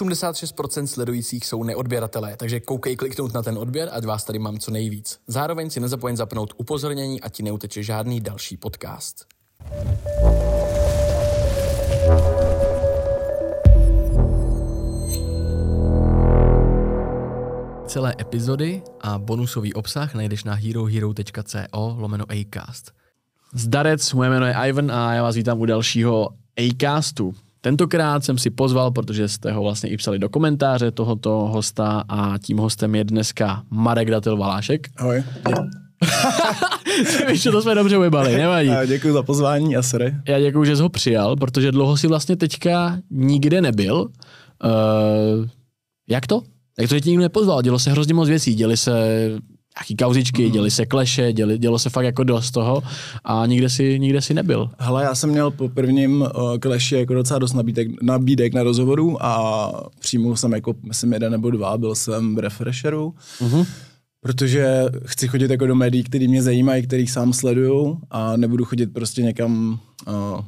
86% sledujících jsou neodběratelé, takže koukej kliknout na ten odběr, ať vás tady mám co nejvíc. Zároveň si nezapomeň zapnout upozornění, ať ti neuteče žádný další podcast. Celé epizody a bonusový obsah najdeš na herohero.co lomeno acast. Zdarec, moje jméno je Ivan a já vás vítám u dalšího Acastu. Tentokrát jsem si pozval, protože jste ho vlastně i psali do komentáře tohoto hosta a tím hostem je dneska Marek Datil Valášek. Ahoj. Víš, že to jsme dobře ujebali, nevadí. Děkuji za pozvání a sorry. Já děkuji, že jsi ho přijal, protože dlouho si vlastně teďka nikde nebyl. Uh, jak to? Jak to, že tě nikdo nepozval? Dělo se hrozně moc věcí, děli se nějaký kauzičky, mm. děli se kleše, děli, dělo se fakt jako dost toho a nikde si, nikde si nebyl. Hele, já jsem měl po prvním uh, kleši jako docela dost nabídek, nabídek na rozhovoru a přijmul jsem jako, myslím, jeden nebo dva, byl jsem v Refresheru, mm-hmm. protože chci chodit jako do médií, který mě zajímají, který sám sleduju a nebudu chodit prostě někam uh,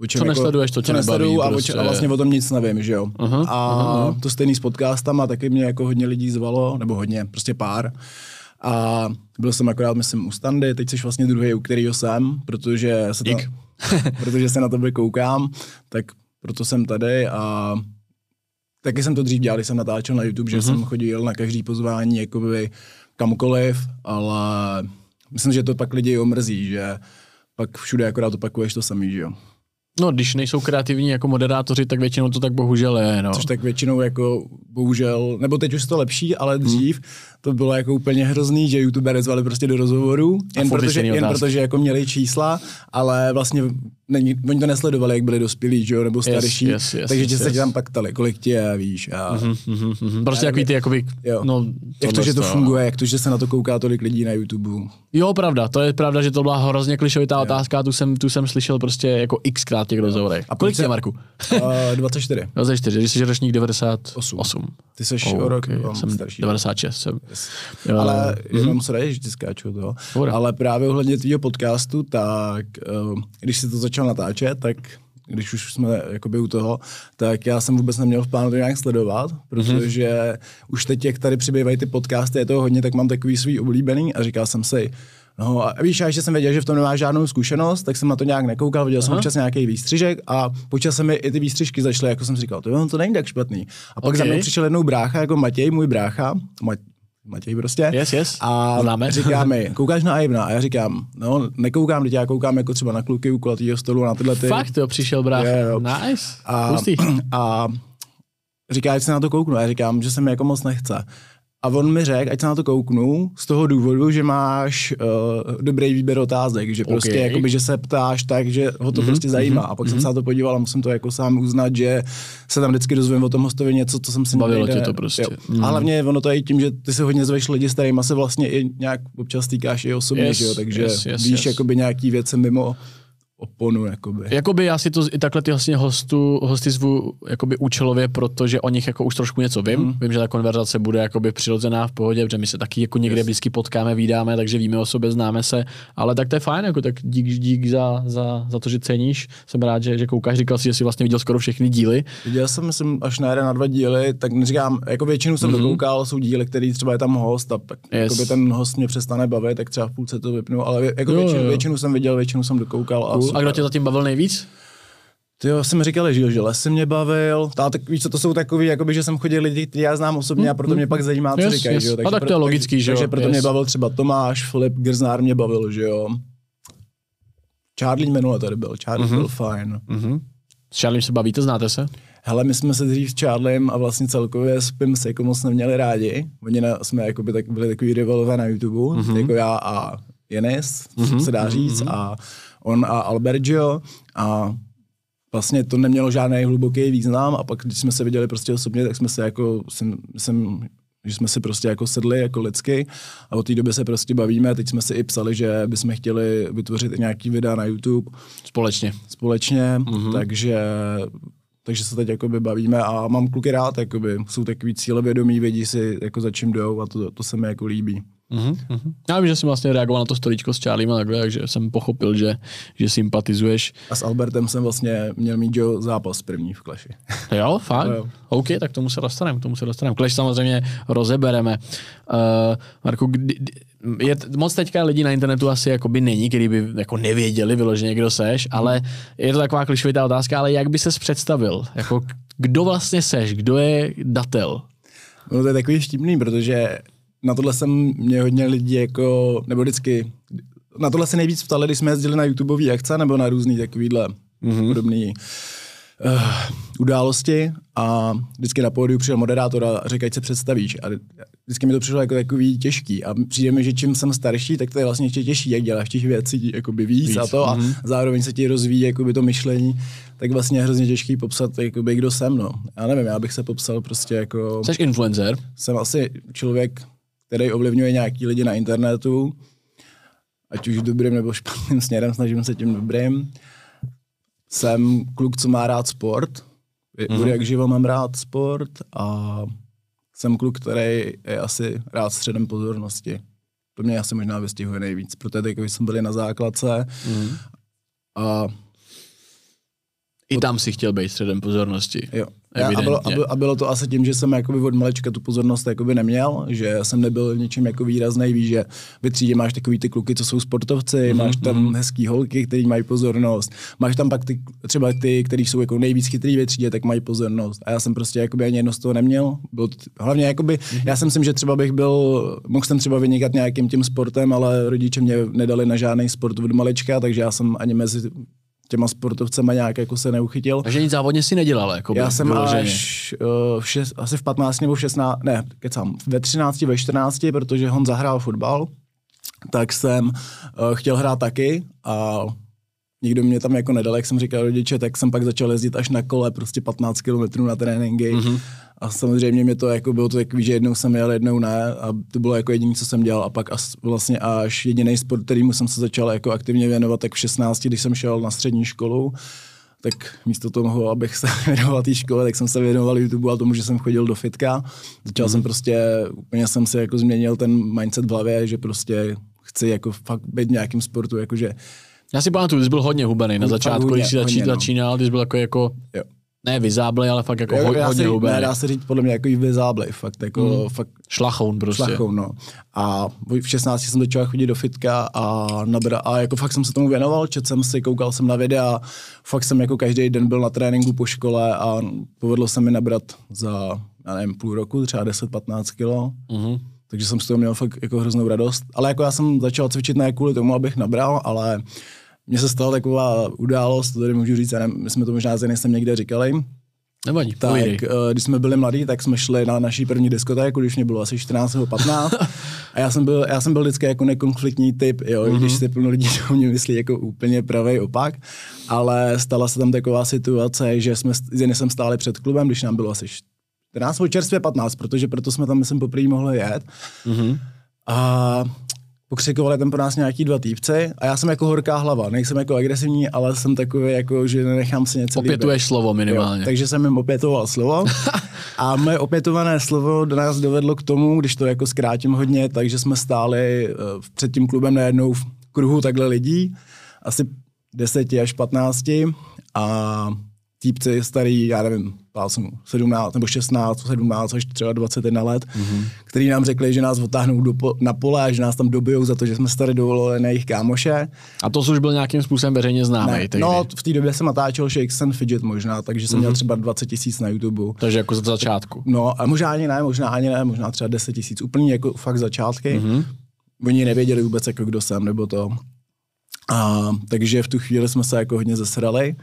o čem co jako, nesleduješ, to tě nebaví. A, prostě. a vlastně o tom nic nevím, že jo. Uh-huh, a uh-huh. to stejný s podcastama, taky mě jako hodně lidí zvalo, nebo hodně, prostě pár. A byl jsem akorát, myslím, u standy, teď jsi vlastně druhý, u kterého jsem, protože se, ta, protože se na tebe koukám, tak proto jsem tady a taky jsem to dřív dělal, když jsem natáčel na YouTube, že uh-huh. jsem chodil na každý pozvání jakoby kamkoliv, ale myslím, že to pak lidi omrzí, že pak všude akorát opakuješ to samý, že jo. No, když nejsou kreativní jako moderátoři, tak většinou to tak bohužel je, no. Což tak většinou jako bohužel, nebo teď už to lepší, ale dřív hmm. to bylo jako úplně hrozný, že youtubery zvali prostě do rozhovoru, jen, protože, jen protože jako měli čísla, ale vlastně není, oni to nesledovali, jak byli dospělí, že jo, nebo starší, yes, yes, yes, takže yes, se yes. tam pak ptali, kolik ti je, víš. A, mm-hmm, mm-hmm. Prostě takový ty, jakoby, jo. no, jak to, že to funguje, jak to, že se na to kouká tolik lidí na YouTube. Jo, pravda, to je pravda, že to byla hrozně klišovitá otázka, tu jsem, tu jsem slyšel prostě jako xkrát těch rozhovorech. A kolik tě, Marku? Uh, 24. 24, když jsi ročník 98. 8. Ty jsi oh, o rok okay. jsem starší. 96. Jsem. Yes. Ale mm-hmm. jenom se že ti skáču to. Ale právě ohledně tvýho podcastu, tak uh, když si to začal začal natáčet, tak když už jsme jakoby u toho, tak já jsem vůbec neměl v plánu to nějak sledovat, protože mm-hmm. už teď, jak tady přibývají ty podcasty, je to hodně, tak mám takový svůj oblíbený a říkal jsem si, No a víš, já ještě jsem věděl, že v tom nemáš žádnou zkušenost, tak jsem na to nějak nekoukal, viděl Aha. jsem občas nějaký výstřižek a počas se mi i ty výstřižky začaly, jako jsem říkal, to, to není tak špatný. A pak okay. za mnou přišel jednou brácha, jako Matěj, můj brácha, Matěj prostě. Yes, yes. A Známe. říká mi, koukáš na Ivna? A já říkám, no, nekoukám, teď já koukám jako třeba na kluky u kulatýho stolu a na tyhle ty. Fakt, jo, přišel brácha. Jo. Nice. A, a říká, jak se na to kouknu. A já říkám, že se mi jako moc nechce. A on mi řekl, ať se na to kouknu, z toho důvodu, že máš uh, dobrý výběr otázek, že prostě okay. jakoby, že se ptáš tak, že ho to mm-hmm, prostě zajímá. Mm-hmm, a pak mm-hmm. jsem se mhm. na to podíval a musím to jako sám uznat, že se tam vždycky dozvím o tom hostovi něco, co jsem si Bavilo tě to prostě. Jo. Mm. A hlavně ono to je tím, že ty se hodně zveš lidi, s kterými se vlastně i nějak občas týkáš i osobně, yes, jo? takže yes, yes, víš yes. jakoby nějaký věci mimo oponu, jakoby. Jakoby já si to i takhle ty vlastně hostu, hosty zvu jakoby účelově, protože o nich jako už trošku něco vím. Mm. Vím, že ta konverzace bude jakoby přirozená v pohodě, protože my se taky jako někde yes. vždycky potkáme, vydáme, takže víme o sobě, známe se, ale tak to je fajn, jako tak dík, dík za, za, za, to, že ceníš. Jsem rád, že, že koukáš, říkal si, že jsi vlastně viděl skoro všechny díly. Viděl jsem, myslím, až na jeden, na dva díly, tak neříkám, jako většinu jsem mm-hmm. dokoukal, jsou díly, který třeba je tam host a tak yes. jakoby ten host mě přestane bavit, tak třeba v půlce to vypnu, ale jako jo, většinu, jo. většinu, jsem viděl, většinu jsem dokoukal. Cool. A, a kdo tě zatím bavil nejvíc? Ty jo, jsem říkal, že, že Les mě bavil. A tak víš, co to jsou takový, jakoby, že jsem chodil lidi, který já znám osobně a proto mě pak zajímá, co yes, říkají. Yes. Že jo? Takže a tak to je logický, že jo. Takže proto yes. mě bavil třeba Tomáš, Filip Grznár mě bavil, že jo. Charlie minule tady byl, Charlie mm-hmm. byl fajn. Mm-hmm. S Charlie se bavíte, znáte se? Hele, my jsme se dřív s Charliem a vlastně celkově s Pim se jako moc neměli rádi. Oni na, jsme jakoby tak, byli takový rivalové na YouTube, mm-hmm. jako já a Jenis, mm-hmm. se dá říct, mm-hmm. a on a Albergio a vlastně to nemělo žádný hluboký význam a pak, když jsme se viděli prostě osobně, tak jsme se jako, jsem, jsem že jsme si prostě jako sedli jako lidsky a od té doby se prostě bavíme. Teď jsme si i psali, že bychom chtěli vytvořit i nějaký videa na YouTube. Společně. Společně, mm-hmm. takže takže se teď jakoby bavíme a mám kluky rád, jakoby, jsou takový cílevědomí, vědí si, jako za čím jdou a to, to se mi jako líbí. Mm-hmm. Já vím, že jsem vlastně reagoval na to storíčko s Charliem a takhle, takže jsem pochopil, že, že sympatizuješ. A s Albertem jsem vlastně měl mít Joe zápas první v Clashi. Jo, fakt? Jo. OK, tak tomu se dostaneme, tomu se dostaneme. Clash samozřejmě rozebereme. Uh, Marku, kdy, je, moc teďka lidí na internetu asi jakoby není, který by jako nevěděli vyloženě, kdo seš, ale je to taková klišovitá otázka, ale jak by ses představil? Jako, kdo vlastně seš? Kdo je datel? No to je takový štipný, protože na tohle jsem mě hodně lidí jako, nebo vždycky, na tohle se nejvíc ptali, když jsme jezdili na YouTubeový akce nebo na různý takovýhle mm-hmm. podobný uh, události a vždycky na pódiu přijel moderátor a řekl, ať se představíš. A vždycky mi to přišlo jako takový těžký. A přijde mi, že čím jsem starší, tak to je vlastně ještě těžší, jak děláš těch věcí jakoby víc, víc. a to mm-hmm. a zároveň se ti rozvíjí jakoby to myšlení, tak vlastně je hrozně těžký popsat, jakoby, kdo jsem. No. Já nevím, já bych se popsal prostě jako... Jsi influencer? Jsem asi člověk, který ovlivňuje nějaký lidi na internetu, ať už dobrým nebo špatným směrem, snažím se tím dobrým. Jsem kluk, co má rád sport, mm-hmm. jak živo mám rád sport a jsem kluk, který je asi rád středem pozornosti. To mě asi možná vystihuje nejvíc, protože teď jsem byl na základce mm-hmm. a i tam si chtěl být středem pozornosti. Jo. Já, a, bylo, a, bylo, a bylo to asi tím, že jsem jakoby od malečka tu pozornost jakoby neměl, že jsem nebyl ničím jako výrazný, víš, že ve třídě máš takový ty kluky, co jsou sportovci, mm-hmm. máš tam mm-hmm. hezký holky, který mají pozornost, máš tam pak ty, třeba ty, kteří jsou jako nejvíc chytrý ve třídě, tak mají pozornost. A já jsem prostě jakoby ani jedno z toho neměl. Byl hlavně jakoby, mm-hmm. já si myslím, že třeba bych byl, mohl jsem třeba vynikat nějakým tím sportem, ale rodiče mě nedali na žádný sport od malečka, takže já jsem ani mezi těma sportovcema nějak jako se neuchytil. Takže nic závodně si nedělal, jako Já jsem vyloženě. až uh, v šest, asi v 15 nebo v 16, ne, kecám, ve 13, ve 14, protože on zahrál fotbal, tak jsem uh, chtěl hrát taky a nikdo mě tam jako nedal, jak jsem říkal rodiče, tak jsem pak začal jezdit až na kole, prostě 15 km na tréninky. Mm-hmm. A samozřejmě mě to jako bylo to takový, že jednou jsem jel, jednou ne a to bylo jako jediné, co jsem dělal. A pak as, vlastně až jediný sport, kterýmu jsem se začal jako aktivně věnovat, tak v 16, když jsem šel na střední školu, tak místo toho, abych se věnoval té škole, tak jsem se věnoval YouTube a tomu, že jsem chodil do fitka. Začal mm. jsem prostě, úplně jsem si jako změnil ten mindset v hlavě, že prostě chci jako fakt být v nějakým sportu, jakože já si pamatuju, jsi byl hodně hubený na začátku, hodně, když jsi začí, no. začínal, ty jsi byl jako, jako jo. ne vyzáblej, ale fakt jako jo, hodně, hodně hubený. Ne, dá se říct podle mě jako vyzáblej, fakt jako mm. fakt. Šlachoun prostě. Šlachoun, no. A v 16 jsem začal chodit do fitka a, nabra, a jako fakt jsem se tomu věnoval, četl jsem si, koukal jsem na videa, fakt jsem jako každý den byl na tréninku po škole a povedlo se mi nabrat za, já nevím, půl roku, třeba 10-15 kilo. Mm-hmm takže jsem z toho měl fakt jako hroznou radost. Ale jako já jsem začal cvičit ne kvůli tomu, abych nabral, ale mně se stala taková událost, to tady můžu říct, nevím, my jsme to možná z jsem někde říkali, Nevadí, tak, uh, když jsme byli mladí, tak jsme šli na naší první diskotéku, když mě bylo asi 14 nebo 15. a já jsem byl, já jsem byl vždycky jako nekonfliktní typ, jo, mm-hmm. když si plno lidí do mě myslí jako úplně pravý opak. Ale stala se tam taková situace, že jsme s jsem stáli před klubem, když nám bylo asi 14 nebo čerstvě 15, protože proto jsme tam, myslím, poprvé mohli jet. Mm-hmm. A pokřikovali tam pro nás nějaký dva týpci a já jsem jako horká hlava, nejsem jako agresivní, ale jsem takový jako, že nenechám si něco Opětuješ líbit. slovo minimálně. Jo, takže jsem jim opětoval slovo a moje opětované slovo do nás dovedlo k tomu, když to jako zkrátím hodně, takže jsme stáli uh, před tím klubem najednou v kruhu takhle lidí, asi 10 až 15 a týpci starý, já nevím, jsem 17 nebo 16, 17 až třeba 21 let, mm-hmm. který nám řekli, že nás otáhnou do na pole a že nás tam dobijou za to, že jsme starý dovolili na jejich kámoše. A to už byl nějakým způsobem veřejně známý. Ne, no, v té době jsem natáčel Shakes and Fidget možná, takže jsem mm-hmm. měl třeba 20 tisíc na YouTube. Takže jako za začátku. No a možná ani ne, možná ani ne, možná třeba 10 tisíc, úplně jako fakt začátky. Mm-hmm. Oni nevěděli vůbec, jako kdo jsem, nebo to. A, takže v tu chvíli jsme se jako hodně zesrali.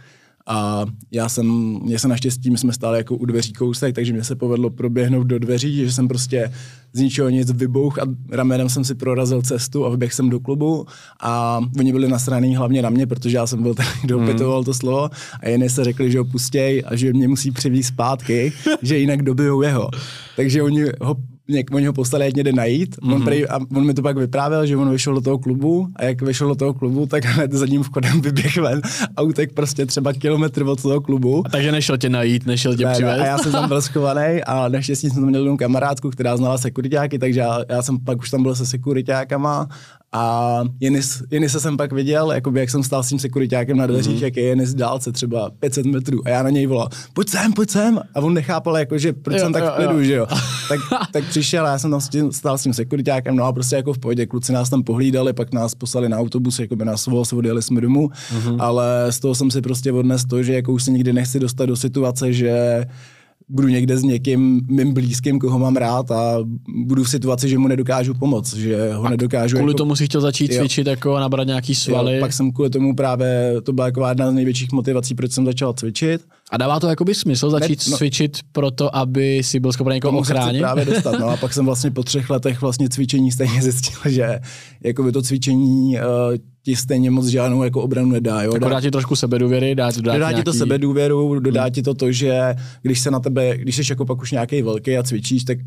A já jsem, mě se naštěstí, my jsme stáli jako u dveří kousek, takže mě se povedlo proběhnout do dveří, že jsem prostě z ničeho nic vybouch a ramenem jsem si prorazil cestu a vyběhl jsem do klubu a oni byli nasraný hlavně na mě, protože já jsem byl ten, kdo hmm. opětoval to slovo a jiné se řekli, že ho pustěj a že mě musí přivízt zpátky, že jinak dobijou jeho. Takže oni ho něk, oni ho poslali, ať jde najít. Mm-hmm. On, mhm. prej, a on mi to pak vyprávěl, že on vyšel do toho klubu a jak vyšel do toho klubu, tak hned za ním vchodem vyběh ven a utek prostě třeba kilometr od toho klubu. A takže nešel tě najít, nešel tě přivést. A já jsem tam byl schovaný a naštěstí jsem tam měl jednu kamarádku, která znala sekuritáky, takže já, já, jsem pak už tam byl se sekuritákama a Jenis, Jenise jsem pak viděl, jakoby, jak jsem stál s tím sekuritákem na dveřích, mm-hmm. jak je Jenis v dálce třeba 500 metrů a já na něj volal, pojď sem, pojď sem. A on nechápal, jako, že proč jo, jsem tak v klidu, že jo. tak, tak přišel, já jsem tam s tím, stál s tím sekuritákem, no a prostě jako v pohodě, kluci nás tam pohlídali, pak nás poslali na autobus, jako by nás volal, odjeli jsme domů, mm-hmm. ale z toho jsem si prostě odnes to, že jako už se nikdy nechci dostat do situace, že budu někde s někým mým blízkým, koho mám rád a budu v situaci, že mu nedokážu pomoct, že ho a nedokážu. Kvůli jako... tomu si chtěl začít jo. cvičit jako nabrat nějaký svaly. Jo, pak jsem kvůli tomu právě, to byla jako jedna z největších motivací, proč jsem začal cvičit. A dává to jakoby smysl začít ne, no, cvičit proto, aby si byl schopen někoho ochránit? právě dostat, no a pak jsem vlastně po třech letech vlastně cvičení stejně zjistil, že jakoby to cvičení uh, ti stejně moc žádnou jako obranu nedá. Jo? Jako dá ti trošku sebedůvěry, dá, dá, dá nějaký... ti to sebedůvěru, dodá hmm. ti to to, že když se na tebe, když jsi jako pak už nějaký velký a cvičíš, tak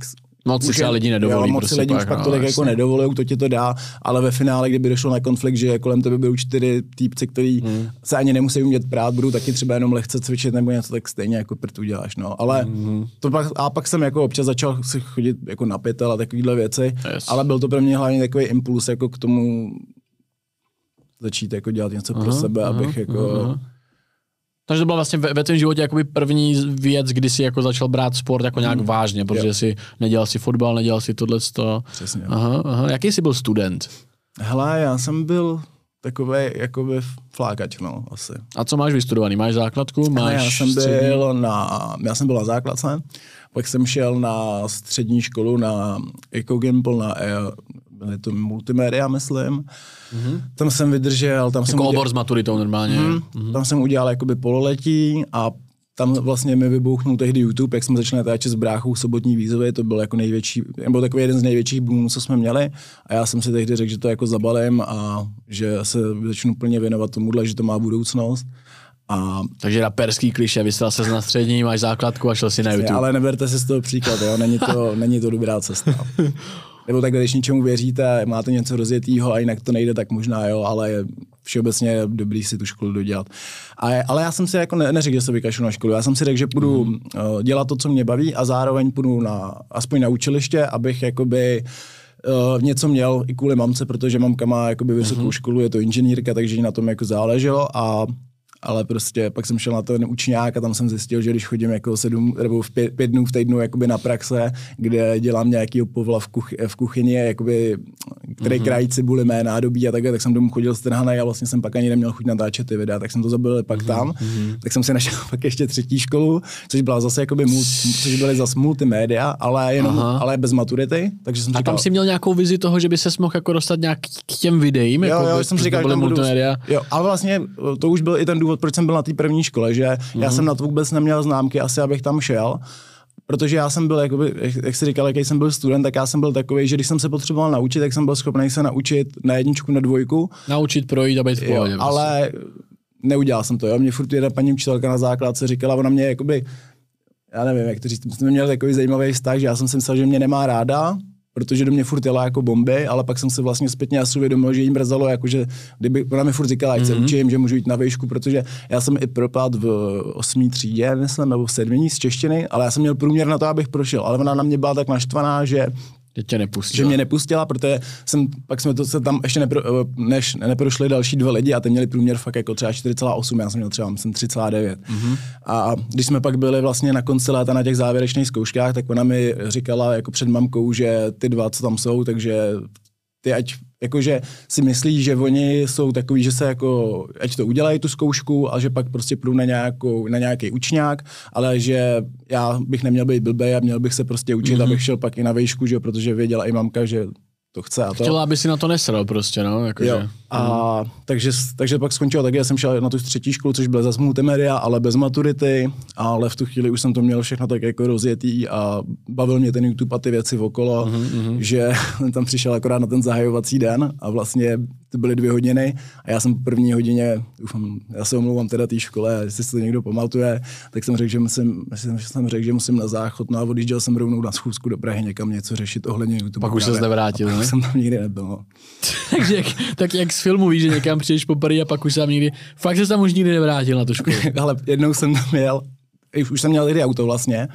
Moc si třeba lidi nedovolí. Jo, moc prostě lidi pak, už pak no, tolik jako nedovolují, to ti to dá, ale ve finále, kdyby došlo na konflikt, že kolem tebe byly čtyři týpci, kteří hmm. se ani nemusí umět prát, budou taky třeba jenom lehce cvičit nebo něco, tak stejně jako prtu děláš. No. Ale hmm. to pak, a pak jsem jako občas začal si chodit jako na pytel a takovéhle věci, yes. ale byl to pro mě hlavně takový impuls jako k tomu začít jako dělat něco aha, pro sebe, aha, abych jako... Aha. Takže to byla vlastně ve, ve tvém životě jakoby první věc, kdy jsi jako začal brát sport jako nějak hmm. vážně, protože yep. si nedělal si fotbal, nedělal si tohle. Přesně. Aha, aha. Jaký jsi byl student? Hele, já jsem byl takový jakoby flákač, no, asi. A co máš vystudovaný? Máš základku? Máš já jsem byl na, já jsem byl na základce, pak jsem šel na střední školu na Eco Gimple, na byly to multimédia, myslím. Mm-hmm. Tam jsem vydržel. Tam jako jsem obor udělal, s maturitou normálně. Mm, mm-hmm. Tam jsem udělal jakoby pololetí a tam vlastně mi vybouchnul tehdy YouTube, jak jsme začali natáčet s bráchou sobotní výzvy, to byl jako největší, byl takový jeden z největších boomů, co jsme měli a já jsem si tehdy řekl, že to jako zabalím a že se začnu plně věnovat tomuhle, že to má budoucnost. A... Takže raperský kliše, vystal se na střední, máš základku a šel si na YouTube. Ale neberte si z toho příklad, jo? Není, to, není to dobrá cesta. Nebo tak, když něčemu věříte, máte něco rozjetýho a jinak to nejde, tak možná jo, ale je všeobecně dobrý si tu školu dodělat. A, ale já jsem si jako ne, neřekl, že se vykašlu na školu. Já jsem si řekl, že půjdu mm. uh, dělat to, co mě baví a zároveň půjdu na, aspoň na učiliště, abych jakoby uh, něco měl i kvůli mamce, protože mamka má jakoby vysokou mm-hmm. školu, je to inženýrka, takže jí na tom jako záleželo a ale prostě pak jsem šel na ten učňák a tam jsem zjistil, že když chodím jako sedm nebo v pět, pět dnů v týdnu jakoby na praxe, kde dělám nějaký povla v, kuchy, v kuchyni, jakoby, který mm-hmm. krají cibuli mé nádobí a takhle, tak jsem domů chodil strhaný a vlastně jsem pak ani neměl chuť natáčet ty videa, tak jsem to zabil pak mm-hmm. tam. Mm-hmm. Tak jsem si našel pak ještě třetí školu, což byla zase jakoby mul, což byly zase multimédia, ale jenom, Aha. ale bez maturity. Takže jsem a říkal, tam si měl nějakou vizi toho, že by se mohl jako dostat nějak k těm videím? Jo, jako jo, jsem říkal, že multimédia. Jo, ale vlastně to už byl i ten důvod, proč jsem byl na té první škole, že mm-hmm. já mhm. jsem na to vůbec neměl známky, asi abych tam šel protože já jsem byl, jakoby, jak jsi říkal, jaký jsem byl student, tak já jsem byl takový, že když jsem se potřeboval naučit, tak jsem byl schopný se naučit na jedničku, na dvojku. Naučit projít a být v pohodě. Jo, ale neudělal jsem to, jo. Mě furt jedna paní učitelka na základce říkala, ona mě jakoby, já nevím, jak to říct, jsme měli takový zajímavý vztah, že já jsem si myslel, že mě nemá ráda, protože do mě furt jela jako bomby, ale pak jsem se vlastně zpětně asi uvědomil, že jim mrzelo, jakože kdyby ona mi furt říkala, ať mm-hmm. se mhm. učím, že můžu jít na výšku, protože já jsem i propad v osmý třídě, myslím, nebo v sedmý z češtiny, ale já jsem měl průměr na to, abych prošel, ale ona na mě byla tak naštvaná, že že tě nepustila. Že mě nepustila, protože jsem, pak jsme to se tam ještě nepro, než neprošli další dva lidi a ty měli průměr fakt jako třeba 4,8, já jsem měl třeba myslím 3,9. Mm-hmm. A když jsme pak byli vlastně na konci léta na těch závěrečných zkouškách, tak ona mi říkala jako před mamkou, že ty dva, co tam jsou, takže ty ať jakože si myslí, že oni jsou takový, že se jako, ať to udělají tu zkoušku a že pak prostě půjdu na, nějakou, na nějaký učňák, ale že já bych neměl být blbej a měl bych se prostě učit, mm-hmm. abych šel pak i na výšku, že, protože věděla i mamka, že to chce. A to... Chtěla, aby si na to nesral prostě, no. Jakože. Jo. A mm. takže, takže pak skončilo tak, já jsem šel na tu třetí školu, což byla zase multimedia, ale bez maturity, ale v tu chvíli už jsem to měl všechno tak jako rozjetý a bavil mě ten YouTube a ty věci okolo, mm-hmm. že tam přišel akorát na ten zahajovací den a vlastně to byly dvě hodiny a já jsem po první hodině, ufam, já se omlouvám teda té škole, jestli se to někdo pamatuje, tak jsem řekl, že musím, jsem, jsem řekl, že musím na záchod, no a odjížděl jsem rovnou na schůzku do Prahy někam něco řešit ohledně YouTube. Pak už se nevrátil, ne? jsem tam nikdy nebyl. No. Takže jak, tak jak z filmu víš, že někam přijdeš poprvé a pak už jsem nikdy, fakt se tam už nikdy nevrátil na tu školu. Ale jednou jsem tam jel, už jsem měl i auto vlastně,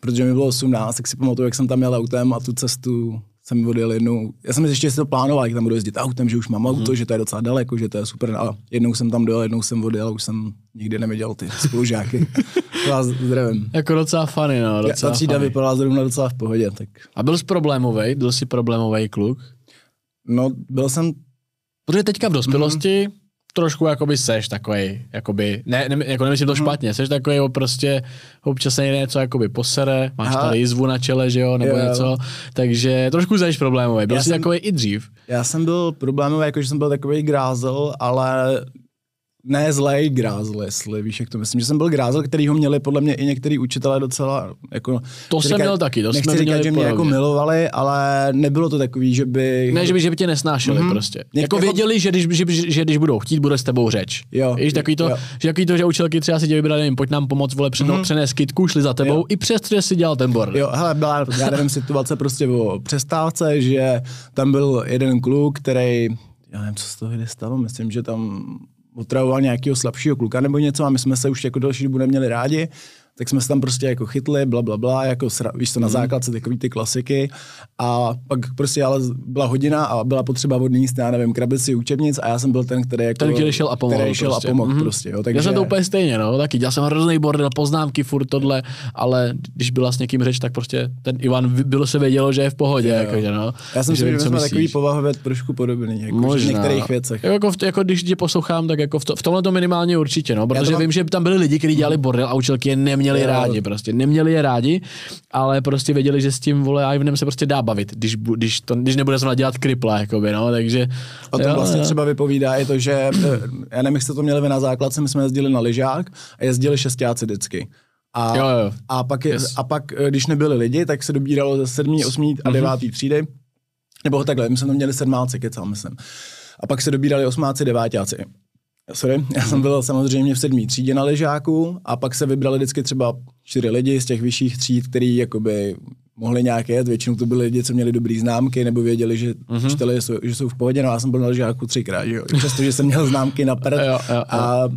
protože mi bylo 18, tak si pamatuju, jak jsem tam jel autem a tu cestu jsem odjel jednou, já jsem ještě si to plánoval, jak tam budu jezdit autem, že už mám auto, mm. že to je docela daleko, že to je super. A jednou jsem tam dojel, jednou jsem odjel, už jsem nikdy neviděl ty spolužáky. vás zdravím. Jako docela funny, no. Docela Ta třída vypadala zrovna docela v pohodě. Tak. A byl jsi problémový? Byl jsi problémový kluk? No, byl jsem... Protože teďka v dospělosti mm trošku jakoby seš takový, jakoby, ne, ne jako nemyslím to mhm. špatně, seš takový prostě občas se něco jakoby posere, máš Aha. tady jizvu na čele, že jo, nebo jo. něco, takže trošku seš problémový, byl já jsi jsem, takový i dřív. Já jsem byl problémový, jakože jsem byl takový grázel, ale ne zlej grázl, jestli víš, jak to myslím, že jsem byl grázl, který ho měli podle mě i některý učitelé docela, jako... To jsem měl taky, to jsme říkat, že mě jako milovali, ale nebylo to takový, že by... Ne, že by, že by tě nesnášeli mm-hmm. prostě. Někde jako věděli, že když, že, že, když budou chtít, bude s tebou řeč. Jo. Víš, takový to, jo. že takový to, že učitelky třeba si tě vybrali, nevím, pojď nám pomoct, vole, přeno, mm-hmm. přenést kitku, šli za tebou, jo. i přes že si dělal ten bordel. Jo, hele, byla, já nevím, situace prostě o přestávce, že tam byl jeden kluk, který já nevím, co z toho stalo, myslím, že tam otravoval nějakého slabšího kluka nebo něco a my jsme se už jako další dobu neměli rádi tak jsme se tam prostě jako chytli, bla, bla, bla, jako sra, víš to, na mhm. základce takový ty klasiky a pak prostě ale byla hodina a byla potřeba odníst, já nevím, krabici učebnic a já jsem byl ten, který jako... Ten, který šel a pomohl který šel prostě. a pomohl mm-hmm. prostě, jo, takže... Já jsem to úplně stejně, no, taky, já jsem hrozný bordel, poznámky, furt tohle, ale když byla s někým řeč, tak prostě ten Ivan bylo se vědělo, že je v pohodě, jo, jako, že no. Já jsem si že jsme takový povahově trošku podobný, jako Možná. v některých věcech. Jako, v, jako když tě poslouchám, tak jako v, to, v tomhle to minimálně určitě, no, protože mám... vím, že tam byli lidi, kteří dělali bordel a učilky je neměli rádi, prostě neměli je rádi, ale prostě věděli, že s tím vole Ivanem se prostě dá bavit, když, když, to, když nebude zrovna dělat kripla, jakoby, no, takže... O tom jo, vlastně jo. třeba vypovídá i to, že, eh, já nevím, jste to měli vy na základce, my jsme jezdili na lyžák a jezdili šestáci vždycky. A, jo, jo. a, pak, je, yes. a pak, eh, když nebyli lidi, tak se dobíralo ze 7., 8. a 9. Mm-hmm. třídy. Nebo takhle, my jsme tam měli sedmáci, kecal, myslím. A pak se dobírali osmáci, devátáci. Sorry, já jsem byl samozřejmě v sedmý třídě na ležáku a pak se vybrali vždycky třeba čtyři lidi z těch vyšších tříd, který jakoby mohli nějaké jet. Většinou to byli lidi, co měli dobrý známky nebo věděli, že uh-huh. učiteli jsou, že jsou v pohodě. No já jsem byl na ležáku třikrát, že jo. Přestože jsem měl známky na prd jo, jo, jo. a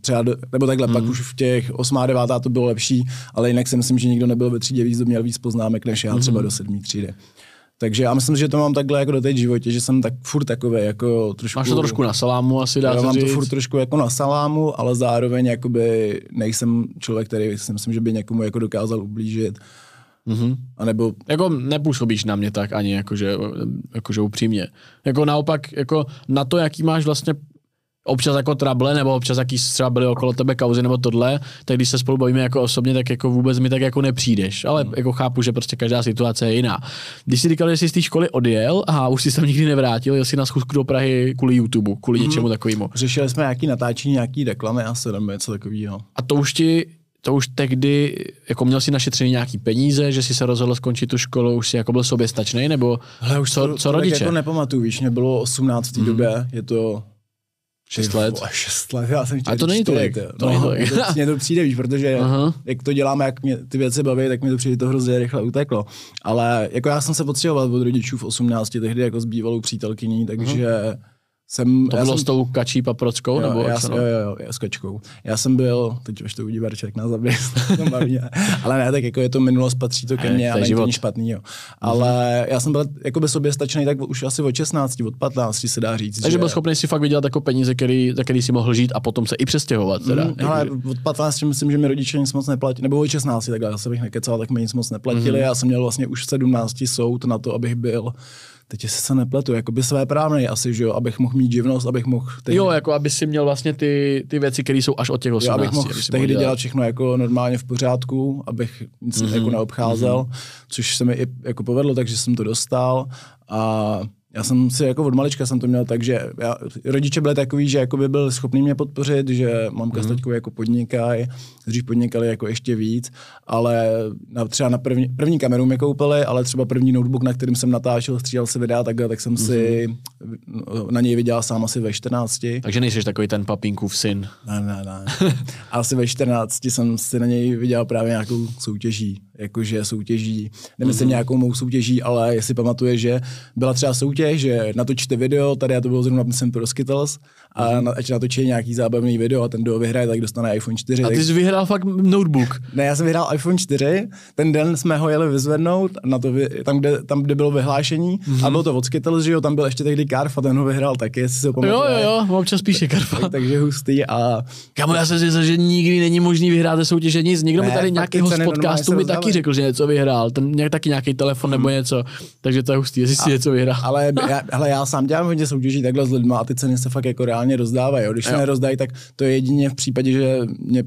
třeba, do, nebo takhle, mm. pak už v těch 8. a 9. to bylo lepší, ale jinak si myslím, že nikdo nebyl ve třídě víc, měl víc poznámek než já třeba mm. do sedmé třídy. Takže já myslím, že to mám takhle jako do té životě, že jsem tak furt takový jako trošku... Máš to trošku na salámu asi dá Mám říct. to furt trošku jako na salámu, ale zároveň jakoby nejsem člověk, který si myslím, že by někomu jako dokázal ublížit. Mm-hmm. A nebo... Jako nepůsobíš na mě tak ani jakože, jakože upřímně. Jako naopak, jako na to, jaký máš vlastně občas jako trable, nebo občas jaký třeba byly okolo tebe kauzy nebo tohle, tak když se spolu bavíme jako osobně, tak jako vůbec mi tak jako nepřijdeš. Ale hmm. jako chápu, že prostě každá situace je jiná. Když si říkal, že jsi z té školy odjel a už jsi tam nikdy nevrátil, jel jsi na schůzku do Prahy kvůli YouTube, kvůli hmm. něčemu takovému. Řešili jsme nějaký natáčení, nějaký reklamy a se nebo něco takového. A to už ti to už tehdy, jako měl si našetřený nějaký peníze, že si se rozhodl skončit tu školu, už si jako byl sobě stačný, nebo Hele, už co, to, co rodiče? jako nepamatuju, víš, mě bylo 18. Mm. době, je to 6 let? Šest let, já jsem chtěl to není tolik. To no, to, mně to přijde, víš, protože uh-huh. jak to děláme, jak mě ty věci baví, tak mi to přijde to hrozně rychle uteklo. Ale jako já jsem se potřeboval od rodičů v 18, tehdy jako s bývalou přítelkyní, takže uh-huh jsem, to bylo jsem, s tou kačí paprockou? Jo, nebo já, jo, jo, jo, s kačkou. Já jsem byl, teď už to uvidí Barček na zabije, ale ne, tak jako je to minulost, patří to ke mně, ale to není špatný, jo. Ale mm-hmm. já jsem byl jako by sobě stačný tak už asi od 16, od 15 se dá říct. Takže že... byl schopný si fakt vydělat jako peníze, který, za který si mohl žít a potom se i přestěhovat. Teda. Mm, ale od 15 myslím, že mi rodiče nic moc neplatili, nebo od 16, takhle, já se bych nekecal, tak mi nic moc neplatili. Mm-hmm. Já jsem měl vlastně už v 17 soud na to, abych byl teď se se nepletu, jako by své právnej asi, že jo, abych mohl mít živnost, abych mohl... Tehdy... Jo, jako aby si měl vlastně ty, ty věci, které jsou až od těch 18. Jo, abych mohl tehdy dělat. dělat všechno jako normálně v pořádku, abych nic mm-hmm. jako neobcházel, mm-hmm. což se mi i jako povedlo, takže jsem to dostal a já jsem si jako od malička jsem to měl tak, že já, rodiče byli takový, že jako by byl schopný mě podpořit, že mamka mm-hmm. s taťkou jako podnikají, dřív podnikali jako ještě víc, ale na, třeba na první, první kameru mě koupili, ale třeba první notebook, na kterým jsem natáčel, střídal si videa takhle, tak jsem mm-hmm. si na něj vydělal sám asi ve 14. Takže nejsi takový ten papínkův syn. Ne, ne, ne. asi ve 14 jsem si na něj vydělal právě nějakou soutěží, jakože soutěží, nemyslím mm-hmm. nějakou mou soutěží, ale jestli pamatuje, že byla třeba soutěž, že natočíte video, tady já to bylo zrovna, myslím, pro Skittles, a na, ať natočí nějaký zábavný video a ten, kdo vyhraje, tak dostane iPhone 4. A ty jsi vyhrál fakt notebook. Ne, já jsem vyhrál iPhone 4, ten den jsme ho jeli vyzvednout, na to, tam, kde, tam, kde bylo vyhlášení, mm-hmm. a bylo to od Skittles, že jo, tam byl ještě tehdy Karf a ten ho vyhrál taky, jestli si ho pamatuje. Jo, jo, jo, občas píše Karfa. tak, takže hustý a... Kamu, já jsem si že nikdy není možný vyhrát soutěže nic. Někdo ne, mi tady nějaký host podcastu mi taky řekl, že něco vyhrál. Ten nějak taky nějaký telefon nebo hmm. něco. Takže to je hustý, jestli si něco vyhrál. Ale já, hele, já sám dělám hodně soutěží takhle s lidmi a ty ceny se fakt jako reálně rozdávají. Když se nerozdají, tak to je jedině v případě, že mě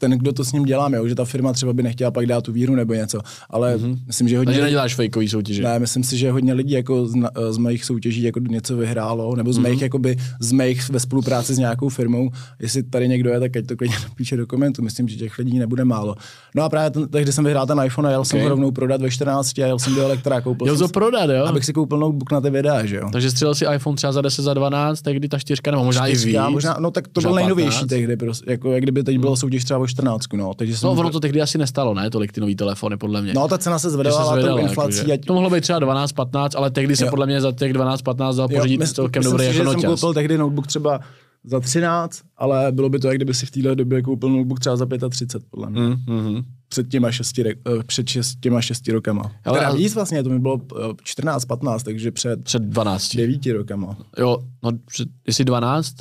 ten, kdo to s ním dělá, jo, že ta firma třeba by nechtěla pak dát tu víru nebo něco, ale mm-hmm. myslím, že hodně... Takže neděláš fejkový soutěže? Ne, myslím si, že hodně lidí jako z, z mých soutěží jako něco vyhrálo, nebo z mm-hmm. mých, jakoby, z mých ve spolupráci s nějakou firmou. Jestli tady někdo je, tak ať to klidně napíše do komentu. Myslím, že těch lidí nebude málo. No a právě ten, tehdy jsem vyhrál ten iPhone a jel okay. jsem ho rovnou prodat ve 14 a jel jsem do elektra koupil Jel to prodat, jo? Abych si koupil notebook na ty videa, že jo. Takže střelil si iPhone třeba za 10, za 12, tehdy ta čtyřka, nebo možná i víc. Možná, no tak to byl nejnovější tehdy, prostě, jako jak kdyby teď bylo soutěž třeba 14, no. Takže takže no, ono to tehdy asi nestalo, ne? Tolik ty nové telefony, podle mě. No, ta cena se zvedala, se zvedala inflací. Jako, ať... To mohlo být třeba 12, 15, ale tehdy se jo. podle mě za těch 12, 15 dal pořídit celkem dobrý jako jsem koupil tehdy notebook třeba za 13, ale bylo by to, jak kdyby si v téhle době koupil notebook třeba za 35, podle mě. Mm, mm, před těma šesti, uh, před šest, těma šesti rokama. Ale teda víc vlastně, to mi bylo 14, 15, takže před, před 12. 9 rokama. Jo, no před, jestli 12,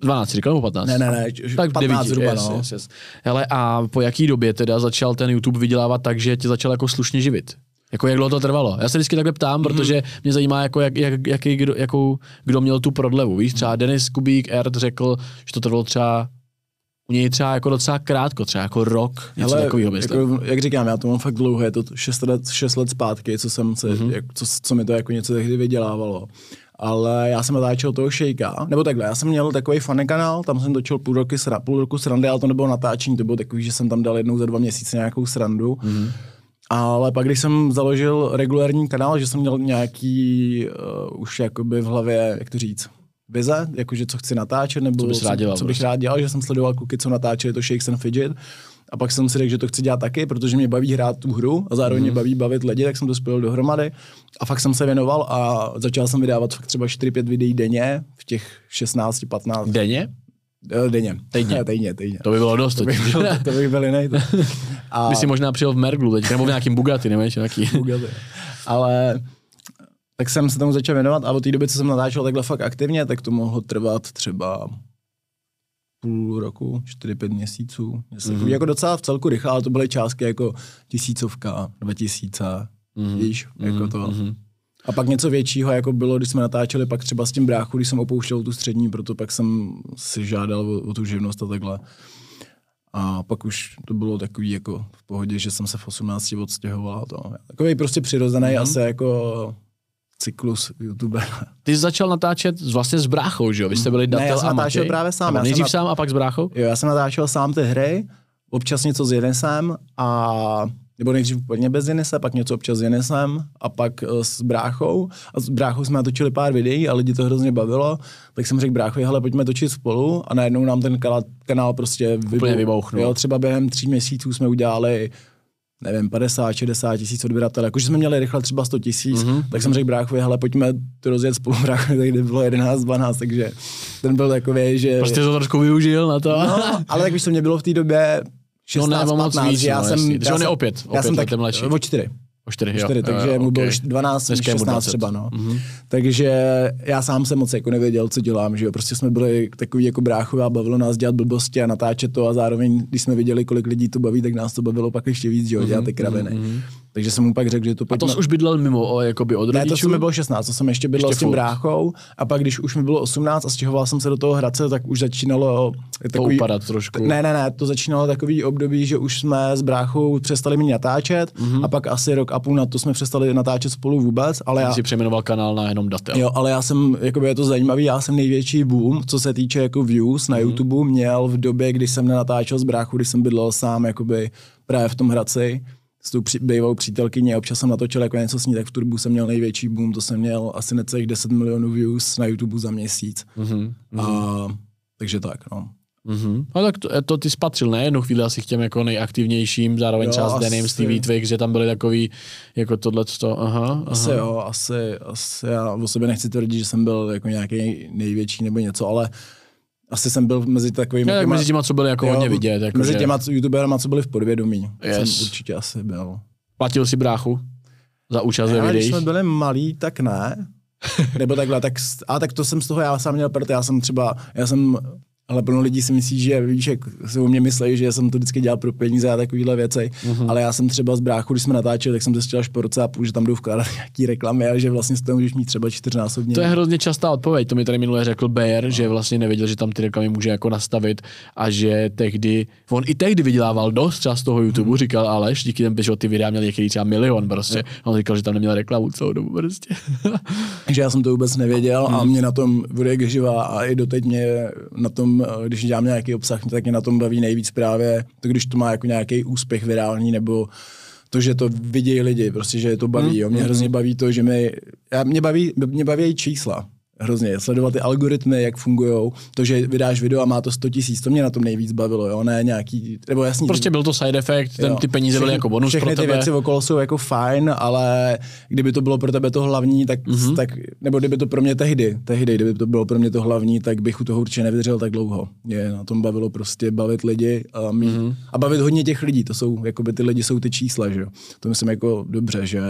12, říkal nebo 15? Ne, ne, ne, tak 15 zhruba, yes, no. Yes, yes. Hele, a po jaký době teda začal ten YouTube vydělávat tak, že tě začal jako slušně živit? Jako jak dlouho to trvalo? Já se vždycky takhle ptám, mm-hmm. protože mě zajímá, jako jak, jak, jaký, kdo, jakou, kdo měl tu prodlevu. Víš, třeba Denis Kubík Erd řekl, že to trvalo třeba u něj třeba jako docela krátko, třeba jako rok, něco Ale, takového jako, jak říkám, já to mám fakt dlouho, je to 6 let, 6 let zpátky, co jsem se, mm-hmm. jak, co, co mi to jako něco tehdy vydělávalo ale já jsem natáčel toho šejka, nebo takhle, já jsem měl takový funny kanál, tam jsem točil půl, roky, sra, půl roku srandy, ale to nebylo natáčení, to bylo takový, že jsem tam dal jednou za dva měsíce nějakou srandu. Mm-hmm. Ale pak, když jsem založil regulární kanál, že jsem měl nějaký uh, už jakoby v hlavě, jak to říct, vize, jakože co chci natáčet, nebo co, co, dělal, co bych prostě. rád dělal, že jsem sledoval kuky, co natáčeli to Shakes and Fidget. A pak jsem si řekl, že to chci dělat taky, protože mě baví hrát tu hru a zároveň mm-hmm. mě mhm. baví bavit lidi, tak jsem to spojil dohromady. A fakt jsem se věnoval a začal jsem vydávat fakt třeba 4-5 videí denně v těch 16-15. Denně? Eh, denně. Týdně. týdně, týdně. To by bylo dost. To bych byl, to bych byl jiný. A... By si možná přijel v Merglu teď, nebo v nějakým Bugatti, nevíš, nějaký. Bugatti. Ale tak jsem se tomu začal věnovat a od té doby, co jsem natáčel takhle fakt aktivně, tak to mohlo trvat třeba půl roku, 4-5 měsíců. Mm-hmm. Jako docela v celku rychle, ale to byly částky jako tisícovka, 2000, mm-hmm. víš, jako mhm, to. Mm-hmm. A pak něco většího, jako bylo, když jsme natáčeli pak třeba s tím bráchu, když jsem opouštěl tu střední, proto pak jsem si žádal o, o tu živnost a takhle. A pak už to bylo takový jako v pohodě, že jsem se v 18 odstěhoval to. Takový prostě přirozený mm-hmm. asi jako cyklus YouTube. Ty jsi začal natáčet vlastně s bráchou, že jo? Vy jste byli datel ne, já jsem natáčel právě sám. Já nejdřív sám a pak s bráchou? Jo, já jsem natáčel sám ty hry, občas něco s Jenisem a nebo nejdřív úplně bez Jenise, pak něco občas s Jenisem a pak uh, s bráchou. A s bráchou jsme natočili pár videí a lidi to hrozně bavilo, tak jsem řekl bráchovi, hele, pojďme točit spolu a najednou nám ten kanál, kanál prostě vybouchnul. Jo, třeba během tří měsíců jsme udělali nevím, 50, 60 tisíc odběratel. Jakože jsme měli rychle třeba 100 tisíc, mm-hmm. tak jsem řekl bráchovi, hele, pojďme to rozjet spolu, bráchovi, tak bylo 11, 12, takže ten byl takový, že... Prostě to trošku využil na to. No, ale tak už to mě bylo v té době 16, no, ne, 15, víc, já no, jsem... Já jsem, opět, opět já jsem tak, mladší. O čtyři. O čtyři, jo. čtyři, takže jo, mu bylo 12, Dneska 16 třeba, no. Mm-hmm. Takže já sám jsem moc jako nevěděl, co dělám, že jo. Prostě jsme byli takový jako bráchové a bavilo nás dělat blbosti a natáčet to a zároveň, když jsme viděli, kolik lidí to baví, tak nás to bavilo pak ještě víc, že jo, dělat ty kraviny. Mm-hmm. Takže jsem mu pak řekl, že to pojďme... A to jsi už bydlel mimo, o, jakoby od rodičů? Ne, to jsem mi bylo 16, to jsem ještě bydlel ještě s tím furt. bráchou a pak když už mi bylo 18 a stěhoval jsem se do toho Hradce, tak už začínalo takový... To upadat trošku. Ne, ne, ne, to začínalo takový období, že už jsme s bráchou přestali mě natáčet mm-hmm. a pak asi rok a půl na to jsme přestali natáčet spolu vůbec, ale já... Jsi přejmenoval kanál na jenom datel. Jo, ale já jsem, jakoby je to zajímavý, já jsem největší boom, co se týče jako views na mm-hmm. YouTube, měl v době, kdy jsem nenatáčel s bráchou, když jsem bydlel sám jakoby právě v tom Hradci s tou bývalou přítelkyní a občas jsem natočil jako něco s ní, tak v Turbu jsem měl největší boom, to jsem měl asi necelých 10 milionů views na YouTube za měsíc. Mm-hmm. A, takže tak, no. Mm-hmm. No tak to, to ty spatřil, ne? Jednu chvíli asi k těm jako nejaktivnějším, zároveň jo, třeba s Denim, s TV Twix, že tam byly takový jako tohle to, aha, aha. Asi jo, asi, asi já o sobě nechci tvrdit, že jsem byl jako nějaký největší nebo něco, ale asi jsem byl mezi takovými... Ja, tak mezi těma, co byli jako jo, hodně vidět. Jako mezi že... těma youtuberama, co byli v podvědomí. Yes. Jsem určitě asi byl. Platil si bráchu za účast ve videích? Když jsme byli malí, tak ne. Nebo takhle, tak, a tak to jsem z toho já sám měl, protože já jsem třeba, já jsem ale plno lidí si myslí, že víš, jak se o mě myslí, že jsem to vždycky dělal pro peníze a takovýhle věci. Mm-hmm. Ale já jsem třeba z bráchu, když jsme natáčeli, tak jsem zjistil až po roce a půl, že tam jdou vkládat nějaký reklamy a že vlastně z toho můžeš mít třeba čtyřnásobně. To je hrozně častá odpověď. To mi tady minule řekl Bayer, no. že vlastně nevěděl, že tam ty reklamy může jako nastavit a že tehdy, on i tehdy vydělával dost třeba z toho YouTube, mm. říkal Aleš, díky těm, že ty videa měl některý třeba milion prostě. No. On říkal, že tam neměl reklamu celou dobu prostě. že já jsem to vůbec nevěděl mm. a mě na tom bude živá a i doteď mě na tom, když dělám nějaký obsah, tak mě na tom baví nejvíc právě to, když to má jako nějaký úspěch virální nebo to, že to vidějí lidi, prostě, že je to baví. Jo. Mě mm, hrozně baví to, že mi, já, mě baví, mě baví čísla hrozně. Sledovat ty algoritmy, jak fungují. To, že vydáš video a má to 100 tisíc, to mě na tom nejvíc bavilo, jo, ne nějaký, nebo jasný. Prostě byl to side effect, ten, ty peníze byly jako bonus všechny pro tebe. ty věci okolo jsou jako fajn, ale kdyby to bylo pro tebe to hlavní, tak, mm-hmm. tak nebo kdyby to pro mě tehdy, tehdy, kdyby to bylo pro mě to hlavní, tak bych u toho určitě nevydržel tak dlouho. Je, na tom bavilo prostě bavit lidi a, mít, mm-hmm. a bavit hodně těch lidí, to jsou, jakoby ty lidi jsou ty čísla, že jo. To myslím jako dobře, že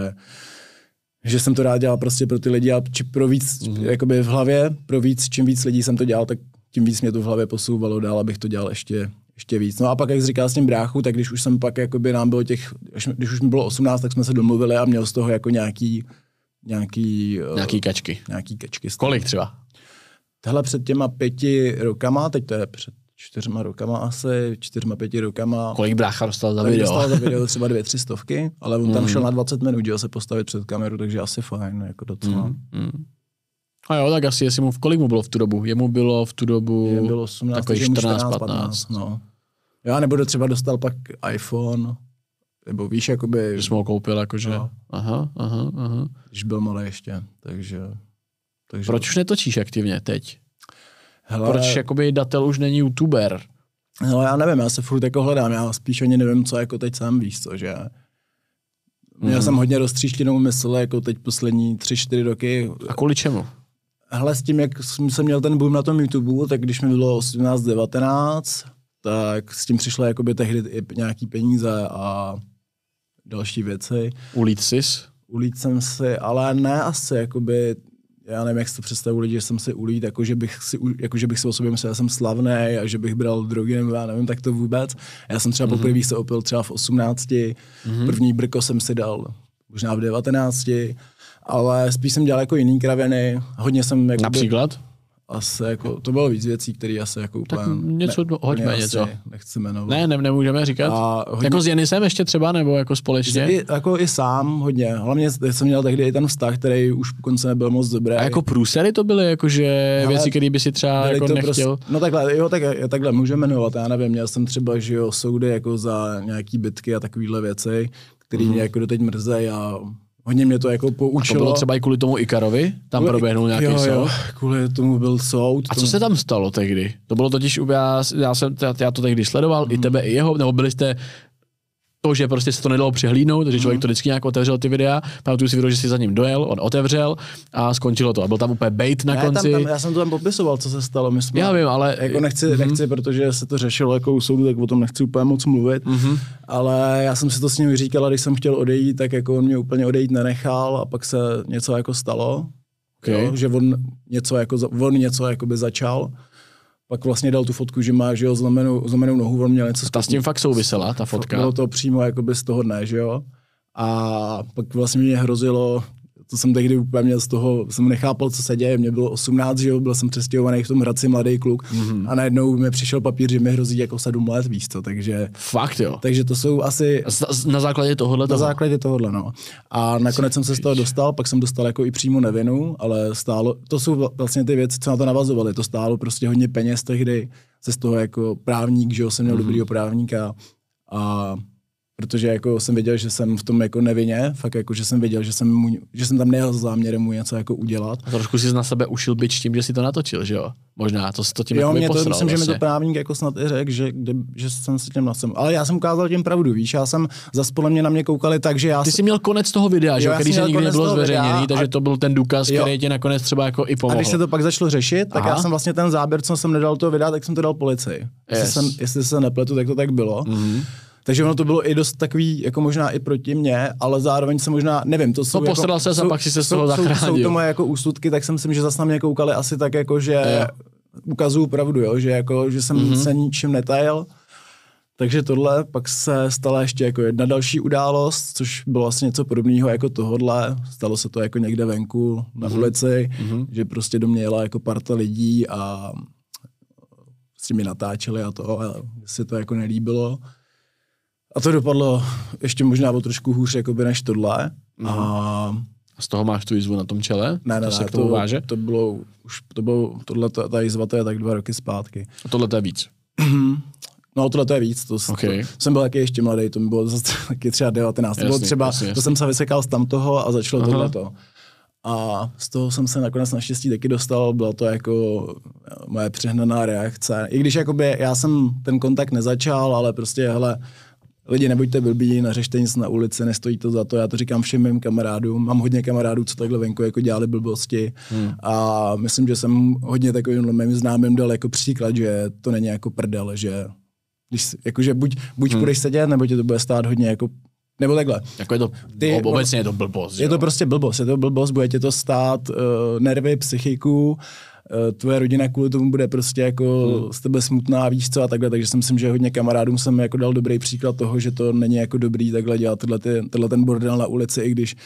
že jsem to rád dělal prostě pro ty lidi a či pro víc, mm-hmm. jakoby v hlavě, pro víc, čím víc lidí jsem to dělal, tak tím víc mě to v hlavě posouvalo dál, abych to dělal ještě, ještě víc. No a pak, jak jsi říkal s tím bráchu, tak když už jsem pak, jakoby nám bylo těch, když už mi bylo 18, tak jsme se domluvili a měl z toho jako nějaký, nějaký, nějaký uh, kačky. Nějaký kačky. Kolik třeba? Tohle před těma pěti rokama, teď to je před čtyřma rokama asi, čtyřma, pěti rokama. Kolik brácha dostal za video? Dostal za video třeba dvě, tři stovky, ale on tam mm. šel na 20 minut, dělal se postavit před kameru, takže asi fajn, jako docela. Mm. Mm. A jo, tak asi jestli mu, kolik mu bylo v tu dobu? Jemu bylo v tu dobu Jemu bylo 18, takový 14, 15. 15 no. Já nebudu třeba dostal pak iPhone, nebo víš, jakoby... Že jsi mu ho koupil, jakože... No. Aha, aha, aha. Když byl malý ještě, takže... takže... Proč už netočíš aktivně teď? Hele, Proč jakoby datel už není youtuber? No já nevím, já se furt jako hledám, já spíš ani nevím, co jako teď sám víš, co, že Měl mm. jsem hodně roztříštěnou mysl, jako teď poslední tři, čtyři roky. A kvůli čemu? Hele, s tím, jak jsem měl ten boom na tom YouTube, tak když mi bylo 18, 19, tak s tím přišlo jakoby tehdy i nějaký peníze a další věci. Ulít sis? Ulít jsem si, ale ne asi, jakoby já nevím, jak si to představuji lidi, že jsem si ulít, jako že bych si, jako že bych si o sobě myslel, že jsem slavný a že bych bral drogy, nebo já nevím, tak to vůbec. Já jsem třeba mm-hmm. poprvé se opil třeba v 18, mm-hmm. první brko jsem si dal možná v 19, ale spíš jsem dělal jako jiný kraviny, hodně jsem... Jako Například? Asi jako, to bylo víc věcí, které asi jako úplně... Tak něco, ne, hoďme něco. Nechci jmenovat. Ne, ne, nemůžeme říkat. A hodně, jako s Jenisem ještě třeba, nebo jako společně? I, jako i sám hodně. Hlavně jsem měl tehdy i ten vztah, který už po konci nebyl moc dobrý. A jako průsery to byly, jakože věci, které by si třeba jako nechtěl? Prostě, no takhle, jo, tak, takhle můžeme jmenovat, já nevím, měl jsem třeba, že jo, soudy jako za nějaký bitky a takovéhle věci, které mm. mě jako doteď mrzejí a Hodně mě to jako poučilo. A to bylo třeba i kvůli tomu Ikarovi? Tam kvůli, proběhnul nějaký jo, jo, soud? kvůli tomu byl soud. A co se tam stalo tehdy? To bylo totiž, já, já, jsem, já to tehdy sledoval, hmm. i tebe, i jeho, nebo byli jste to, že prostě se to nedalo přehlídnout, takže člověk mm. to vždycky nějak otevřel ty videa. Pamatuju si video, že si za ním dojel, on otevřel a skončilo to. A byl tam úplně bait na ne, konci. Tam, tam, já jsem to tam popisoval, co se stalo. My jsme, já vím, ale... Jako nechci, mm-hmm. nechci, protože se to řešilo jako u soudu, tak o tom nechci úplně moc mluvit. Mm-hmm. Ale já jsem si to s ním říkal, když jsem chtěl odejít, tak jako on mě úplně odejít nenechal a pak se něco jako stalo. Okay. Jo, že on něco, jako, on něco by začal pak vlastně dal tu fotku, že má, že jo, zlomenou, zlomenou nohu, on měl něco. Ta s tím fakt souvisela, ta fotka. Bylo to přímo jakoby z toho dne, že jo. A pak vlastně mě hrozilo, to jsem tehdy úplně měl z toho, jsem nechápal, co se děje. Mě bylo 18, že jo, byl jsem přestěhovaný v tom Hradci mladý kluk mm-hmm. a najednou mi přišel papír, že mi hrozí jako 7 let, víc to, takže... Fakt jo. Takže to jsou asi... Na základě tohohle? Na základě tohohle, no. A nakonec jsem se z toho dostal, pak jsem dostal jako i přímo nevinu, ale stálo, to jsou vlastně ty věci, co na to navazovaly, to stálo prostě hodně peněz tehdy, se z toho jako právník, že jo, jsem měl mm-hmm. dobrýho právníka a protože jako jsem věděl, že jsem v tom jako nevině, fakt jako, že jsem věděl, že jsem, mu, že jsem tam nejel s záměrem mu něco jako udělat. A trošku si na sebe ušil byč tím, že si to natočil, že jo? Možná, to, to tím jo, jako mě to, myslím, vlastně. že mi to právník jako snad i řekl, že, že jsem se tím nasem. Ale já jsem ukázal tím pravdu, víš, já jsem za podle mě na mě koukali tak, že já... Ty jsi měl konec toho videa, že jo, který se nikdy nebylo zveřejněný, takže to byl ten důkaz, jo. který ti nakonec třeba jako i pomohl. A když se to pak začalo řešit, tak Aha. já jsem vlastně ten záběr, co jsem nedal to videa, tak jsem to dal policii. Yes. Jestli, jsem, jestli se nepletu, tak to tak bylo. Mm-hmm. Takže ono to bylo i dost takový, jako možná i proti mně, ale zároveň se možná, nevím, to jsou no, jako, se jsou, a pak si se z toho zachránil. Jsou, jsou to moje jako úsudky, tak si myslím, že zase na mě koukali asi tak jako, že jo. ukazuju pravdu, jo, že jako, že jsem mm-hmm. se ničím netajil. Takže tohle pak se stala ještě jako jedna další událost, což bylo vlastně něco podobného jako tohodle. Stalo se to jako někde venku na mm-hmm. ulici, mm-hmm. že prostě do mě jela jako parta lidí a s těmi natáčeli a to, a se to jako nelíbilo. A to dopadlo ještě možná o trošku hůř jakoby než tohle. Mm. A z toho máš tu jizvu na tom čele? Ne, ne, to se k tomu to, váže? to bylo, už to bylo, tohle, ta jizva to je tak dva roky zpátky. A tohle to je víc? No, tohle to je víc. To, okay. to, jsem byl taky ještě mladý, to mi bylo zase taky třeba 19. Jasný, to bylo třeba, jasný, jasný. to jsem se vysekal z tamtoho a začalo tohle to. A z toho jsem se nakonec naštěstí taky dostal, byla to jako moje přehnaná reakce. I když jakoby já jsem ten kontakt nezačal, ale prostě, hele, lidi, nebuďte blbí, neřešte nic na ulici, nestojí to za to. Já to říkám všem mým kamarádům. Mám hodně kamarádů, co takhle venku jako dělali blbosti. Hmm. A myslím, že jsem hodně takovým mým známým dal jako příklad, že to není jako prdel, že když, jakože buď, buď hmm. budeš sedět, nebo tě to bude stát hodně jako nebo takhle. Jako je to, Ty, obecně je to blbost. Je jo? to prostě blbost, je to blbost, bude tě to stát uh, nervy, psychiku, tvoje rodina kvůli tomu bude prostě jako hmm. z tebe smutná, víš co a takhle, takže si myslím, že hodně kamarádům jsem jako dal dobrý příklad toho, že to není jako dobrý takhle dělat tenhle, tenhle ten bordel na ulici, i když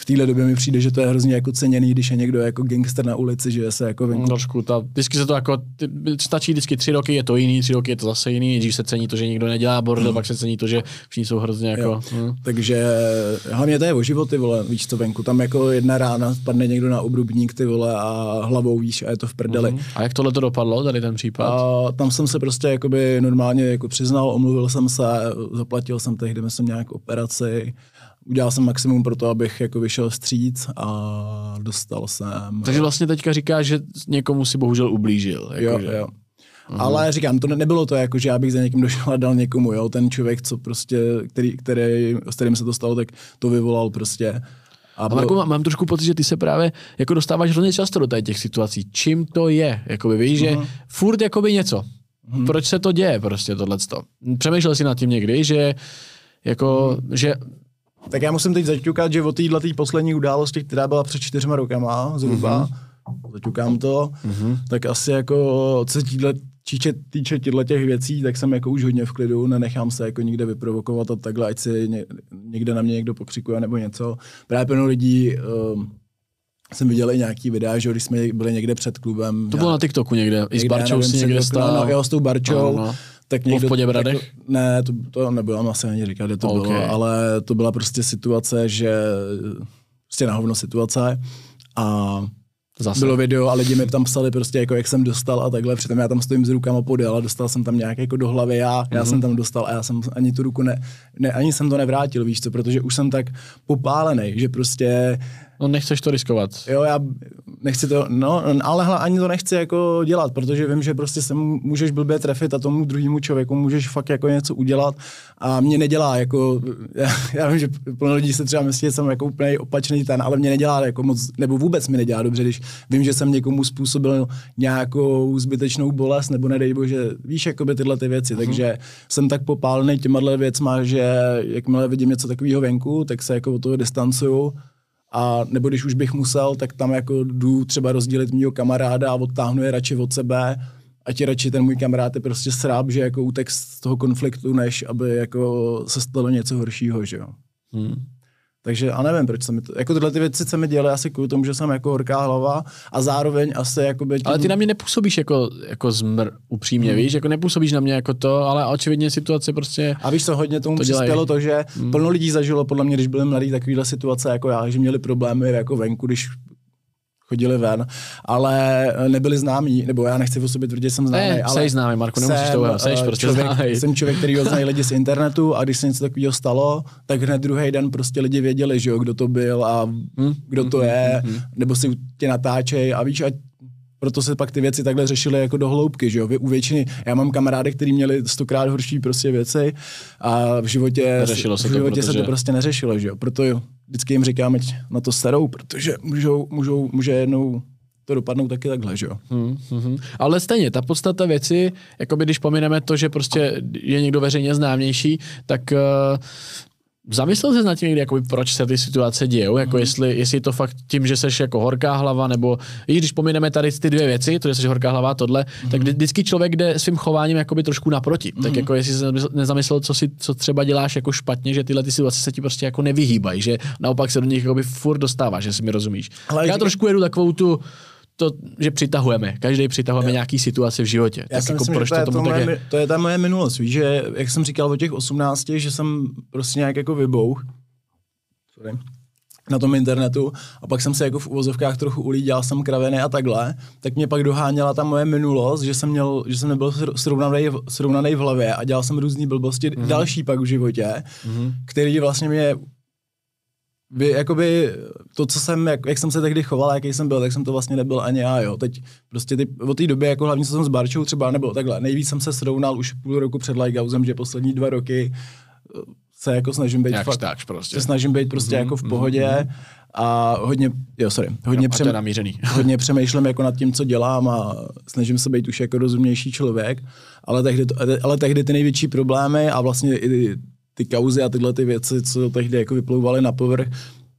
v téhle době mi přijde, že to je hrozně jako ceněný, když je někdo jako gangster na ulici, že se jako venku. Trošku, ta, vždycky se to jako, ty, stačí vždycky tři roky, je to jiný, tři roky je to zase jiný, když se cení to, že nikdo nedělá bordel, mm. pak se cení to, že všichni jsou hrozně jako. Mm. Takže hlavně to je o životy, vole, víš to venku, tam jako jedna rána spadne někdo na obrubník, ty vole, a hlavou víš, a je to v prdeli. Mm. A jak tohle to dopadlo, tady ten případ? A tam jsem se prostě jakoby normálně jako přiznal, omluvil jsem se, zaplatil jsem tehdy, myslím, nějak operaci, udělal jsem maximum pro to, abych jako vyšel stříc a dostal jsem... Takže vlastně teďka říkáš, že někomu si bohužel ublížil. Jako jo, že... jo. Uhum. Ale říkám, to ne, nebylo to jako, že já bych za někým došel a dal někomu, jo, ten člověk, co prostě, který, který, s kterým se to stalo, tak to vyvolal prostě. A bylo... mám, mám trošku pocit, že ty se právě jako dostáváš hrozně často do těch situací. Čím to je? Jakoby víš, uh-huh. že mhm. furt jakoby něco. Uh-huh. Proč se to děje prostě tohleto? Přemýšlel jsi nad tím někdy, že jako, uh-huh. že tak já musím teď zaťukat, že o téhle poslední události, která byla před čtyřma rokama zhruba, mm-hmm. zaťukám to, mm-hmm. tak asi jako co týhle, týče, týče těchto těch věcí, tak jsem jako už hodně v klidu, nenechám se jako nikde vyprovokovat a takhle, ať si ně, někde na mě někdo pokřikuje nebo něco. Právě plno lidí um, jsem viděl i nějaký videa, že když jsme byli někde před klubem. To bylo na TikToku někde, někde i s Barčou si někde stál. No, no, jo, s tou Barčou. No, no tak někdo... v Poděbradech? Jako, ne, to, to nebylo, asi ani říkat, kde to okay. bylo, ale to byla prostě situace, že prostě na hovno situace a Zase. Bylo video a lidi mi tam psali prostě, jako jak jsem dostal a takhle, přitom já tam stojím s rukama podél a dostal jsem tam nějak jako do hlavy já, mm-hmm. já mhm. jsem tam dostal a já jsem ani tu ruku ne, ne, ani jsem to nevrátil, víš co, protože už jsem tak popálený, že prostě No nechceš to riskovat. Jo, já nechci to, no, ale hla, ani to nechci jako dělat, protože vím, že prostě se můžeš blbě trefit a tomu druhému člověku můžeš fakt jako něco udělat a mě nedělá jako, já, já vím, že plno lidí se třeba myslí, že jsem jako úplně opačný ten, ale mě nedělá jako moc, nebo vůbec mi nedělá dobře, když vím, že jsem někomu způsobil nějakou zbytečnou bolest, nebo nedej bože, víš, jakoby tyhle ty věci, uh-huh. takže jsem tak popálený těma věcma, že jakmile vidím něco takového venku, tak se jako od toho distancuju a nebo když už bych musel, tak tam jako jdu třeba rozdělit mýho kamaráda a odtáhnu je radši od sebe, a ti radši ten můj kamarád je prostě sráb, že jako útek z toho konfliktu, než aby jako se stalo něco horšího, že jo. Hmm. Takže a nevím, proč se mi to, jako tyhle ty věci se mi děly asi kvůli tomu, že jsem jako horká hlava a zároveň asi jako by... Tím... Ale ty na mě nepůsobíš jako, jako zmr, upřímně, hmm. víš, jako nepůsobíš na mě jako to, ale očividně situace prostě... A víš co, hodně tomu to přispělo to, že hmm. plno lidí zažilo podle mě, když byli mladí, takovýhle situace jako já, že měli problémy jako venku, když chodili ven, ale nebyli známí, nebo já nechci o sobě tvrdit, že jsem známý, ne, ale známý, Marko, nemusíš to seš prostě člověk, známý. Jsem člověk, který ho znají lidi z internetu a když se něco takového stalo, tak hned druhý den prostě lidi věděli, že jo, kdo to byl a hmm? kdo to hmm, je, hmm, nebo si tě natáčej a víš, a proto se pak ty věci takhle řešily jako do hloubky, že jo? U většiny, já mám kamarády, kteří měli stokrát horší prostě věci a v životě, Neřešilo se, v životě to, protože... se to prostě neřešilo, že jo? Proto jo, vždycky jim říkám, ať na to starou, protože můžou, můžou, může jednou to dopadnou taky takhle, že jo. Hmm, hmm. Ale stejně, ta podstata věci, jako když pomineme to, že prostě je někdo veřejně známější, tak uh, Zamyslel jsi nad tím někdy, jakoby, proč se ty situace dějou? Jako mm. jestli, jestli je to fakt tím, že jsi jako horká hlava, nebo i když pomineme tady ty dvě věci, to, že jsi horká hlava tohle, mm. tak vždycky člověk jde svým chováním jakoby trošku naproti. Mm. Tak mhm. jako jestli jsi nezamyslel, co, si, co třeba děláš jako špatně, že tyhle ty situace se ti prostě jako nevyhýbají, že naopak se do nich jakoby furt dostáváš, že si mi rozumíš. Ale Já trošku jedu takovou tu, to, že přitahujeme. Každý přitahujeme nějaký situaci v životě. Já tak jako myslím, proč to, to, tomu moje, je? to je ta moje minulost. Víš, že jak jsem říkal o těch 18, že jsem prostě nějak jako vybouch. Sorry na tom internetu a pak jsem se jako v uvozovkách trochu ulí, dělal jsem kraveny a takhle, tak mě pak doháněla ta moje minulost, že jsem, měl, že jsem nebyl srovnaný, srovnaný v hlavě a dělal jsem různé blbosti mm-hmm. další pak v životě, mm-hmm. který vlastně mě by, jakoby to, co jsem, jak, jak jsem se tehdy choval, jaký jsem byl, tak jsem to vlastně nebyl ani já, jo. Teď prostě ty, od té doby, jako hlavně co jsem s Barčou třeba, nebo takhle, nejvíc jsem se srovnal už půl roku před Lighthousem, že poslední dva roky eh, se jako snažím být fakt, tak prostě. se snažím být prostě mm-hmm, jako v mhm, pohodě mm-hmm. a hodně, jo, sorry, hodně, přem, hodně přemýšlím jako nad tím, co dělám a snažím se být už jako rozumnější člověk, ale tehdy, ale tehdy ty největší problémy a vlastně i ty kauzy a tyhle ty věci, co tehdy jako vyplouvaly na povrch,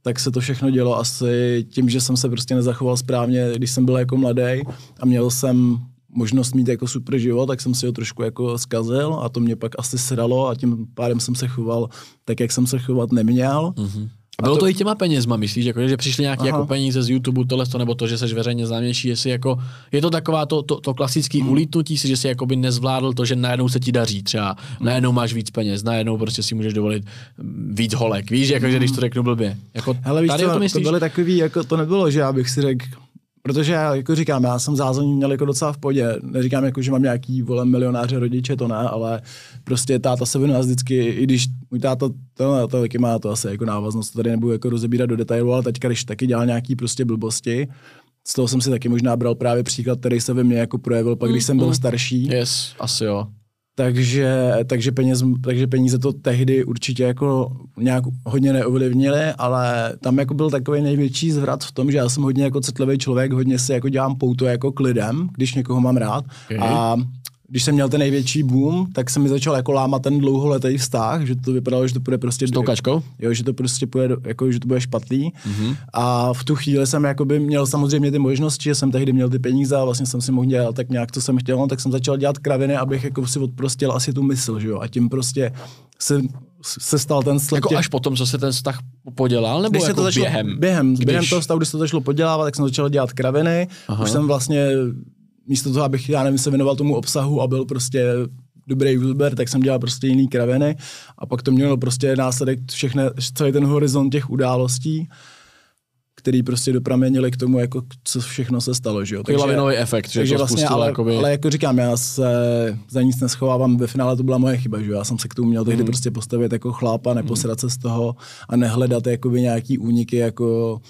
tak se to všechno dělo asi tím, že jsem se prostě nezachoval správně, když jsem byl jako mladý a měl jsem možnost mít jako super život, tak jsem si ho trošku jako zkazil a to mě pak asi sralo a tím pádem jsem se choval tak, jak jsem se chovat neměl. Mm-hmm. A bylo a to, to i těma penězma, myslíš, jako, že přišly nějaké jako peníze z YouTube, tohle, to, nebo to, že jsi veřejně známější, jestli jako, je to taková to, to, to klasické mm. ulítnutí si, že jsi jakoby nezvládl to, že najednou se ti daří třeba, mm. najednou máš víc peněz, najednou prostě si můžeš dovolit víc holek, víš, jako, mm. že když to řeknu blbě. Jako, Hele, víš tady co, to, myslíš? to byly takový, jako to nebylo, že já bych si řekl, Protože já jako říkám, já jsem zázemí měl jako docela v podě. Neříkám jako, že mám nějaký vole milionáře rodiče, to ne, ale prostě táta se nás vždycky, i když můj táta to, to taky má to asi jako návaznost, to tady nebudu jako rozebírat do detailu, ale teďka, když taky dělal nějaký prostě blbosti, z toho jsem si taky možná bral právě příklad, který se ve mně jako projevil, pak když jsem byl mm. starší. Yes, asi jo. Takže, takže, peněz, takže peníze to tehdy určitě jako nějak hodně neovlivnily, ale tam jako byl takový největší zvrat v tom, že já jsem hodně jako citlivý člověk, hodně si jako dělám pouto jako k lidem, když někoho mám rád. Okay. A když jsem měl ten největší boom, tak se mi začal jako lámat ten dlouholetý vztah, že to vypadalo, že to bude prostě... S tou kačkou? Jo, že to prostě bude, jako, že to bude špatný. Mm-hmm. A v tu chvíli jsem jakoby měl samozřejmě ty možnosti, že jsem tehdy měl ty peníze a vlastně jsem si mohl dělat tak nějak, co jsem chtěl, no, tak jsem začal dělat kraviny, abych jako si odprostil asi tu mysl, že jo. A tím prostě se, se stal ten sled. Jako až potom, co se ten vztah podělal, nebo když jako se to začalo, během? Během, když... během toho stavu, když se to začalo podělávat, tak jsem začal dělat kraviny. Aha. Už jsem vlastně místo toho, abych, já nevím, se věnoval tomu obsahu a byl prostě dobrý youtuber, tak jsem dělal prostě jiný kraviny a pak to mělo prostě následek všechny, celý ten horizont těch událostí, který prostě dopramenili k tomu, jako co všechno se stalo, že jo. Takže, lavinový efekt, že takže to vlastně, ale, jakoby... ale, jako říkám, já se za nic neschovávám, ve finále to byla moje chyba, že jo. Já jsem se k tomu měl tehdy mm. prostě postavit jako chlápa, neposrat mm. se z toho a nehledat jakoby nějaký úniky jako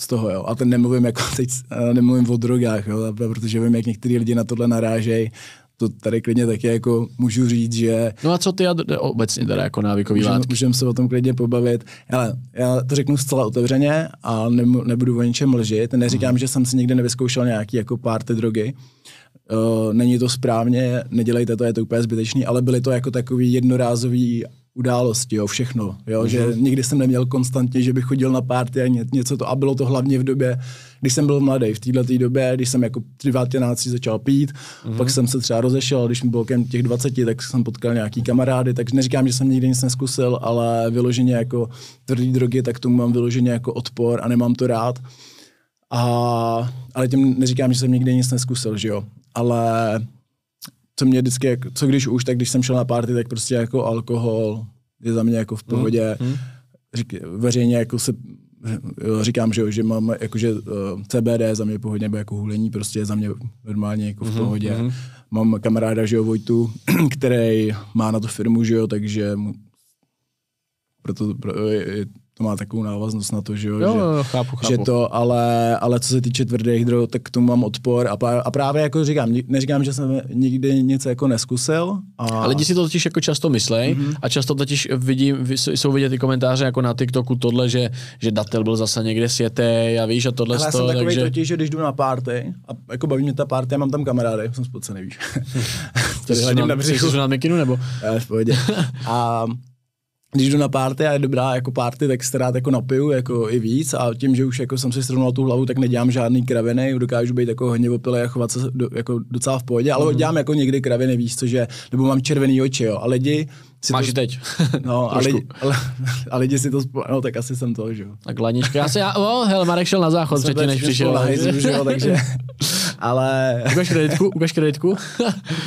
z toho, jo. A ten nemluvím jako teď, nemluvím o drogách, jo, protože vím, jak některý lidi na tohle narážejí, to tady klidně taky jako můžu říct, že... No a co ty obecně teda jako návykový můžem, látky? Můžeme se o tom klidně pobavit. Ale já to řeknu zcela otevřeně a nebudu o ničem mlžit. Neříkám, mm. že jsem si nikdy nevyzkoušel nějaký jako párty drogy. Uh, není to správně, nedělejte to, je to úplně zbytečný, ale byly to jako takový jednorázový události, jo, všechno, jo, mm-hmm. že nikdy jsem neměl konstantně, že bych chodil na párty a ně, něco to, a bylo to hlavně v době, když jsem byl mladý, v této době, když jsem jako 19 začal pít, mm-hmm. pak jsem se třeba rozešel, když mi bylo kem těch 20, tak jsem potkal nějaký kamarády, tak neříkám, že jsem nikdy nic neskusil, ale vyloženě jako tvrdý drogy, tak tomu mám vyloženě jako odpor a nemám to rád. A, ale tím neříkám, že jsem nikdy nic neskusil, že jo, ale co mě vždycky, co když už, tak když jsem šel na party, tak prostě jako alkohol je za mě jako v pohodě. Mm. Řík, veřejně jako se říkám, že, že mám jakože uh, eh, CBD za mě pohodně, nebo jako hulení prostě je za mě normálně jako v mhm, pohodě. Mm-hmm. Mám kamaráda, že jo, Vojtu, který má na to firmu, že jo, takže proto pro, je, to má takovou návaznost na to, že jo, jo, jo chápu, chápu. že to, ale, ale co se týče tvrdých drog, tak k tomu mám odpor a, a právě jako říkám, neříkám, že jsem nikdy nic jako neskusil. A... Ale lidi si to totiž jako často myslej mm-hmm. a často totiž vidím, jsou vidět ty komentáře jako na TikToku tohle, že, že datel byl zase někde světej a víš a tohle Ale já jsem takový takže... totiž, že když jdu na party a jako baví mě ta party, já mám tam kamarády, jsem spocený, víš. Tady hledím na břichu. Jsi na mikinu nebo? Já v pohodě. A když jdu na párty a je dobrá jako párty, tak se rád jako napiju jako i víc a tím, že už jako jsem si srovnal tu hlavu, tak nedělám žádný kraviny, dokážu být jako hodně opilý a chovat se do, jako docela v pohodě, ale mm. dělám jako někdy kraviny, víc, což je, nebo mám červený oči, jo, a lidi si Máš to, teď. No, a lidi, ale, a lidi si to, no tak asi jsem to, že jo. Tak lanička, já se, já, oh, hele, Marek šel na záchod předtím, než přišel. Na hejzu, že jo, takže, ale... Ukaž kreditku, ukaž kreditku.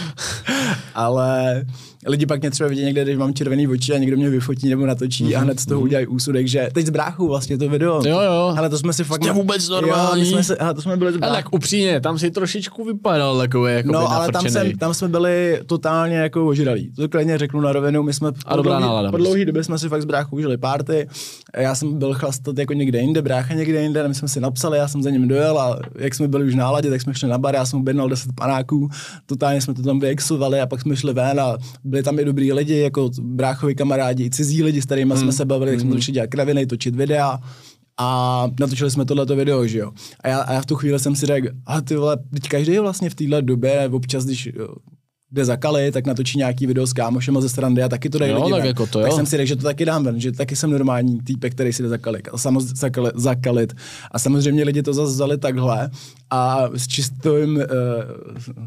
ale lidi pak mě třeba vidí někde, když mám červený oči a někdo mě vyfotí nebo natočí mm-hmm. a hned z toho mhm. udělají úsudek, že teď s bráchou vlastně to video. Jo, jo. Ale to jsme si fakt... Jste vůbec normální. Jo, jsme se, ale to jsme byli ale tak upřímně, tam si trošičku vypadal takový jako No, ale tam, jsem, tam jsme byli totálně jako ožralí. To klidně řeknu na rovinu, my jsme a dobrá dlouhý, po prostě. době jsme si fakt s bráchou užili párty. Já jsem byl chlastat jako někde jinde, brácha někde jinde, my jsme si napsali, já jsem za ním dojel a jak jsme byli už v náladě, tak jsme šli na bar, já jsem objednal 10 panáků, totálně jsme to tam vyexovali a pak jsme šli ven a byli tam i dobrý lidi, jako bráchovi kamarádi, i cizí lidi, s kterými mm. jsme se bavili, mm. jsme začali dělat kraviny, točit videa a natočili jsme tohleto video, že jo. A já, a já v tu chvíli jsem si řekl, a ty vole, teď každý vlastně v téhle době, občas, když jde za Kali, tak natočí nějaký video s kámošem ze strany a taky to dají jo, lidi tak, jako to, tak jsem si řekl, že to taky dám ven, že taky jsem normální týpek, který si jde zakalit. A samozřejmě zakalit. A samozřejmě lidi to zase vzali takhle a s, čistým, uh,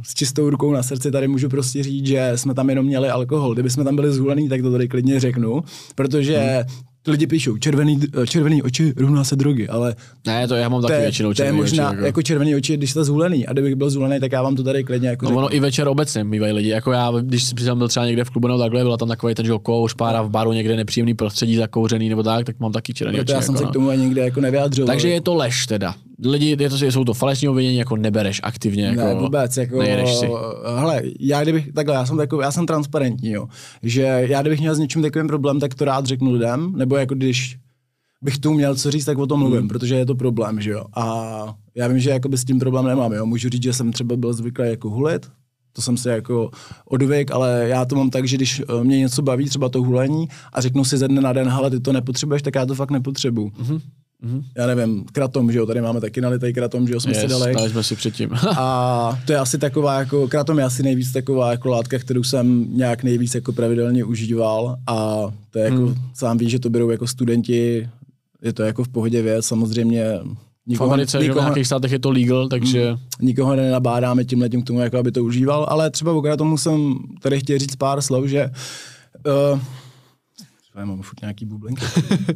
s čistou rukou na srdci tady můžu prostě říct, že jsme tam jenom měli alkohol. Kdyby jsme tam byli zvolený, tak to tady klidně řeknu, protože hmm lidi píšou, červený, eh, červený oči rovná se drogy, ale... Ne, to já mám taky většinou To je možná oči, jako. jako červený oči, když jste zhulený a kdybych byl zhulený, tak já vám to tady klidně jako No řeknu. ono i večer obecně mývají lidi, jako já, když jsem byl třeba někde v klubu nebo takhle, byla tam takový ten, že kouš, pára v baru, někde nepříjemný prostředí, zakouřený nebo tak, tak mám taky červený no, oči. Já jsem jako, se k no. tomu ani nikde jako nevyjadřoval. Takže je to lež teda lidi, je to, jsou to falešní obvinění, jako nebereš aktivně, jako ne, vůbec, jako, nejedeš si. Hele, já kdybych, takhle, já jsem takový, já jsem transparentní, jo, že já kdybych měl s něčím takovým problém, tak to rád řeknu lidem, nebo jako když bych tu měl co říct, tak o tom mluvím, hmm. protože je to problém, že jo. A já vím, že jakoby s tím problém nemám, jo. Můžu říct, že jsem třeba byl zvyklý jako hulit, to jsem si jako odvyk, ale já to mám tak, že když eh, mě něco baví, třeba to hulení, a řeknu si ze dne na den, hele, ty to nepotřebuješ, tak já to fakt nepotřebuju. Mm-hmm. Mm-hmm. Já nevím, kratom, že jo, tady máme taky nalitej kratom, že jo, jsme yes, si dali. jsme si předtím. a to je asi taková, jako, kratom je asi nejvíc taková jako látka, kterou jsem nějak nejvíc jako pravidelně užíval a to je jako, hmm. sám víš, že to berou jako studenti je to jako v pohodě věc, samozřejmě Nikoho, v Americe, nikoho, že v nějakých státech je to legal, takže... Mm, nikoho nenabádáme tím letím k tomu, jako aby to užíval, ale třeba o tomu jsem tady chtěl říct pár slov, že... Uh, já mám furt nějaký bublinky.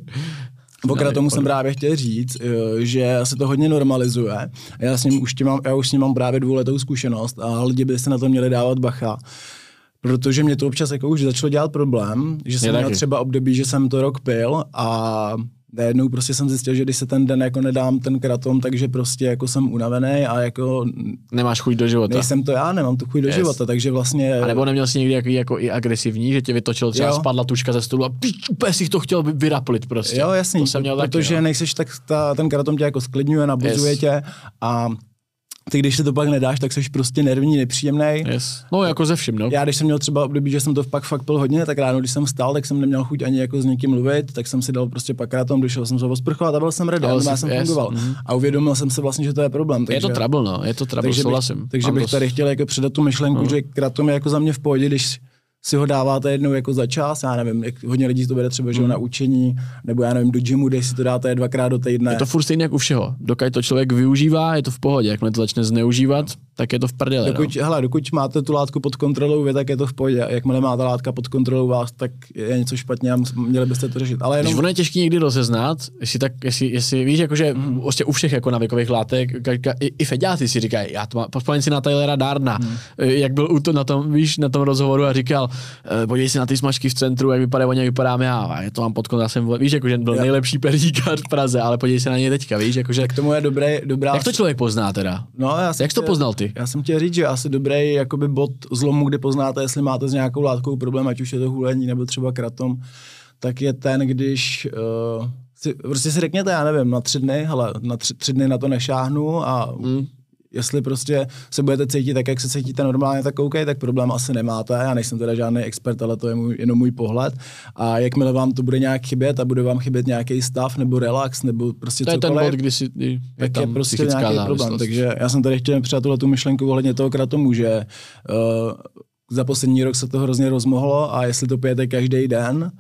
Pokud tomu jsem právě chtěl říct, eh, že se to hodně normalizuje. Já, s ním už mám, já už s ním mám právě dvouletou zkušenost a lidi by se na to měli dávat bacha. Protože mě to občas jako už začalo dělat problém, že jsem měl třeba období, že jsem to rok pil a najednou prostě jsem zjistil, že když se ten den jako nedám ten kratom, takže prostě jako jsem unavený a jako... Nemáš chuť do života. Nejsem to já, nemám tu chuť yes. do života, takže vlastně... A nebo neměl jsi někdy jako, jako i agresivní, že tě vytočil třeba jo. spadla tuška ze stolu a úplně si to chtěl vyraplit prostě. Jo, jasný, to jsem měl protože taky, nejseš tak, ta, ten kratom tě jako sklidňuje, nabuzuje yes. tě a ty když se to pak nedáš, tak jsi prostě nervní, nepříjemný. Yes. No jako ze vším, no. Já když jsem měl třeba období, že jsem to pak fakt pil hodně, tak ráno, když jsem stál, tak jsem neměl chuť ani jako s někým mluvit, tak jsem si dal prostě pak tom, došel jsem se osprchovat a byl jsem ready, já jsem yes. fungoval. Mm-hmm. A uvědomil jsem se vlastně, že to je problém. Takže, je to trouble, no, je to trouble, takže souhlasím. Bych, takže bych tady chtěl jako předat tu myšlenku, no. že kratom je jako za mě v pohodě, když si ho dáváte jednou jako za čas, já nevím, jak hodně lidí to bere třeba že hmm. na učení, nebo já nevím, do gymu, kde si to dáte dvakrát do týdne. Je to furt stejně jako u všeho. Dokud to člověk využívá, je to v pohodě. Jakmile to začne zneužívat, tak je to v prdele. Dokud, no. hele, dokud máte tu látku pod kontrolou vy, tak je to v pohodě. Jakmile máte látka pod kontrolou vás, tak je něco špatně a měli byste to řešit. Ale jenom... Když ono je těžké někdy rozeznat, jestli, tak, jestli, jestli víš, jakože mm. vlastně u všech jako navykových látek, ka, ka, i, i feďáci si říkají, já to mám, si na Taylora Darna, mm. jak byl u to, na tom, víš, na tom rozhovoru a říkal, e, podívej si na ty smažky v centru, jak vypadá, oni jak vypadáme já, a já to mám pod kontrolou, jsem, víš, jakože byl já. nejlepší períkár v Praze, ale podívej se na něj teďka, víš, jakože. K tomu je dobré, dobrá. Jak to člověk pozná teda? No, já jak to poznal ty? Já jsem chtěl říct, že asi dobrý jakoby bod zlomu, kde poznáte, jestli máte s nějakou látkou problém, ať už je to hulení nebo třeba kratom, tak je ten, když uh, si, prostě si řekněte, já nevím, na tři dny, ale na tři, tři dny na to nešáhnu a mm jestli prostě se budete cítit tak, jak se cítíte normálně, tak OK, tak problém asi nemáte. Já nejsem teda žádný expert, ale to je můj, jenom můj pohled. A jakmile vám to bude nějak chybět a bude vám chybět nějaký stav nebo relax nebo prostě to cokoliv, je ten bod, kdy si, je tak je prostě nějaký závislost. problém. Takže já jsem tady chtěl přijat tuhle tu myšlenku ohledně toho kratomu, že uh, za poslední rok se to hrozně rozmohlo a jestli to pijete každý den,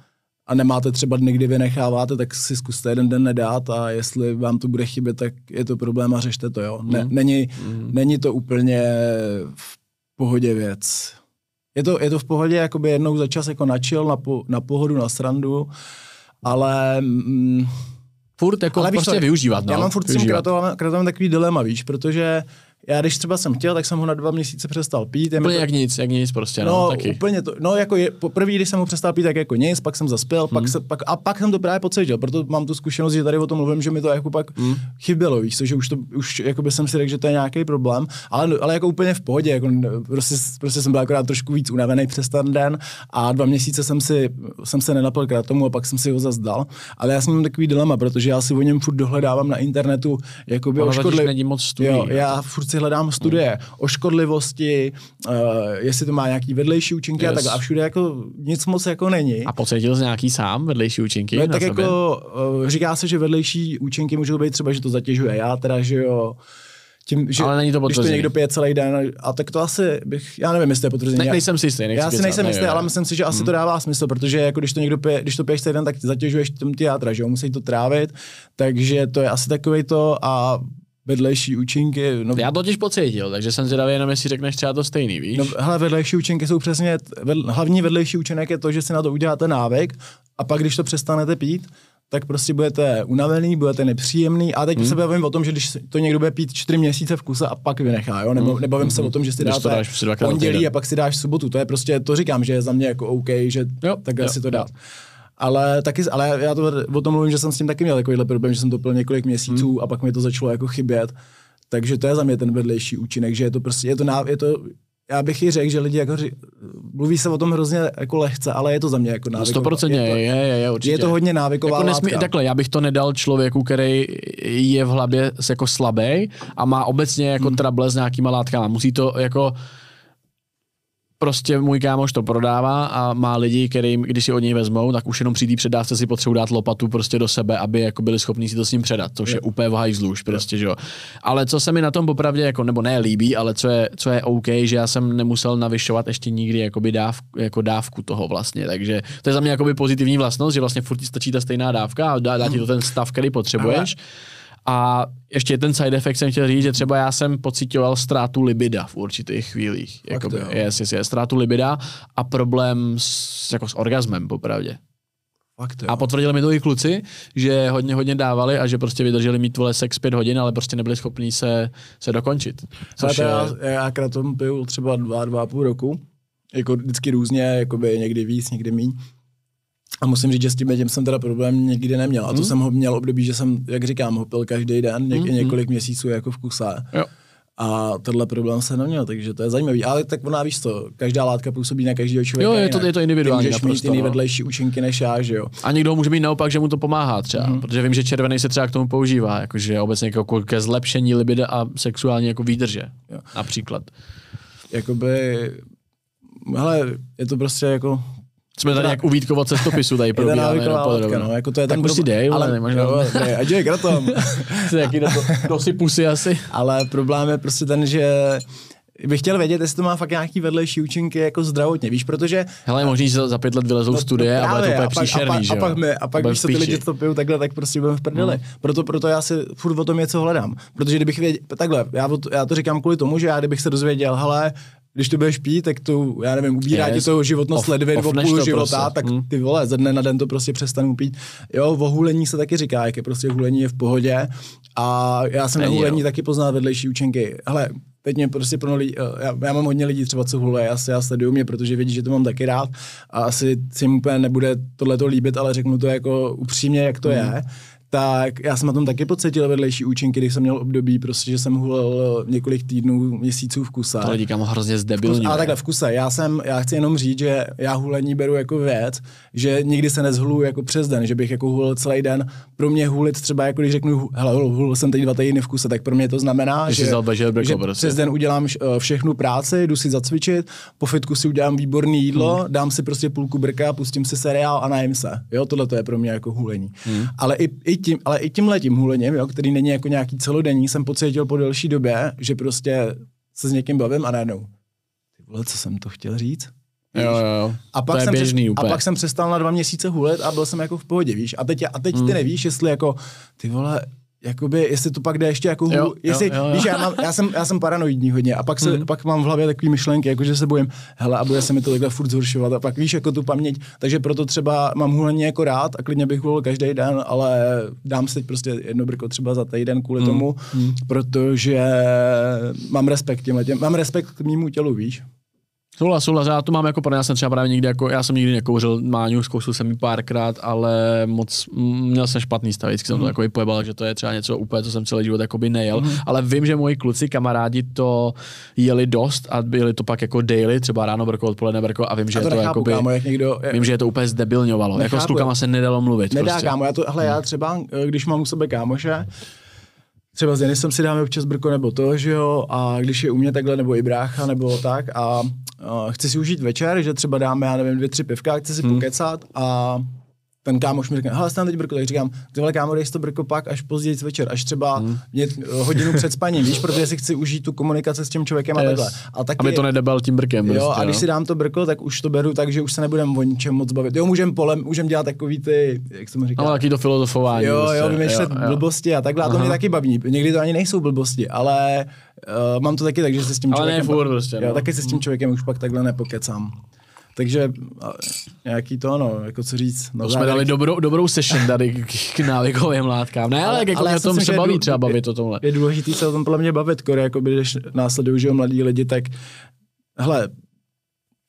a nemáte třeba dny, kdy vynecháváte, tak si zkuste jeden den nedát a jestli vám to bude chybět, tak je to problém a řešte to, jo. Ne, mm. není, mm. není to úplně v pohodě věc. Je to, je to v pohodě jakoby jednou za čas jako načil na, po, na pohodu, na srandu, ale... Mm, furt jako ale prostě to, využívat, no. Já mám furt s tím kratovem takový dilema, víš, protože já když třeba jsem chtěl, tak jsem ho na dva měsíce přestal pít. Úplně to... jak nic, jak nic prostě, no, no taky. úplně to, no jako je, poprvé, když jsem ho přestal pít, tak jako nic, pak jsem zaspěl, hmm. pak, se, pak, a pak jsem to právě pocítil, proto mám tu zkušenost, že tady o tom mluvím, že mi to jako pak hmm. chybělo, víš, že už to, už jako by jsem si řekl, že to je nějaký problém, ale, ale jako úplně v pohodě, jako prostě, prostě jsem byl akorát trošku víc unavený přes ten den a dva měsíce jsem si, jsem se nenapil k tomu a pak jsem si ho zazdal, ale já jsem mám takový dilema, protože já si o něm furt dohledávám na internetu, jakoby o škodli... moc studií, jo, já furt si hledám studie, o škodlivosti, uh, jestli to má nějaký vedlejší účinky yes. a tak a všude jako nic moc jako není. A pocítil jsi nějaký sám vedlejší účinky? No, tak sobě? jako uh, říká se, že vedlejší účinky můžou být třeba, že to zatěžuje já, teda, že jo, tím, že ale není to když to někdo pije celý den, a tak to asi bych, já nevím, jestli to je potvrzení. Ne, nejsem si jistý. Já si nejsem jistý, ale myslím si, že asi hmm. to dává smysl, protože jako když to někdo pije, když to piješ celý den, tak zatěžuješ tím ty játra, že jo, musí to trávit, takže to je asi takový to a vedlejší účinky. No, já totiž pocítil, takže jsem zvědavý jenom, jestli řekneš třeba to stejný, víš? No, hele, vedlejší účinky jsou přesně, ved, hlavní vedlejší účinek je to, že si na to uděláte návyk a pak, když to přestanete pít, tak prostě budete unavený, budete nepříjemný. A teď hmm. se bavím o tom, že když to někdo bude pít čtyři měsíce v kuse a pak vynechá, jo? Nebo, hmm. nebavím hmm. se o tom, že si dáte dáš pondělí a pak si dáš sobotu. To je prostě, to říkám, že je za mě jako OK, že jo, takhle jo, si to dát. Jo. Ale, taky, ale já to o tom mluvím, že jsem s tím taky měl takovýhle problém, že jsem to pil několik měsíců hmm. a pak mi to začalo jako chybět. Takže to je za mě ten vedlejší účinek, že je to prostě, je to, je to já bych i řekl, že lidi jako ři, mluví se o tom hrozně jako lehce, ale je to za mě jako návyková. 100% je, to, je, je, je, určitě. Je to hodně návyková jako nesmí, látka. Takhle, já bych to nedal člověku, který je v hlavě jako slabý a má obecně jako hmm. trable s nějakýma látkama. Musí to jako prostě můj kámoš to prodává a má lidi, kterým, když si od něj vezmou, tak už jenom při té předávce si potřebují dát lopatu prostě do sebe, aby jako byli schopni si to s ním předat, což je, je úplně v hajzlu prostě, že jo. Ale co se mi na tom popravdě, jako, nebo ne líbí, ale co je, co je OK, že já jsem nemusel navyšovat ještě nikdy jakoby dáv, jako dávku toho vlastně, takže to je za mě jakoby pozitivní vlastnost, že vlastně furt ti stačí ta stejná dávka a dá, dá ti to ten stav, který potřebuješ. Ale a ještě ten side effect jsem chtěl říct, že třeba já jsem pocitoval ztrátu libida v určitých chvílích. Jakoby, yes, yes, yes, ztrátu libida a problém s, jako s orgasmem, popravdě. Fakt, a potvrdili mi to i kluci, že hodně, hodně dávali a že prostě vydrželi mít vole sex pět hodin, ale prostě nebyli schopni se, se dokončit. Což je... já, já kratom piju třeba dva, dva a půl roku. Jako vždycky různě, jakoby někdy víc, někdy míň. A musím říct, že s tím tím jsem teda problém nikdy neměl. A to hmm. jsem ho měl období, že jsem, jak říkám, ho pil každý den, něk, hmm. několik měsíců jako v kuse. Jo. A tenhle problém se neměl, takže to je zajímavý. Ale tak ona víš to, každá látka působí na každého člověka. Jo, je to, je to individuální. Ty můžeš naprosto, mít jiný no. vedlejší účinky než já, že jo. A někdo může mít naopak, že mu to pomáhá třeba, mm. protože vím, že červený se třeba k tomu používá, jakože obecně jako ke zlepšení libida a sexuální jako výdrže. Jo. Například. Jakoby, hele, je to prostě jako jsme tady jak uvítkovo cestopisu tady probíháme. Je látka, no, jako to je tak prostě dej, ale nemáš no, ne, ať je kratom. Jaký si pusy asi. Ale problém je prostě ten, že bych chtěl vědět, jestli to má fakt nějaký vedlejší účinky jako zdravotně, víš, protože... Hele, možná, že za pět let vylezou no, studie a bude to úplně příšerný, a pak, že a pak, my, a pak když to ty lidi to pijou takhle, tak prostě budeme v prdeli. Hmm. Proto, proto já si furt o tom něco hledám. Protože kdybych věděl, takhle, já, já to říkám kvůli tomu, že já kdybych se dozvěděl, hele, když to budeš pít, tak to, já nevím, ubírá yes. ti to životnost ledvin o půl života, prostě. tak hmm. ty vole, ze dne na den to prostě přestanu pít. Jo, o hulení se taky říká, jak je prostě hulení je v pohodě a já jsem Není, na hulení jo. taky poznal vedlejší účinky. Hele, teď mě prostě pro lidi, eh, já, já, mám hodně lidí třeba, co hulé, já, já sleduju mě, protože vědí, že to mám taky rád a asi si jim úplně nebude tohle to líbit, ale řeknu to jako upřímně, jak to mm. je tak já jsem na tom taky pocítil vedlejší účinky, když jsem měl období, prostě, že jsem hulil několik týdnů, měsíců v kuse. To lidi kam hrozně zdebilní. Ale takhle v kuse. Já, jsem, já chci jenom říct, že já hulení beru jako věc, že nikdy se nezhulu jako přes den, že bych jako hulil celý den. Pro mě hulit třeba, jako když řeknu, hele, hulil jsem teď dva týdny v kuse, tak pro mě to znamená, že, že, že prostě. přes den udělám eh, všechnu práci, jdu si zacvičit, po fitku si udělám výborný jídlo, hmm. dám si prostě půlku brka, pustím si seriál a najím se. Jo, tohle to je pro mě jako hulení. Hmm. Ale i, i tím, ale i tím letím hulením, jo, který není jako nějaký celodenní, jsem pocítil po delší době, že prostě se s někým bavím a najednou. Ty vole, co jsem to chtěl říct? Víš? Jo, jo, A pak, to jsem běžný, přes, a pak jsem přestal na dva měsíce hulet a byl jsem jako v pohodě, víš? A teď, a teď hmm. ty nevíš, jestli jako, ty vole, jakoby, jestli to pak jde ještě jako jo, jestli, jo, jo, víš, já, mám, já, jsem, já jsem paranoidní hodně a pak, se, hmm. pak mám v hlavě takové myšlenky, jako že se bojím, hele, a bude se mi to takhle furt zhoršovat a pak víš, jako tu paměť, takže proto třeba mám hulení jako rád a klidně bych hulil každý den, ale dám si teď prostě jedno brko třeba za týden kvůli hmm. tomu, hmm. protože mám respekt těm mám respekt k mýmu tělu, víš. Souhlas, souhlas, já to mám jako, já jsem třeba právě nikdy jako, já jsem nikdy nekouřil máňu, zkoušel jsem ji párkrát, ale moc, měl jsem špatný stav, vždycky jsem mm. to jako pojebal, že to je třeba něco úplně, co jsem celý život jako by nejel, mm. ale vím, že moji kluci, kamarádi to jeli dost a byli to pak jako daily, třeba ráno brko, odpoledne brko a vím, že a to, to nechápu, by, kámo, jak někdo, vím, že je to úplně zdebilňovalo, nechápu, jako s klukama se nedalo mluvit. Nedá, prostě. kámo, já to, hele, já hmm. třeba, když mám u sebe kámoše, třeba s Denisem si dáme občas brko nebo to, že jo, a když je u mě takhle, nebo i brácha, nebo tak, a uh, chci si užít večer, že třeba dáme, já nevím, dvě, tři pivka, chci si hmm. pokecat a ten kámoš mi řekne, hele, teď brko, tak říkám, ty vole kámo, dej to brko pak až později večer, až třeba hmm. mě, eh, hodinu před spaním, víš, protože si chci užít tu komunikaci s tím člověkem yes. a takhle. A taky, Aby to nedebal tím brkem. Jo, prostě, a když no. si dám to brko, tak už to beru tak, že už se nebudem o ničem moc bavit. Jo, můžeme polem, můžeme dělat takový ty, jak jsem říkal. Ale taky to filozofování. Jo, prostě. jo, vymýšlet jo, jo. blbosti a takhle, a to mě taky baví. Někdy to ani nejsou blbosti, ale uh, mám to taky tak, že se s tím člověkem... Ale ne furt prostě, jo, no. taky se s tím člověkem už pak takhle nepokecám. Takže nějaký to, no, jako co říct. No, jsme dali dobrou, dobrou session tady k, k návykovým látkám. Ne, ale, ale jako ale o tom se baví třeba bavit o tomhle. Je důležité se o tom podle mě bavit, kore, jako když následují, že mladí lidi, tak hele,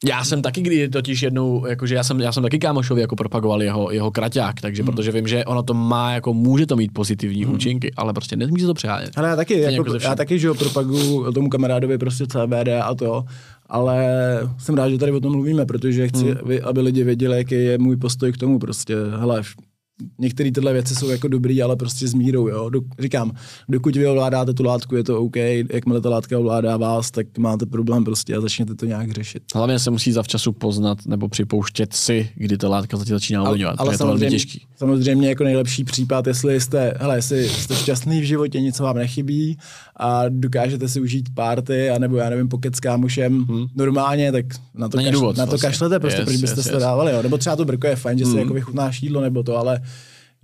já jsem taky kdy totiž jednou, jakože já jsem, já jsem taky kámošovi jako propagoval jeho, jeho kraťák, takže hmm. protože vím, že ono to má, jako může to mít pozitivní hmm. účinky, ale prostě nesmí se to přehánět. Ale já taky, jako, jako já taky, že jo, propaguju tomu kamarádovi prostě CBD a to, ale jsem rád, že tady o tom mluvíme, protože chci, hmm. aby lidi věděli, jaký je můj postoj k tomu prostě, hele, některé tyhle věci jsou jako dobrý, ale prostě s mírou, jo. Do, říkám, dokud vy ovládáte tu látku, je to OK, jakmile ta látka ovládá vás, tak máte problém prostě a začněte to nějak řešit. Hlavně se musí zavčasu poznat nebo připouštět si, kdy ta látka začíná ovlivňovat. Ale, ale je to velmi těžký. Samozřejmě jako nejlepší případ, jestli jste, hele, jestli jste šťastný v životě, nic vám nechybí a dokážete si užít párty, anebo já nevím, pokec s kámošem hmm. normálně, tak na to, kaš, důvod, na to vlastně. kašlete prostě, yes, proč byste yes, se yes. dávali, jo. Nebo třeba to brko je fajn, že hmm. si jako vychutnáš jídlo nebo to, ale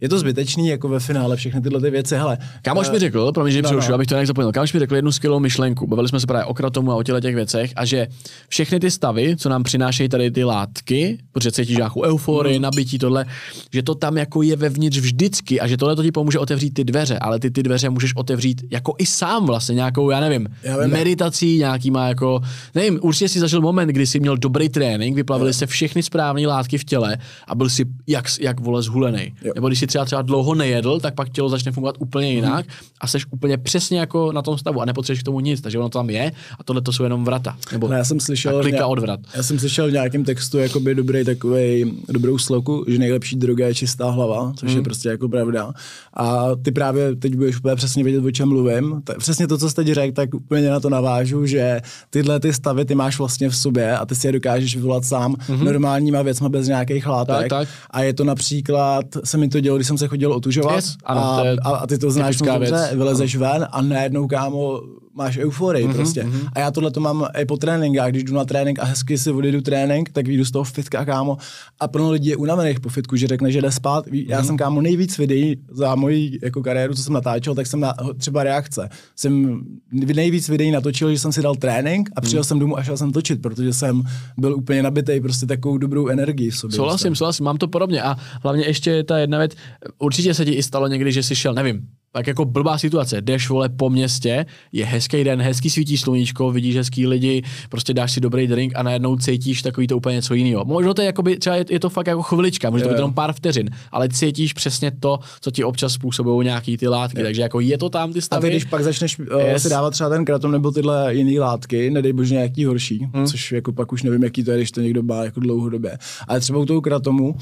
je to zbytečný jako ve finále všechny tyhle ty věci. Hele, Kámoš uh, mi řekl, pro mě, že no, no. abych to nějak zapomněl, kámoš mi řekl jednu skvělou myšlenku. Bavili jsme se právě o kratomu a o těle těch věcech a že všechny ty stavy, co nám přinášejí tady ty látky, protože cítíš nějakou euforii, mm. nabití, tohle, že to tam jako je vevnitř vždycky a že tohle to ti pomůže otevřít ty dveře, ale ty ty dveře můžeš otevřít jako i sám vlastně nějakou, já nevím, já vím, meditací, nějakýma jako, nevím, určitě si zažil moment, kdy jsi měl dobrý trénink, vyplavili se všechny správné látky v těle a byl si jak, jak vole zhulený. Nebo když si třeba třeba dlouho nejedl, tak pak tělo začne fungovat úplně jinak hmm. a jsi úplně přesně jako na tom stavu a nepotřebuješ k tomu nic, takže ono tam je a tohle to jsou jenom vrata. Nebo no, já jsem slyšel, klika od vrat. Já jsem slyšel v nějakém textu jakoby dobrý takový dobrou sloku, že nejlepší droga je čistá hlava, což hmm. je prostě jako pravda. A ty právě teď budeš úplně přesně vědět, o čem mluvím. Tak přesně to, co jste řekl, tak úplně na to navážu, že tyhle ty stavy ty máš vlastně v sobě a ty si je dokážeš vyvolat sám hmm. normálníma věcma bez nějakých látek. Tak, tak. A je to například, se mi to dělo, když jsem se chodil otužovat yes, ano, a, a, a ty to znáš dobře, vylezeš ano. ven a najednou, kámo, máš euforii mm-hmm, prostě. Mm-hmm. A já tohle to mám i po tréninkách, když jdu na trénink a hezky si odjedu trénink, tak vyjdu z toho fitka, kámo. A plno lidí je unavených po fitku, že řekne, že jde spát. Já mm-hmm. jsem kámo nejvíc videí za moji jako kariéru, co jsem natáčel, tak jsem na třeba reakce. Jsem nejvíc videí natočil, že jsem si dal trénink a přijel mm. jsem domů a šel jsem točit, protože jsem byl úplně nabitý prostě takovou dobrou energii v sobě. Souhlasím, souhlasím, mám to podobně. A hlavně ještě ta jedna věc, určitě se ti i stalo někdy, že jsi šel, nevím, tak jako blbá situace. Jdeš vole po městě, je hezký den, hezký svítí sluníčko, vidíš hezký lidi, prostě dáš si dobrý drink a najednou cítíš takový to úplně něco jiného. Možná to je jako by, třeba je, je, to fakt jako chvilička, může to být jenom pár vteřin, ale cítíš přesně to, co ti občas způsobují nějaký ty látky, je. takže jako je to tam ty stavy. A ty, když pak začneš uh, yes. si dávat třeba ten kratom nebo tyhle jiné látky, nedej bože nějaký horší, hmm. což jako pak už nevím, jaký to je, když to někdo má jako dlouhodobě. Ale třeba u toho kratomu,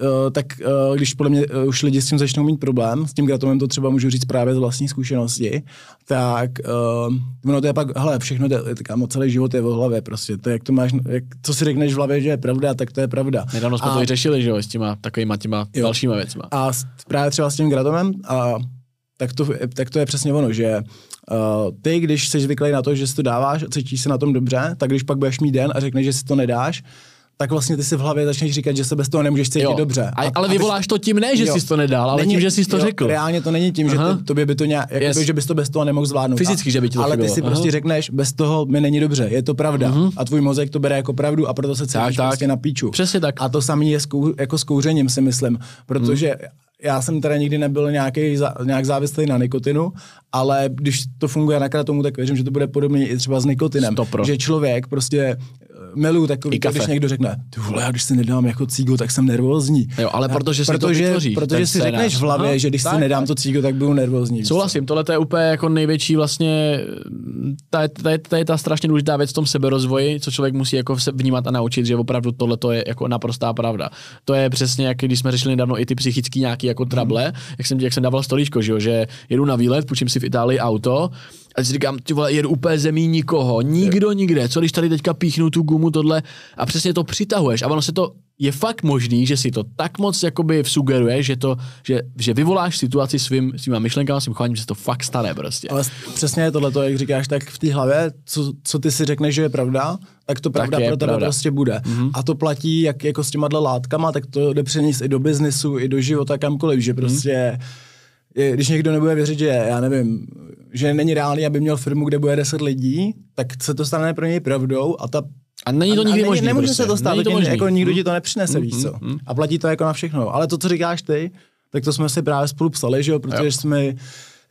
Uh, tak uh, když podle mě uh, už lidi s tím začnou mít problém, s tím gratomem to třeba můžu říct právě z vlastní zkušenosti, tak uh, ono to je pak, hele, všechno, to, kámo, celý život je v hlavě prostě, to jak to máš, jak, co si řekneš v hlavě, že je pravda, tak to je pravda. Nedávno jsme a, to i řešili, že jo, s těma takovýma těma jo. dalšíma věcma. A právě třeba s tím gratomem, a tak to, tak to je přesně ono, že Uh, ty, když jsi zvyklý na to, že si to dáváš a cítíš se na tom dobře, tak když pak budeš mít den a řekneš, že si to nedáš, tak vlastně ty si v hlavě začneš říkat, že se bez toho nemůžeš cítit jo. dobře. A, ale vyvoláš to tím ne, že jo. jsi to nedal, ale není, tím, že jsi to jo, řekl. Reálně to není tím, Aha. že to, tobě by to nějak, jako yes. že bys to bez toho nemohl zvládnout. Fyzicky, že by ti to Ale chybilo. ty si Aha. prostě řekneš, bez toho mi není dobře, je to pravda. Uh-huh. A tvůj mozek to bere jako pravdu a proto se cítíš tak, prostě na píču. Přesně tak. A to samé je s kou, jako s kouřením, si myslím, protože hmm já jsem teda nikdy nebyl nějaký, nějak závislý na nikotinu, ale když to funguje na tomu, tak věřím, že to bude podobné i třeba s nikotinem. Stopro. Že člověk prostě miluju takový, to, když někdo řekne, ty vole, já když si nedám jako cígo, tak jsem nervózní. Jo, ale protože si protože, to vytvoří, Protože si řekneš v hlavě, no, že když tak, si nedám to cígo, tak budu nervózní. Souhlasím, tohle je úplně jako největší vlastně, ta, ta, ta, je ta strašně důležitá věc v tom seberozvoji, co člověk musí jako se vnímat a naučit, že opravdu tohle je jako naprostá pravda. To je přesně, jak když jsme řešili nedávno i ty psychické nějaký jako trable, hmm. jak jsem, jak jsem dával stolíčko, že, jo, že jedu na výlet, půjčím si v Itálii auto, a si říkám, ty vole, jedu úplně zemí nikoho, nikdo nikde, co když tady teďka píchnu tu gumu, tohle a přesně to přitahuješ a ono se to, je fakt možný, že si to tak moc jakoby sugeruje, že, to, že, že vyvoláš situaci svým, svýma myšlenkama, svým chováním, že se to fakt stane prostě. Ale přesně je tohle, jak říkáš, tak v té hlavě, co, co ty si řekneš, že je pravda, tak to pravda tak pro tebe pravda. prostě bude. Mm-hmm. A to platí jak jako s těma látkama, tak to jde přenést i do biznesu, i do života, kamkoliv, že mhm. prostě mm-hmm. Když někdo nebude věřit, že já nevím, že není reálný, aby měl firmu, kde bude 10 lidí, tak se to stane pro něj pravdou a ta a není to nikdy možné. Nemůže prostě. se to stát, není to možný. jako nikdo ti to nepřinese, mm, víš co. Mm, mm. A platí to jako na všechno. Ale to, co říkáš ty, tak to jsme si právě spolu psali, že jo, protože jo. jsme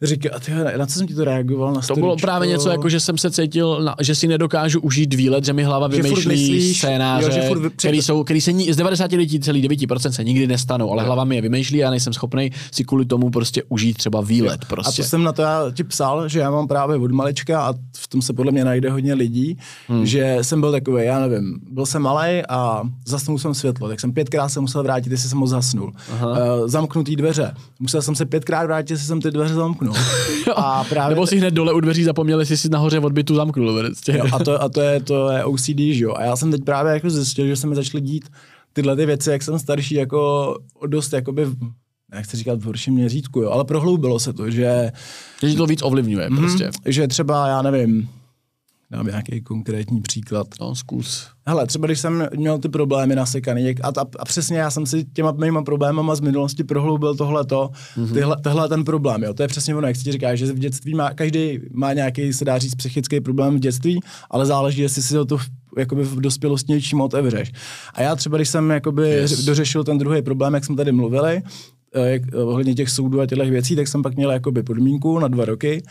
říká, ty, na co jsem ti to reagoval? Na to bylo právě něco, jako že jsem se cítil, na, že si nedokážu užít výlet, že mi hlava vymýšlí myslíš, scénáře, jo, že furt, který, jsou, který se z 99% se nikdy nestanou, ale hlava mi je vymýšlí a já nejsem schopný si kvůli tomu prostě užít třeba výlet. Prostě. A to jsem na to já ti psal, že já mám právě od malička a v tom se podle mě najde hodně lidí, hmm. že jsem byl takový, já nevím, byl jsem malý a zasnul jsem světlo, tak jsem pětkrát se musel vrátit, jestli jsem ho zasnul. Uh, zamknutý dveře. Musel jsem se pětkrát vrátit, jestli jsem ty dveře zamknul zamknout. a právě Nebo si hned dole u dveří zapomněli, jestli si nahoře odbytu zamknul. Jo, a to, a to, je, to je OCD, že jo. A já jsem teď právě jako zjistil, že se mi začaly dít tyhle ty věci, jak jsem starší, jako dost jakoby nechci říkat v horším měřítku, jo, ale prohloubilo se to, že... Že to víc ovlivňuje mm, prostě. Že třeba, já nevím, dám nějaký konkrétní příklad. No, zkus. Hele, třeba když jsem měl ty problémy nasekaný a, a, a přesně já jsem si těma mýma problémama z minulosti prohloubil tohleto, mm-hmm. tyhle, tohle ten problém, jo. To je přesně ono, jak si ti říká, že v dětství má, každý má nějaký, se dá říct, psychický problém v dětství, ale záleží, jestli si to v, jakoby v dospělosti něčím otevřeš. A já třeba, když jsem jakoby yes. dořešil ten druhý problém, jak jsme tady mluvili, eh, jak, eh, ohledně těch soudů a těchto věcí, tak jsem pak měl jakoby podmínku na dva roky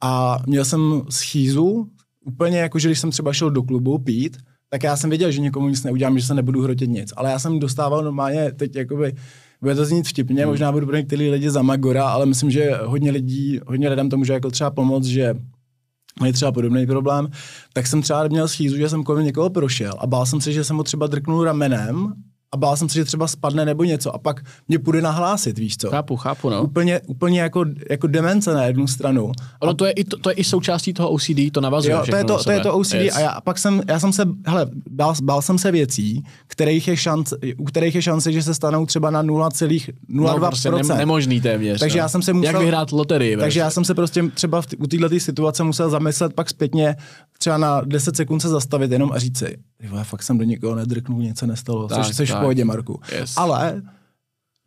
a měl jsem schýzu, úplně jako, že když jsem třeba šel do klubu pít, tak já jsem věděl, že někomu nic neudělám, že se nebudu hrotit nic. Ale já jsem dostával normálně teď jakoby, bude to znít vtipně, hmm. možná budu pro některý lidi za magora, ale myslím, že hodně lidí, hodně lidem to může jako třeba pomoct, že mají třeba podobný problém, tak jsem třeba měl schýzu, že jsem kolem někoho prošel a bál jsem se, že jsem ho třeba drknul ramenem a bál jsem se, že třeba spadne nebo něco a pak mě půjde nahlásit, víš co? Chápu, chápu, no. Úplně, úplně jako, jako demence na jednu stranu. Ono to je, i, to, to je i součástí toho OCD, to navazuje Jo, to je to, to je to OCD yes. a já a pak jsem, já jsem se, hele, bál, bál jsem se věcí, kterých je šance, u kterých je šance, že se stanou třeba na 0,02%. No, prostě ne, nemožný téměř. Takže no. já jsem se musel... Jak vyhrát loterii. Takže já jsem se prostě třeba v u této situace musel zamyslet pak zpětně třeba na 10 sekund se zastavit jenom a říct si, "Ty vole, fakt jsem do někoho nedrknul, nic se nestalo, Tak, což jsi v tak. pohodě, Marku. Yes. Ale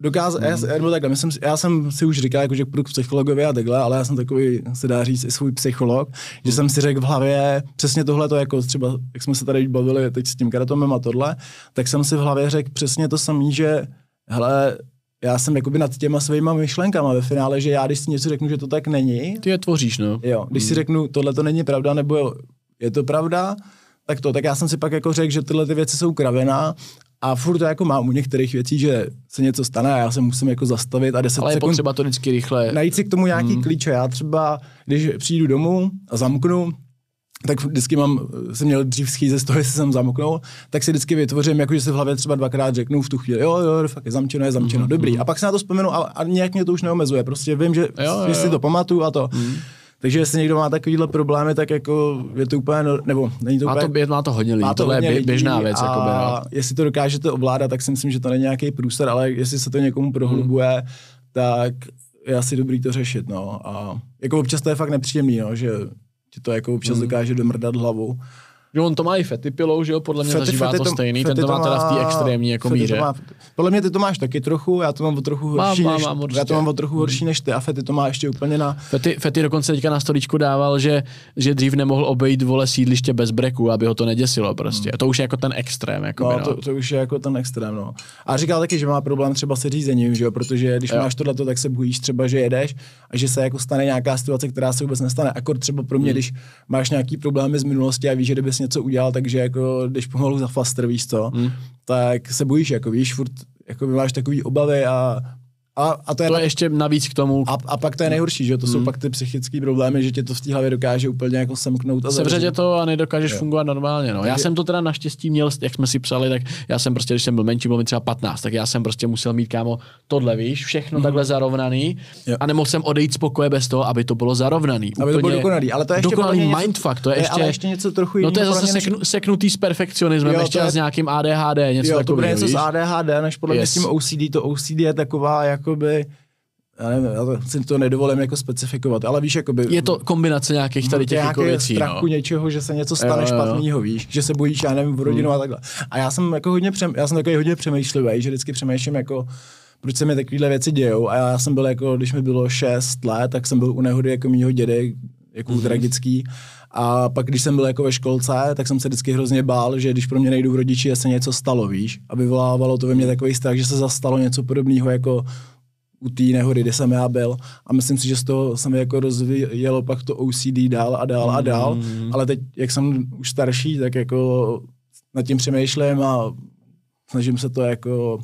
dokázal, mm. já, nebo takhle, myslím, já jsem si už říkal, jako, že půjdu k psychologovi a takhle, ale já jsem takový, se dá říct, i svůj psycholog, že jsem si řekl v hlavě přesně tohle, to jako třeba, jak jsme se tady bavili teď s tím karatomem a tohle, tak jsem si v hlavě řekl přesně to samé, že hele, já jsem jakoby nad těma svýma myšlenkama ve finále, že já když si něco řeknu, že to tak není, Ty je tvoříš, no. jo, když si řeknu, tohle to není pravda, nebo je to pravda, tak to, tak já jsem si pak jako řekl, že tyhle ty věci jsou kravina a furt to jako mám u některých věcí, že se něco stane a já se musím jako zastavit a 10 Ale je sekund potřeba to vždycky rychle. najít si k tomu nějaký hmm. klíče. Já třeba, když přijdu domů a zamknu, tak vždycky mám, jsem měl dřív schýze z toho, jestli jsem zamknul, tak si vždycky vytvořím, jako že si v hlavě třeba dvakrát řeknu v tu chvíli, jo, jo, fakt je zamčeno, je zamčeno, mm-hmm. dobrý. A pak se na to vzpomenu a, a nějak mě to už neomezuje. Prostě vím, že, Jo, jo, že si jo. to pamatuju a to. Mm. Takže jestli někdo má takovýhle problémy, tak jako je to úplně, no- nebo není to Má úplně... to, má to hodně lidí, Má to tohle hodně je bě- běžná věc. A Jakoby, no. jestli to dokážete ovládat, tak si myslím, že to není nějaký průser, ale jestli se to někomu prohlubuje, Hmm. tak je asi dobrý to řešit. No. A jako občas to je fakt nepříjemný, no, že ti to jako Hmm. občas dokáže domrdat hlavu. Že on to má i fety pilou, že jo, podle mě Fety- zažívá fety to, to- stejný, ten to má teda v té extrémní jako míře. má- podle mě ty to máš taky trochu, já to mám o trochu horší, mám, než, mám, já to mám o trochu horší než ty a Fety to má ještě úplně na... Fety, Fety dokonce teďka na stolíčku dával, že, že dřív nemohl obejít vole sídliště bez breku, aby ho to neděsilo prostě. To už je jako ten extrém. Jako No, no, to, to, už je jako ten extrém, no. A říkal taky, že má problém třeba se řízením, že jo, protože když Jo. máš tohleto, tak se bojíš třeba, že jedeš a že se jako stane nějaká situace, která se vůbec nestane. Akor třeba pro mě, hmm. když máš nějaký problémy z minulosti a víš, že kdybys něco udělal, takže jako když pomalu za flaster, víš co, hmm. tak se bojíš, jako víš, furt jako máš takový obavy a, a, a to je, to pak, je ještě navíc k tomu, a, a, pak to je nejhorší, že to jsou pak ty psychické problémy, že tě to v té hlavě dokáže úplně jako semknout a sevře tě to a nedokážeš Jo. fungovat normálně. No. Já jsem to teda naštěstí měl, jak jsme si psali, tak já jsem prostě, když jsem byl menší, byl mi třeba 15, tak já jsem prostě musel mít kámo tohle, víš, všechno takhle zarovnaný Jo. a nemohl jsem odejít z pokoje bez toho, aby to bylo zarovnaný. Aby to bylo dokonalý, ale to je ještě dokonalý něco- mindfuck, to je je ještě, ale ještě něco trochu No to je jiného zase seknu, seknutý s perfekcionismem, Jo, ještě je- s nějakým ADHD, něco jo, to bude takového, něco s ADHD, než podle mě s tím OCD. To OCD je taková, jakoby, já nevím, já to, si to nedovolím jako specifikovat, ale víš, jakoby... Je to kombinace nějakých tady těch jako věcí, strachu no. něčeho, že se něco stane Jo, jo, špatného, víš, že se bojíš, já nevím, v rodinu Hmm. a takhle. A já jsem jako hodně, přem, já jsem takový hodně přemýšlivý, že vždycky přemýšlím jako, proč se mi takovéhle věci dějou. A já jsem byl jako, když mi bylo 6 let, tak jsem byl u nehody jako mýho dědy, jako Mhm. mm-hmm. tragický. A pak, když jsem byl jako ve školce, tak jsem se vždycky hrozně bál, že když pro mě nejdou rodiči, že se něco stalo, víš. A vyvolávalo to ve mně takový strach, že se zastalo něco podobného jako u té nehody, kde jsem já byl. A myslím si, že z toho se mi jako rozvíjelo pak to OCD dál a dál a dál. Mm. Ale teď, jak jsem už starší, tak jako nad tím přemýšlím a snažím se to jako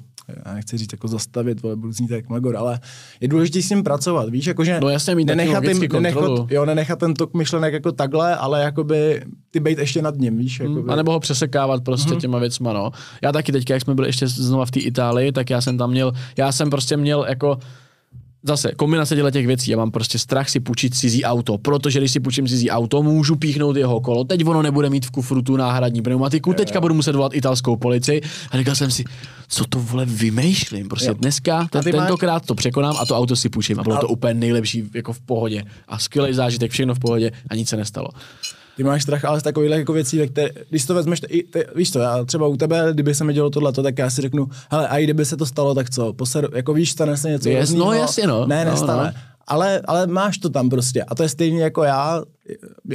já nechci říct jako zastavit, ale budu znít jak Magor, ale je důležité s ním pracovat, víš, jakože No jasně, mít nenechat, jim, nenechat, jo, nenechat ten tok myšlenek jako takhle, ale jakoby ty bejt ještě nad ním, víš, jakoby. A nebo ho přesekávat prostě mm-hmm. těma věcma, no. Já taky teďka, jak jsme byli ještě znova v té Itálii, tak já jsem tam měl, já jsem prostě měl jako Zase, kombinace těchto těch věcí. Já mám prostě strach si půjčit cizí auto, protože když si půjčím cizí auto, můžu píchnout jeho kolo. Teď ono nebude mít v kufru tu náhradní pneumatiku, teďka budu muset volat italskou policii. A říkal jsem si, co to vole vymýšlím. Prostě Jo. dneska, ten, ty máš- tentokrát to překonám a to auto si půjčím. A bylo to úplně nejlepší jako v pohodě. A skvělý zážitek, všechno v pohodě a nic se nestalo. Ty máš strach ale z takových jako věcí, ve které, když to vezmeš, i, ty, víš to, já třeba u tebe, kdyby se mi dělo tohleto, tak já si řeknu, hele, a i kdyby se to stalo, tak co, Poser, jako víš, stane se něco Yes, no, jasně, no. Ne, No, nestane. no. Ale, ale máš to tam prostě. A to je stejně jako já.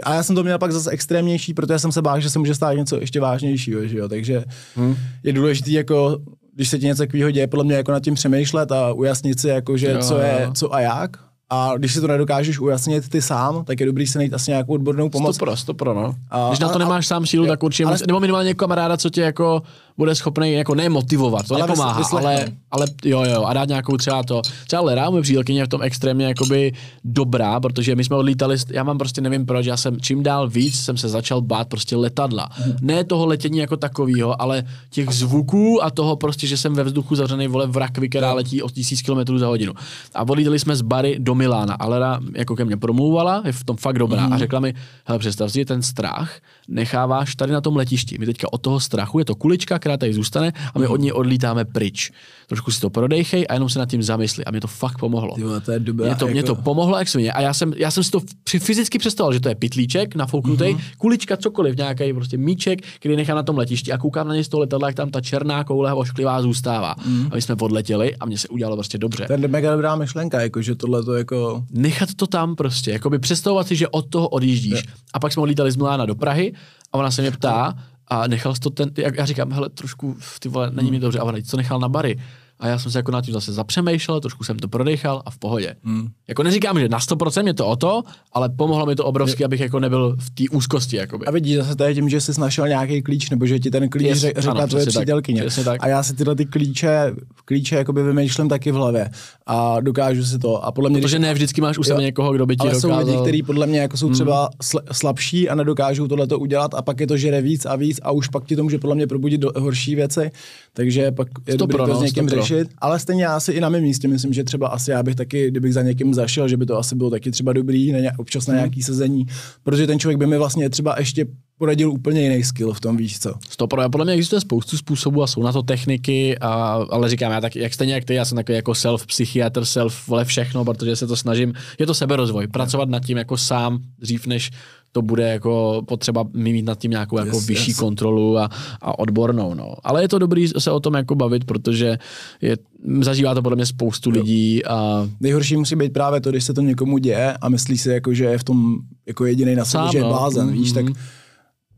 A já jsem to měl pak zase extrémnější, protože jsem se bál, že se může stát něco ještě vážnějšího, že jo. Takže hmm. je důležité jako když se ti něco takového děje, podle mě jako nad tím přemýšlet a ujasnit si, jako, že Jo, co je, jo. co a jak. A když si to nedokážeš ujasnit ty sám, tak je dobrý se najít asi nějakou odbornou pomoc. Stopro, stopro, no. A- Když na to a- nemáš sám sílu, jo, tak určitě ale- musí, nebo minimálně kamaráda, co tě jako bude schopný jako ne motivovat, to Ale nepomáhá, vys- vyslechnout. ale, ale jo, jo, a dát nějakou třeba to, třeba Lera, moje přítelkyně je v tom extrémně jakoby dobrá, protože my jsme odlítali, já mám prostě nevím proč, já jsem čím dál víc jsem se začal bát prostě letadla. Ne toho letění jako takového, ale těch zvuků a toho prostě, že jsem ve vzduchu zavřený vole v rakvi, která letí o tisíc km za hodinu. A odlítali jsme z Bary do Milána a Lera jako ke mně promlouvala, je v tom fakt dobrá a řekla mi, hele představ si, ten strach necháváš tady na tom letišti. My teďka od toho strachu, je to kulička, která tady zůstane a my od ní odlítáme pryč. Trošku si to prodejchej a jenom se nad tím zamysli. A mě to fakt pomohlo. Vole, to je dobrá, Mě to, mě jako- to pomohlo jak svině. A já jsem, já jsem si to fyzicky představoval, že to je pitlíček nafouknutý, mm-hmm. kulička, cokoliv, nějaký prostě míček, který nechám na tom letišti a koukám na něj z toho letadla, jak tam ta černá koule ošklivá zůstává. Mm. A my jsme odletěli a mně se udělalo prostě dobře. To je mega dobrá myšlenka, jako, že tohle to jako... nechat to tam prostě, jakoby představovat si, že od toho odjíždíš. A pak jsme odlítali z Milána do Prahy a ona se mě ptá a nechal to ten, jak já říkám, hele, trošku, ty vole, není mi dobře, a ona, co nechal na bary. A já jsem se jako nad tím zase zapřemýšlel, trošku jsem to prodechal a v pohodě. Hmm. Jako neříkám, že na 100% mě to o to, ale pomohlo mi to obrovsky, abych jako nebyl v té úzkosti. Jakoby. A vidíš, zase to je tím, že jsi našel nějaký klíč, nebo že ti ten klíč yes, řekla ano, tvoje přítelkyně. A já si tyhle ty klíče, klíče jakoby vymýšlím taky v hlavě a dokážu si to. A podle mě, Protože ne vždycky máš u sebe Jo. někoho, kdo by ti ale jsou dokázal... lidi, kteří podle mě jako jsou třeba sl- slabší a nedokážou tohle udělat a pak je to žere víc a víc a už pak ti to může podle mě probudit do horší věci, takže pak je pro, to s někým pro. Řešit, ale stejně já si i na mém místě myslím, že třeba asi já bych taky, kdybych za někým zašel, že by to asi bylo taky třeba dobrý, ně, občas na nějaký sezení, protože ten člověk by mi vlastně třeba ještě poradil úplně jiný skill v tom, víš co. Stopro, a podle mě existuje spoustu způsobů a jsou na to techniky, a, ale říkám, já tak, jak stejně jak ty, já jsem takový jako self-psychiatr, self, vole všechno, protože se to snažím, je to seberozvoj, pracovat nad tím jako sám, dřív než to bude jako potřeba mít nad tím nějakou jako Yes, vyšší yes. kontrolu a, a odbornou. No. Ale je to dobrý se o tom jako bavit, protože je, zažívá to podle mě spoustu lidí a Nejhorší musí být právě to, když se to někomu děje a myslí si, jako, že je v tom jako jediný na světě, že je blázen, víš, tak Mhm.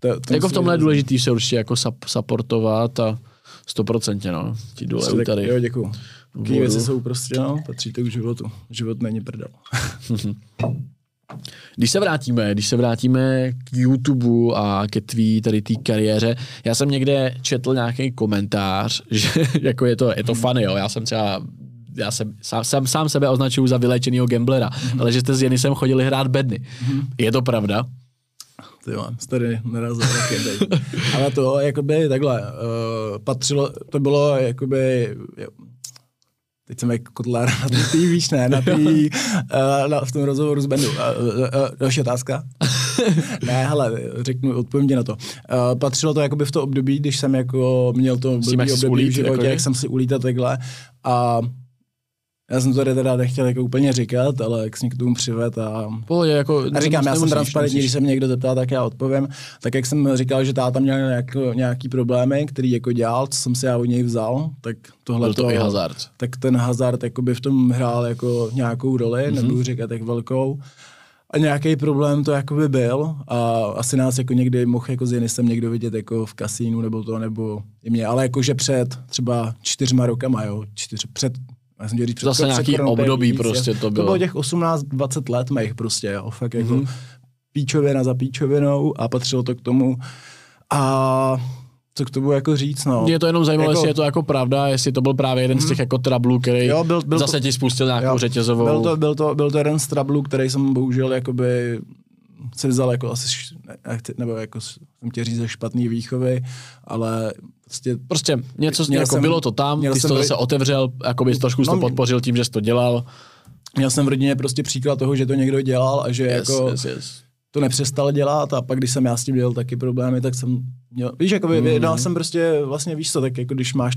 to, to jako v tomhle je důležitý se určitě jako supportovat a stoprocentně, no. Ti dole Tak, tady. Jo, děkuju. Takové věci jsou prostě, no, patří to k životu. Život není prdel. Když se vrátíme, když se vrátíme k YouTube a ke tvý tady té kariéře, já jsem někde četl nějaký komentář, že jako je to, je to funny, jo, já jsem třeba já jsem sám, sám, sám sebe označuju za vyléčenýho gamblera, ale že jste s Jenisem chodili hrát bedny. Je to pravda? Ty jo, tady narazil taky. Ale to jakoby takhle, uh, patřilo, to bylo jakoby, jo, teď jsem jak kotlár na tý, víš, ne, na tý, uh, na, v tom rozhovoru s Bendu. Uh, uh, uh, další otázka? ne, hele, řeknu, odpovím na to. Uh, patřilo to jakoby v to období, když jsem jako měl to období v ulít, životě, jakože? jak jsem si ulítal takhle. A já jsem to tady teda nechtěl jako úplně říkat, ale jak jsi mě k tomu přived a Pohodě, jako, a říkám, já jsem transparentní, když se mě někdo zeptá, tak já odpovím. Tak jak jsem říkal, že táta měl nějak, nějaký problémy, který jako dělal, co jsem si já od něj vzal, tak tohle Byl to i hazard. Tak ten hazard jakoby v tom hrál jako nějakou roli, Mhm. mm-hmm. nebudu říkat jak velkou. A nějaký problém to jakoby byl a asi nás jako někdy mohl jako s Jenisem někdo vidět jako v kasínu nebo to, nebo i mě, ale jakože před třeba čtyřma rokama, jo, čtyř, před já jsem říct, před, Zase před nějaký to období víc, prostě to bylo. To bylo těch 18-20 let mých prostě, jo, fakt jako Mhm. mm-hmm. píčovina za píčovinou a patřilo to k tomu. A co k tomu jako říct, no. Mě je to jenom zajímalo, Jako- jestli je to jako pravda, jestli to byl právě jeden z těch jako trablů, který Jo, byl- byl to- zase ti spustil nějakou Jo, řetězovou... Byl to, byl, to, byl to jeden z trablů, který jsem bohužel jakoby si vzal jako asi, nechci- nebo jako jsem tě říct špatný výchovy, ale prostě Prostě něco, Měl jako jsem- bylo to tam, ty jsi jsem to zase otevřel, jako bys trošku No, to podpořil tím, že jsi to dělal. měl jsem v rodině prostě příklad toho, že to někdo dělal a že Yes, jako yes, yes. to nepřestal dělat a pak, když jsem já s tím dělal taky problémy, tak jsem měl, víš, jako mm. jsem prostě, vlastně víš co, tak jako když máš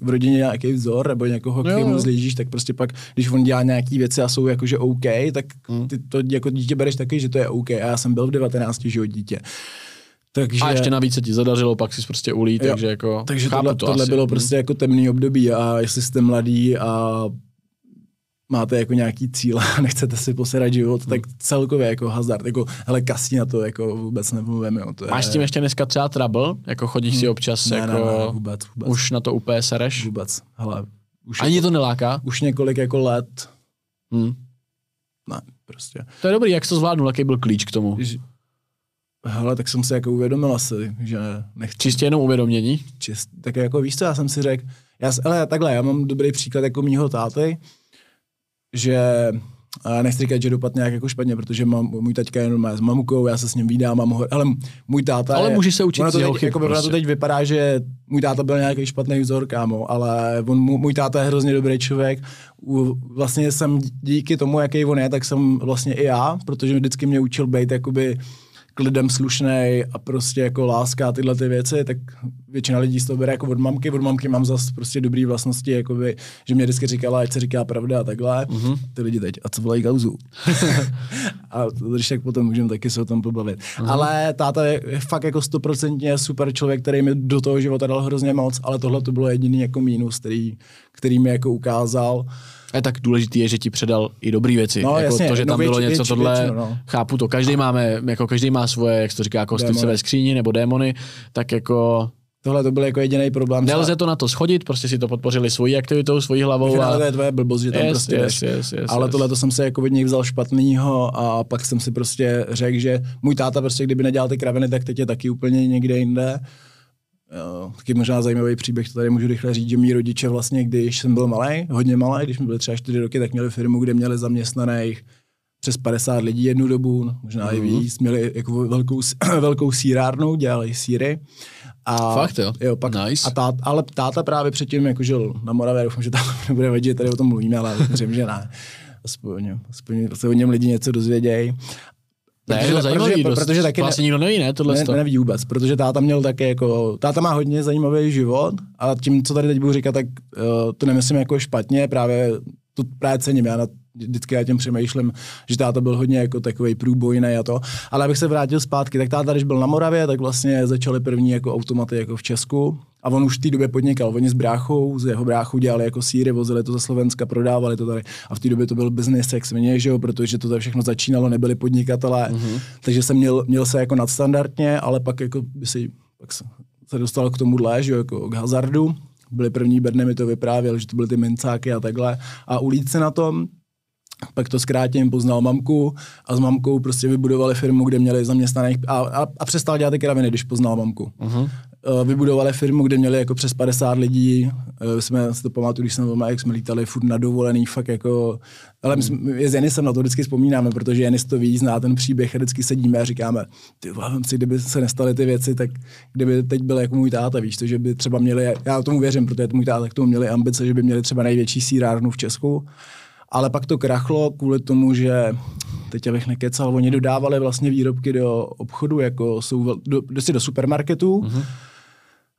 v rodině nějaký vzor nebo někoho, k němu zlížíš, tak prostě pak, když on dělá nějaký věci a jsou jakože OK, tak Mm. ty to jako dítě bereš taky, že to je OK. A já jsem byl v 19, že jo, dítě. Takže, A ještě navíc se ti zadařilo, pak jsi prostě ulí, Jo. takže jako takže tohle, to tohle asi. bylo prostě jako temný období a jestli jste mladý a máte jako nějaký cíl a nechcete si poserat život, Hmm. tak celkově jako hazard, jako hele, kasí na to jako vůbec nemluvím, jo. To je, Máš s tím ještě dneska třeba trouble? Jako chodíš si občas ne, jako... ne, ne, vůbec, vůbec, Už na to úplně sereš? vůbec, hele, už, Ani jako, to neláká? už několik jako let, Hm. ne, prostě. To je dobrý, jak jsi to zvládnul, jaký byl klíč k tomu? Hele, tak jsem si jako uvědomil asi, že nechci. Čistě jenom uvědomění? Čist, tak jako víš co, já jsem si řekl, já, ale takhle, já mám dobrý příklad jako mýho táty, že a nechci říkat, že dopad nějak jako špatně, protože mám, můj taťka je normálně s mamkou, já se s ním vídám, mám ho, ale můj táta Ale můžeš se učit to teď, chyb, jako, prostě. to teď vypadá, že můj táta byl nějaký špatný vzor, kámo, ale on, můj táta je hrozně dobrý člověk. Vlastně jsem díky tomu, jaký on je, tak jsem vlastně i já, protože vždycky mě učil být jakoby k lidem slušnej a prostě jako láska a tyhle ty věci, tak většina lidí z toho bere jako od mamky. Od mamky mám zase prostě dobrý vlastnosti, jakoby, že mě vždycky říkala, ať se říká pravda a takhle. Uh-huh. Ty lidi teď, a co volají kauzu? a když tak potom můžeme taky se o tom pobavit. Uh-huh. Ale táta je, fakt jako stoprocentně super člověk, který mi do toho života dal hrozně moc, ale tohle to bylo jediný jako mínus, který, který mi jako ukázal. A tak důležitý je, že ti předal i dobré věci. No, jako jasně, to, že no, tam bylo větši, něco větši, tohle, většinu, no. chápu to. Každý máme, jako každý má svoje, jak se to říká, kostnice Démony. ve skříni nebo démony, tak jako Tohle to byl jako jediný problém. nelze to na to schodit, prostě si to podpořili svojí aktivitou, svojí hlavou. A... to je tvoje blbost, že tam Yes, prostě yes, jdeš. yes, yes, Ale yes. tohle to jsem si jako od nich vzal špatnýho a pak jsem si prostě řekl, že můj táta prostě kdyby nedělal ty kraviny, tak teď je taky úplně někde jinde. Jo, taky možná zajímavý příběh, to tady můžu rychle říct, že mý rodiče vlastně, když jsem byl malý, hodně malý, když mi byly třeba 4 roky, tak měli firmu, kde měli zaměstnaných přes 50 lidí jednu dobu, no, možná mm-hmm. i Mhm. víc, měli jako velkou, velkou sírárnu, dělali síry. A, Fakt jo? jo pak, Nice. a tát, ale táta právě předtím jako žil na Moravě, doufám, že tam nebude že tady o tom mluvíme, ale věřím, že ne. Aspoň, aspoň se o něm lidi něco dozvědějí. Ne, je to zajímavý, protože, dost. protože taky vlastně nikdo neví, ne, tohle ne, to. neví vůbec, protože táta měl také jako, táta má hodně zajímavý život a tím, co tady teď budu říkat, tak uh, to nemyslím jako špatně, právě to právě cením, já na, vždycky já tím přemýšlím, že táta byl hodně jako takový průbojný a to, ale abych se vrátil zpátky, tak táta, když byl na Moravě, tak vlastně začaly první jako automaty jako v Česku a on už v té době podnikal, oni s bráchou, s jeho bráchou dělali jako síry, vozili to ze Slovenska, prodávali to tady. A v té době to byl business jak svině, že jo, protože to tady všechno začínalo, nebyli podnikatelé, mm-hmm. takže jsem měl, měl se jako nadstandardně, ale pak jako by si, pak se, se dostal k tomuhle, že jo, jako k hazardu, byli první bedny mi to vyprávěl, že to byly ty mincáky a takhle. A ulít se na tom, pak to zkrátím, poznal mamku a s mamkou prostě vybudovali firmu, kde měli zaměstnaných a, a, a přestal dělat ty kraviny, když poznal mamku. Uh-huh. Vybudovali firmu, kde měli jako přes 50 lidí, Eh, jsme si to pamatuju, když jsem byl jak jsme lítali furt na dovolený, fakt jako, ale my jsme, s Janisem na to vždycky vzpomínáme, protože Janis to ví, zná ten příběh a vždycky sedíme a říkáme, ty vole, si, kdyby se nestaly ty věci, tak kdyby teď byl jako můj táta, víš, to, že by třeba měli, já tomu věřím, protože můj táta k tomu měli ambice, že by měli třeba největší sírárnu v Česku, ale pak to krachlo kvůli tomu, že teď abych nekecal, oni dodávali vlastně výrobky do obchodu, jako jsou do, do, do supermarketů, mm-hmm.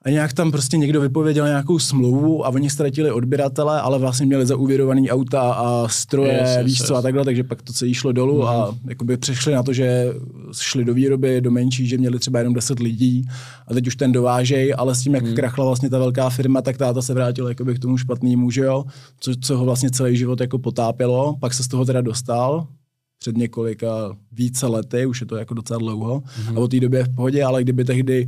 A nějak tam prostě někdo vypověděl nějakou smlouvu a oni ztratili odběratele, ale vlastně měli zaúvěrovaný auta a stroje, Yes, yes, víš co, yes. a takhle, takže pak to celé šlo dolů mm. a jakoby přešli na to, že šli do výroby, do menší, že měli třeba jenom 10 lidí a teď už ten dovážej, ale s tím, jak mm. krachla vlastně ta velká firma, tak táta se vrátil jakoby k tomu špatnému, že jo, co, co ho vlastně celý život jako potápělo, pak se z toho teda dostal, před několika více lety, už je to jako docela dlouho, mm. a od té doby je v pohodě, ale kdyby tehdy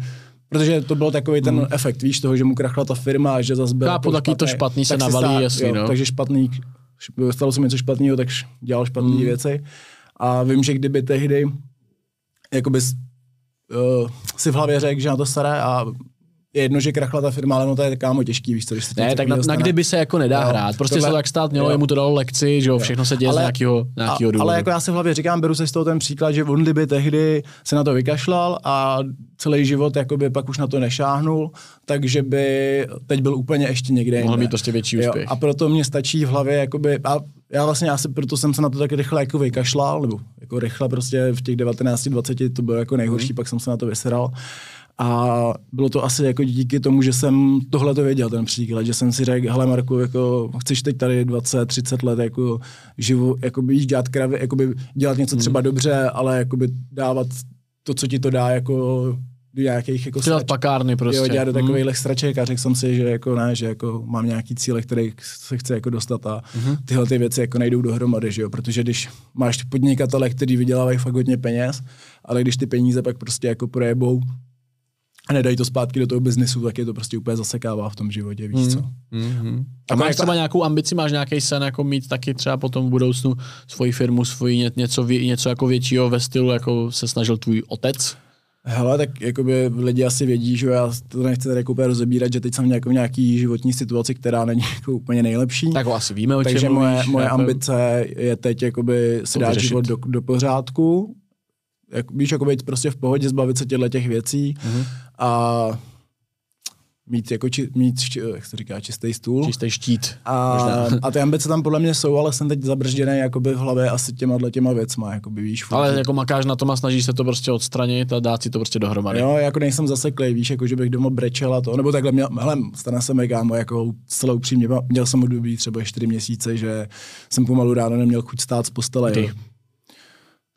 Protože to byl takový ten hmm. efekt, víš, toho, že mu krachla ta firma a že zase byl Chápu, taky to špatný se tak navalí, stá- jasný, jo, no. Takže špatný, stalo se mi něco špatného, tak dělal špatné hmm. věci. A vím, že kdyby tehdy jakoby uh, si v hlavě řekl, že na to staré a je jedno, že krachla ta firma, ale no to je kámo těžký, víš co, když se Ne, tak na, na kdyby se jako nedá Jo, hrát. Prostě tohle- se to tak stát mělo, jo. jemu to dalo lekci, že jo, všechno se děje z Ale- nějakého, nějakého a, důvodu. ale jako já si v hlavě říkám, beru se z toho ten příklad, že on kdyby tehdy se na to vykašlal a celý život jakoby pak už na to nešáhnul, takže by teď byl úplně ještě někde Mohl mít prostě větší Jo, úspěch. a proto mě stačí v hlavě, jakoby, a já vlastně asi proto jsem se na to tak rychle jako vykašlal, nebo jako rychle prostě v těch 19-20 to bylo jako nejhorší, Mhm. pak jsem se na to vyseral. A bylo to asi jako díky tomu, že jsem tohle to věděl, ten příklad, že jsem si řekl, hele Marku, jako chceš teď tady 20, 30 let jako živu, jako víš, dělat kravy, jako dělat něco Mhm. třeba dobře, ale jakoby dávat to, co ti to dá, jako do nějakých jako Dělat pakárny prostě. Jo, dělat do takových straček a řekl jsem si, že jako ne, že jako mám nějaký cíle, který se chce jako dostat a Mhm. tyhle ty věci jako nejdou dohromady, že jo, protože když máš podnikatele, kteří vydělávají fakt hodně peněz, ale když ty peníze pak prostě jako projebou a nedají to zpátky do toho biznesu, tak je to prostě úplně zasekává v tom životě, víš co. Mm-hmm. A Jako máš jako- třeba nějakou ambici, máš nějaký sen jako mít taky třeba potom v budoucnu svoji firmu, svoji ně- něco, něco jako většího ve stylu, jako se snažil tvůj otec? Hele, tak jakoby lidi asi vědí, že já to nechci tady jako úplně rozebírat, že teď jsem nějakou nějaký životní situaci, která není jako úplně nejlepší. Tak asi víme, o čem Takže mluvíš, moje, moje chápem. ambice je teď jakoby si dát vyřešit. život do, do pořádku, jak, víš, jako být prostě v pohodě, zbavit se těchto těch věcí Mhm. A mít, jako či, mít, jak se říká, čistý stůl. Čistý štít. A, možná. a ty ambice tam podle mě jsou, ale jsem teď zabržděný jakoby v hlavě asi těma těma věcma, jakoby víš. furt. Ale jako makáš na tom a snažíš se to prostě odstranit a dát si to prostě dohromady. Jo, jako nejsem zaseklej, víš, jako že bych doma brečel a to, nebo takhle měl, hele, stane se mi kámo, jako celou upřímně, měl jsem období třeba 4 měsíce, že jsem pomalu ráno neměl chuť stát z postele. Kdy? jo.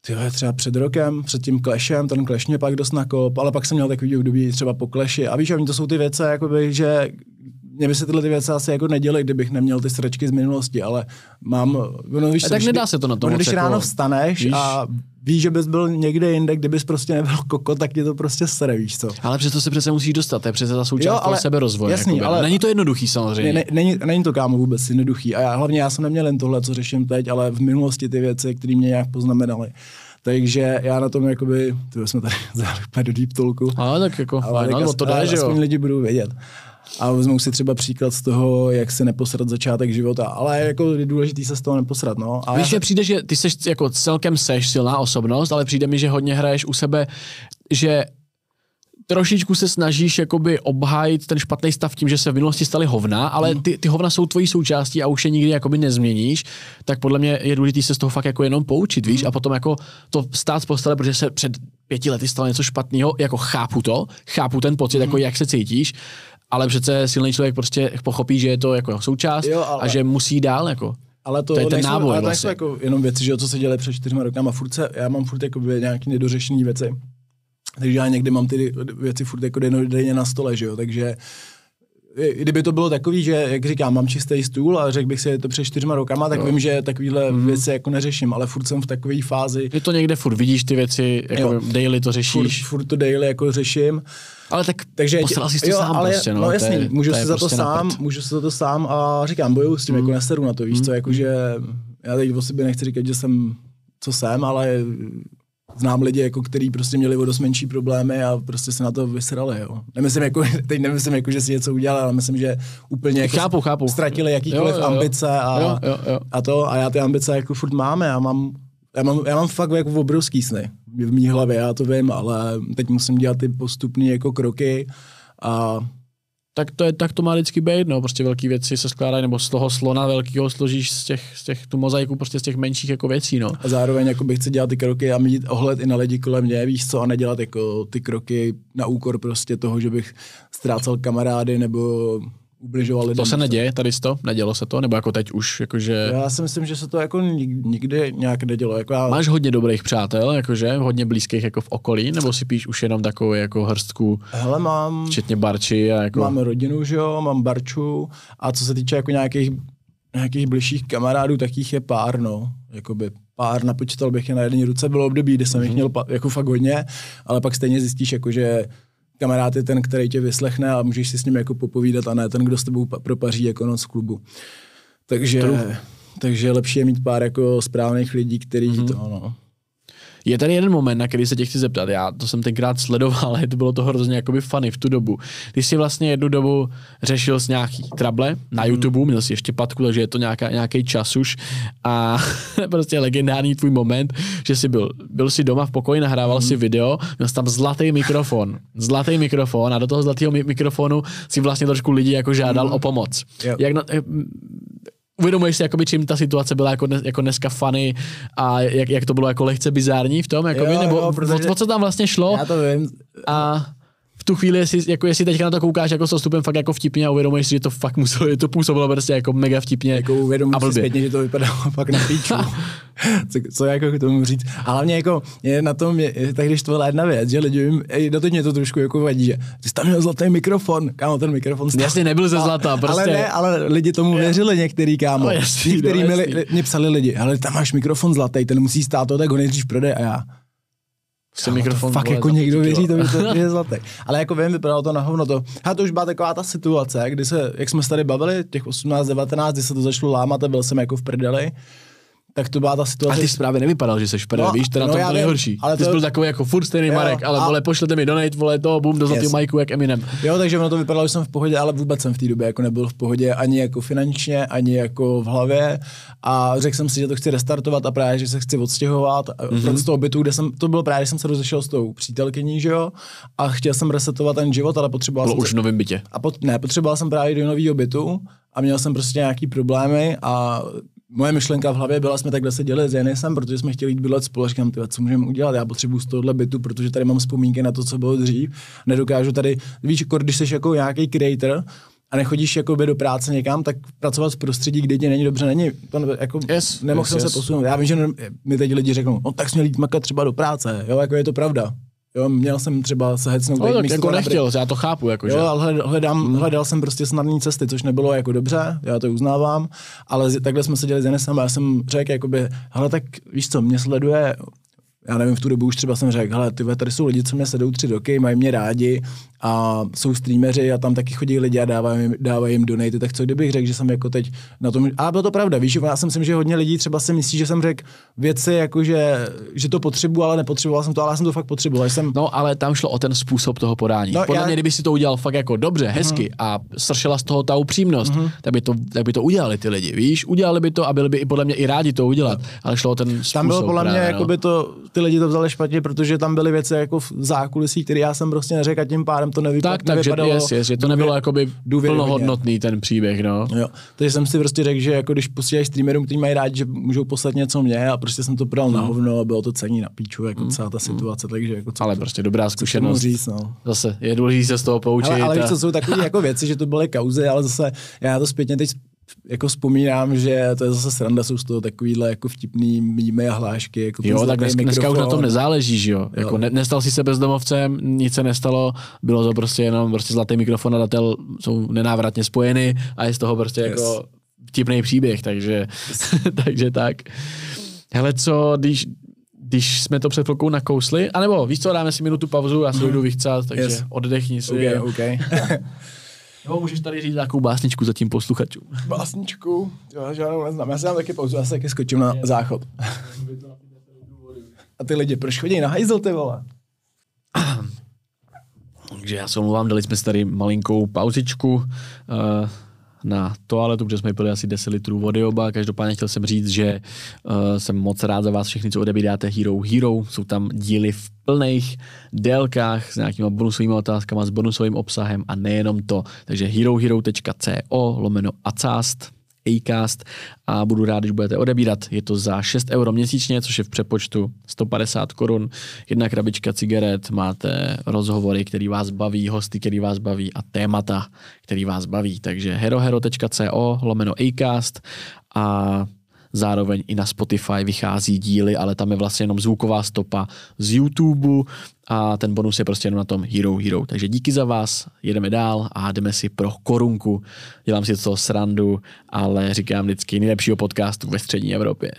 Ty třeba před rokem, před tím klešem, ten kleš mě pak dost nakop, ale pak jsem měl takový období třeba po kleši. A víš, a oni to jsou ty věci, jakoby, že mě by se tyhle ty věci asi jako neděly, kdybych neměl ty sračky z minulosti, ale mám... No, víš, A tak když- nedá se to na to ono, moc když jako- ráno vstaneš víš? a víš, že bys byl někde jinde, kdybys prostě nebyl koko, tak tě to prostě sere, víš co. Ale přesto se přece musíš dostat, to je přece ta součást Jo, ale- seberozvoje. jasný, jakoby. ale- Není to jednoduchý samozřejmě. Ne, ne, není, není to kámo vůbec jednoduchý. A já, hlavně já jsem neměl jen tohle, co řeším teď, ale v minulosti ty věci, které mě nějak poznamenaly. Takže já na tom jakoby, ty jsme tady úplně do deep talku. Ale tak jako, ale ale tak no, to jde, že jo. lidi budou vědět. A vezmou si třeba příklad z toho, jak se neposrat začátek života. Ale jako je důležitý se z toho neposrat, no. A Víš, já, že přijde, že ty seš jako celkem seš silná osobnost, ale přijde mi, že hodně hraješ u sebe, že trošičku se snažíš jakoby obhájit ten špatný stav tím, že se v minulosti staly hovna, ale ty, ty hovna jsou tvojí součástí a už je nikdy jakoby nezměníš, tak podle mě je důležité se z toho fakt jako jenom poučit, víš, a potom jako to stát z postele, protože se před pěti lety stalo něco špatného, jako chápu to, chápu ten pocit, jako jak se cítíš, ale přece silný člověk prostě pochopí, že je to jako součást Jo, ale- a že musí dál jako. ale to, to je ten nejsou, náboj ale vlastně. jako jenom věci, že jo, co se dělá před čtyřma rokama. Furt se, já mám furt jakoby nějaký nedořešené věci. Takže já někdy mám ty věci furt jako denně na stole, že jo, takže kdyby to bylo takový, že, jak říkám, mám čistý stůl a řekl bych si, to před čtyřma rokama, tak vím, že takovýhle Mhm. věci jako neřeším, ale furt jsem v takové fázi, Je to někde furt, vidíš ty věci, jako Jo. daily to furt, řešíš, furt to daily jako řeším. ale tak Takže postaral jsi to jo, sám ale, prostě, no. no to jasný, je, můžu to si za to prostě na sám, prd. můžu si za to sám a říkám, bojuju s tím, jako neseru na to, víš Mm. co, jakože já teď o sobě nechci říkat, že jsem, co jsem, ale znám lidi, jako, který prostě měli o dost menší problémy a prostě se na to vysrali, jo. Nemyslím jako, teď nemyslím jako, že si něco udělali, ale myslím, že úplně jako Chápu, chápu. ztratili jakýkoliv Jo, jo, jo. ambice a, Jo, jo, jo. a to, a já ty ambice jako furt máme, já mám já mám, já mám fakt jako obrovský sny v mý hlavě, já to vím, ale teď musím dělat ty postupné jako kroky a Tak to, je, tak to má vždycky být, no, prostě velké věci se skládají, nebo z toho slona velkého složíš z těch, z těch, tu mozaiku prostě z těch menších jako věcí, no. A zároveň jako bych chci dělat ty kroky a mít ohled i na lidi kolem mě, víš co, a nedělat jako ty kroky na úkor prostě toho, že bych ztrácel kamarády nebo ubližoval lidem. To se neděje, tady to, nedělo se to, nebo jako teď už, jakože... Já si myslím, že se to jako nik- nikdy nějak nedělo. Jako já, Máš hodně dobrých přátel, jakože, hodně blízkých jako v okolí, nebo si píš už jenom takovou jako hrstku, hele, mám, včetně Barči a jako... mám rodinu, že jo, mám Barču a co se týče jako nějakých, nějakých bližších kamarádů, tak jich je pár, no. Jakoby pár, napočítal bych je na jedné ruce, bylo období, kdy jsem Mhm. jich měl pa- jako fakt hodně, ale pak stejně zjistíš, jako, že kamarád je ten, který tě vyslechne a můžeš si s ním jako popovídat a ne ten, kdo s tebou pa- propaří jako noc v klubu. Takže, takže lepší je mít pár jako správných lidí, který Mhm. mm-hmm. to, no. Je tady jeden moment, na který se tě chci zeptat. Já to jsem tenkrát sledoval, ale to bylo to hrozně jakoby funny v tu dobu. Ty jsi vlastně jednu dobu řešil s nějaký trable na YouTube, měl jsi ještě patku, takže je to nějaká, nějaký čas už. A prostě legendární tvůj moment, že jsi byl, byl si doma v pokoji, nahrával si video, měl jsi tam zlatý mikrofon. Zlatý mikrofon a do toho zlatého mi- mikrofonu si vlastně trošku lidi jako žádal o pomoc. Jo. Jak na, uvědomuješ si, jakoby, čím ta situace byla jako, dnes, jako dneska funny a jak, jak to bylo jako lehce bizární v tom, jakoby, Jo, nebo jo, o, protože- o, co tam vlastně šlo Já to vím. a v tu chvíli, jestli, jako jestli teďka na to koukáš jako s odstupem fakt jako vtipně a uvědomuješ si, že to fakt muselo, že to působilo prostě jako mega vtipně Jako uvědomuji a si zpětně, že to vypadalo fakt na píču. co, co jako k tomu říct. A hlavně jako je na tom, je, tak když to byla jedna věc, že lidi, jim- ej, doteď mě to trošku jako vadí, že ty jsi tam měl zlatý mikrofon, kámo, ten mikrofon stál. Jasně, nebyl ze zlata, prostě. Ale ne, ale lidi tomu věřili některý, kámo. No, jasný, některý no, jasný. mě psali lidi, ale tam máš mikrofon zlatý, ten musí stát to, tak ho nejdřív prodej a já. Prostě Kámo, mikrofon, to fakt vole, jako někdo věří, to, to je zlatý. Ale jako vím, vypadalo to na hovno to. A to už byla taková ta situace, kdy se, jak jsme se tady bavili, těch 18, 19, kdy se to začalo lámat a byl jsem jako v prdeli, tak to byla ta situace. A ty právě nevypadal, že jsi špere, no, víš, to na no, tom to nejhorší. Ale ty to... jsi byl takový jako furt stejný jo, Marek, ale a... vole, pošlete mi donate, vole, to, bum, do zlatého yes. majku, jak Eminem. Jo, takže ono to vypadalo, že jsem v pohodě, ale vůbec jsem v té době jako nebyl v pohodě ani jako finančně, ani jako v hlavě a řekl jsem si, že to chci restartovat a právě, že se chci odstěhovat mm-hmm. z toho bytu, kde jsem, to bylo právě, že jsem se rozešel s tou přítelkyní, že jo, a chtěl jsem resetovat ten život, ale potřeboval bylo jsem... už v novém bytě. A pot, ne, potřeboval jsem právě do nového bytu a měl jsem prostě nějaký problémy a moje myšlenka v hlavě byla, jsme takhle seděli s Janisem, protože jsme chtěli jít bydlet. Říkám, tyhle, co můžeme udělat? Já potřebuji z tohohle bytu, protože tady mám vzpomínky na to, co bylo dřív. Nedokážu tady, víš, jako když jsi jako nějaký creator, a nechodíš jako do práce někam, tak pracovat v prostředí, kde ti není dobře, není, to jako yes, nemohl yes, jsem yes. se posunout. Já vím, že mi teď lidi řeknou, no tak jsme jít makat třeba do práce, jo, jako je to pravda. Jo, měl jsem třeba se hecnout. No, tak jako nechtěl, já to chápu. Jako, jo, ale hledám, mm. hledal jsem prostě snadné cesty, což nebylo jako dobře, já to uznávám, ale takhle jsme seděli s Janesem a já jsem řekl, jakoby, hele, tak víš co, mě sleduje já nevím, v tu dobu už třeba jsem řekl, hele, ty tady jsou lidi, co mě sedou tři roky, mají mě rádi a jsou streameři a tam taky chodí lidi a dávají, dávají jim donaty, tak co kdybych řekl, že jsem jako teď na tom, a bylo to pravda, víš, já si myslím, že hodně lidí třeba si myslí, že jsem řekl věci, jako že, že to potřebuji, ale nepotřeboval jsem to, ale já jsem to fakt potřeboval. Jsem... No, ale tam šlo o ten způsob toho podání. No, Podle já... mě, kdyby si to udělal fakt jako dobře, hezky uh-huh. a sršela z toho ta upřímnost, uh-huh. tak, by to, tak by to udělali ty lidi, víš, udělali by to a byli by i podle mě i rádi to udělat, no. ale šlo o ten způsob. Tam bylo podle právě, mě, no. jako by to, ty lidi to vzali špatně, protože tam byly věci jako v zákulisí, které já jsem prostě neřekl a tím pádem to nevypadalo tak, takže yes, yes, že to nebylo jakoby plnohodnotný ten příběh, no. Jo. Takže jsem si prostě řekl, že jako když posílají streamerům, kteří mají rádi, že můžou poslat něco mě a prostě jsem to prodal hmm. na hovno a bylo to cení na píču, jako hmm. celá ta hmm. situace, takže jako co Ale to, prostě dobrá zkušenost. Říct, no. Zase je důležité se z toho poučit. Ale, ale a... víš, co jsou takové jako věci, že to byly kauzy, ale zase já to zpětně teď jako vzpomínám, že to je zase sranda, jsou z toho takovýhle jako vtipný mýmy a hlášky. Jako jo, tak dnes, dneska už na tom nezáleží, že jo? jo. Jako ne, nestal si se bezdomovcem, nic se nestalo, bylo to prostě jenom prostě zlatý mikrofon a datel jsou nenávratně spojeny a je z toho prostě yes. jako vtipný příběh, takže, yes. takže tak. Hele, co, když, když jsme to před chvilkou nakousli, anebo víš co, dáme si minutu pauzu, já se mm. jdu vychcat, takže yes. oddechni si. Okay, okay. Jo, můžeš tady říct nějakou básničku za tím posluchačům. Básničku? Jo, žádnou neznám. Já si dám taky pauzu, já se taky skočím na záchod. A ty lidi, proč chodí na hajzl, ty vole? Takže já se omlouvám, dali jsme si tady malinkou pauzičku. Uh, na toaletu, protože jsme pili asi 10 litrů vody oba. Každopádně chtěl jsem říct, že uh, jsem moc rád za vás všechny, co odebíráte Hero Hero. Jsou tam díly v plných délkách s nějakými bonusovými otázkami, s bonusovým obsahem a nejenom to. Takže herohero.co lomeno acast Acast a budu rád, když budete odebírat. Je to za 6 euro měsíčně, což je v přepočtu 150 korun. Jedna krabička cigaret, máte rozhovory, který vás baví, hosty, který vás baví a témata, který vás baví. Takže herohero.co lomeno Acast a zároveň i na Spotify vychází díly, ale tam je vlastně jenom zvuková stopa z YouTube a ten bonus je prostě jenom na tom Hero Hero. Takže díky za vás, jedeme dál a jdeme si pro korunku. Dělám si to srandu, ale říkám vždycky nejlepšího podcastu ve střední Evropě.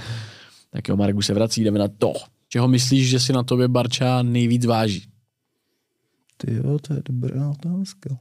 tak jo, Marek už se vrací, jdeme na to. Čeho myslíš, že si na tobě Barča nejvíc váží? Ty jo, to je dobrá otázka.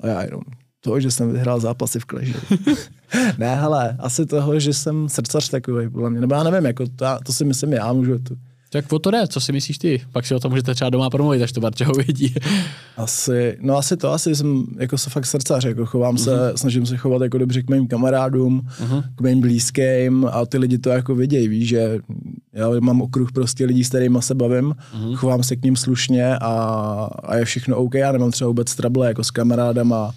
A já jenom toho, že jsem vyhrál zápasy v Clash. ne, hele, asi toho, že jsem srdcař takový, podle mě. Nebo já nevím, jako to, to si myslím já, můžu tu. Tak o to jde, co si myslíš ty? Pak si o tom můžete třeba doma promluvit, až to Barča uvidí. asi, no asi to, asi jsem jako se fakt srdcař, jako chovám uh-huh. se, mhm. snažím se chovat jako dobře k mým kamarádům, uh-huh. k mým blízkým a ty lidi to jako vidějí, víš, že já mám okruh prostě lidí, s kterými se bavím, uh-huh. chovám se k ním slušně a, a je všechno OK, já nemám třeba vůbec trouble jako s kamarádama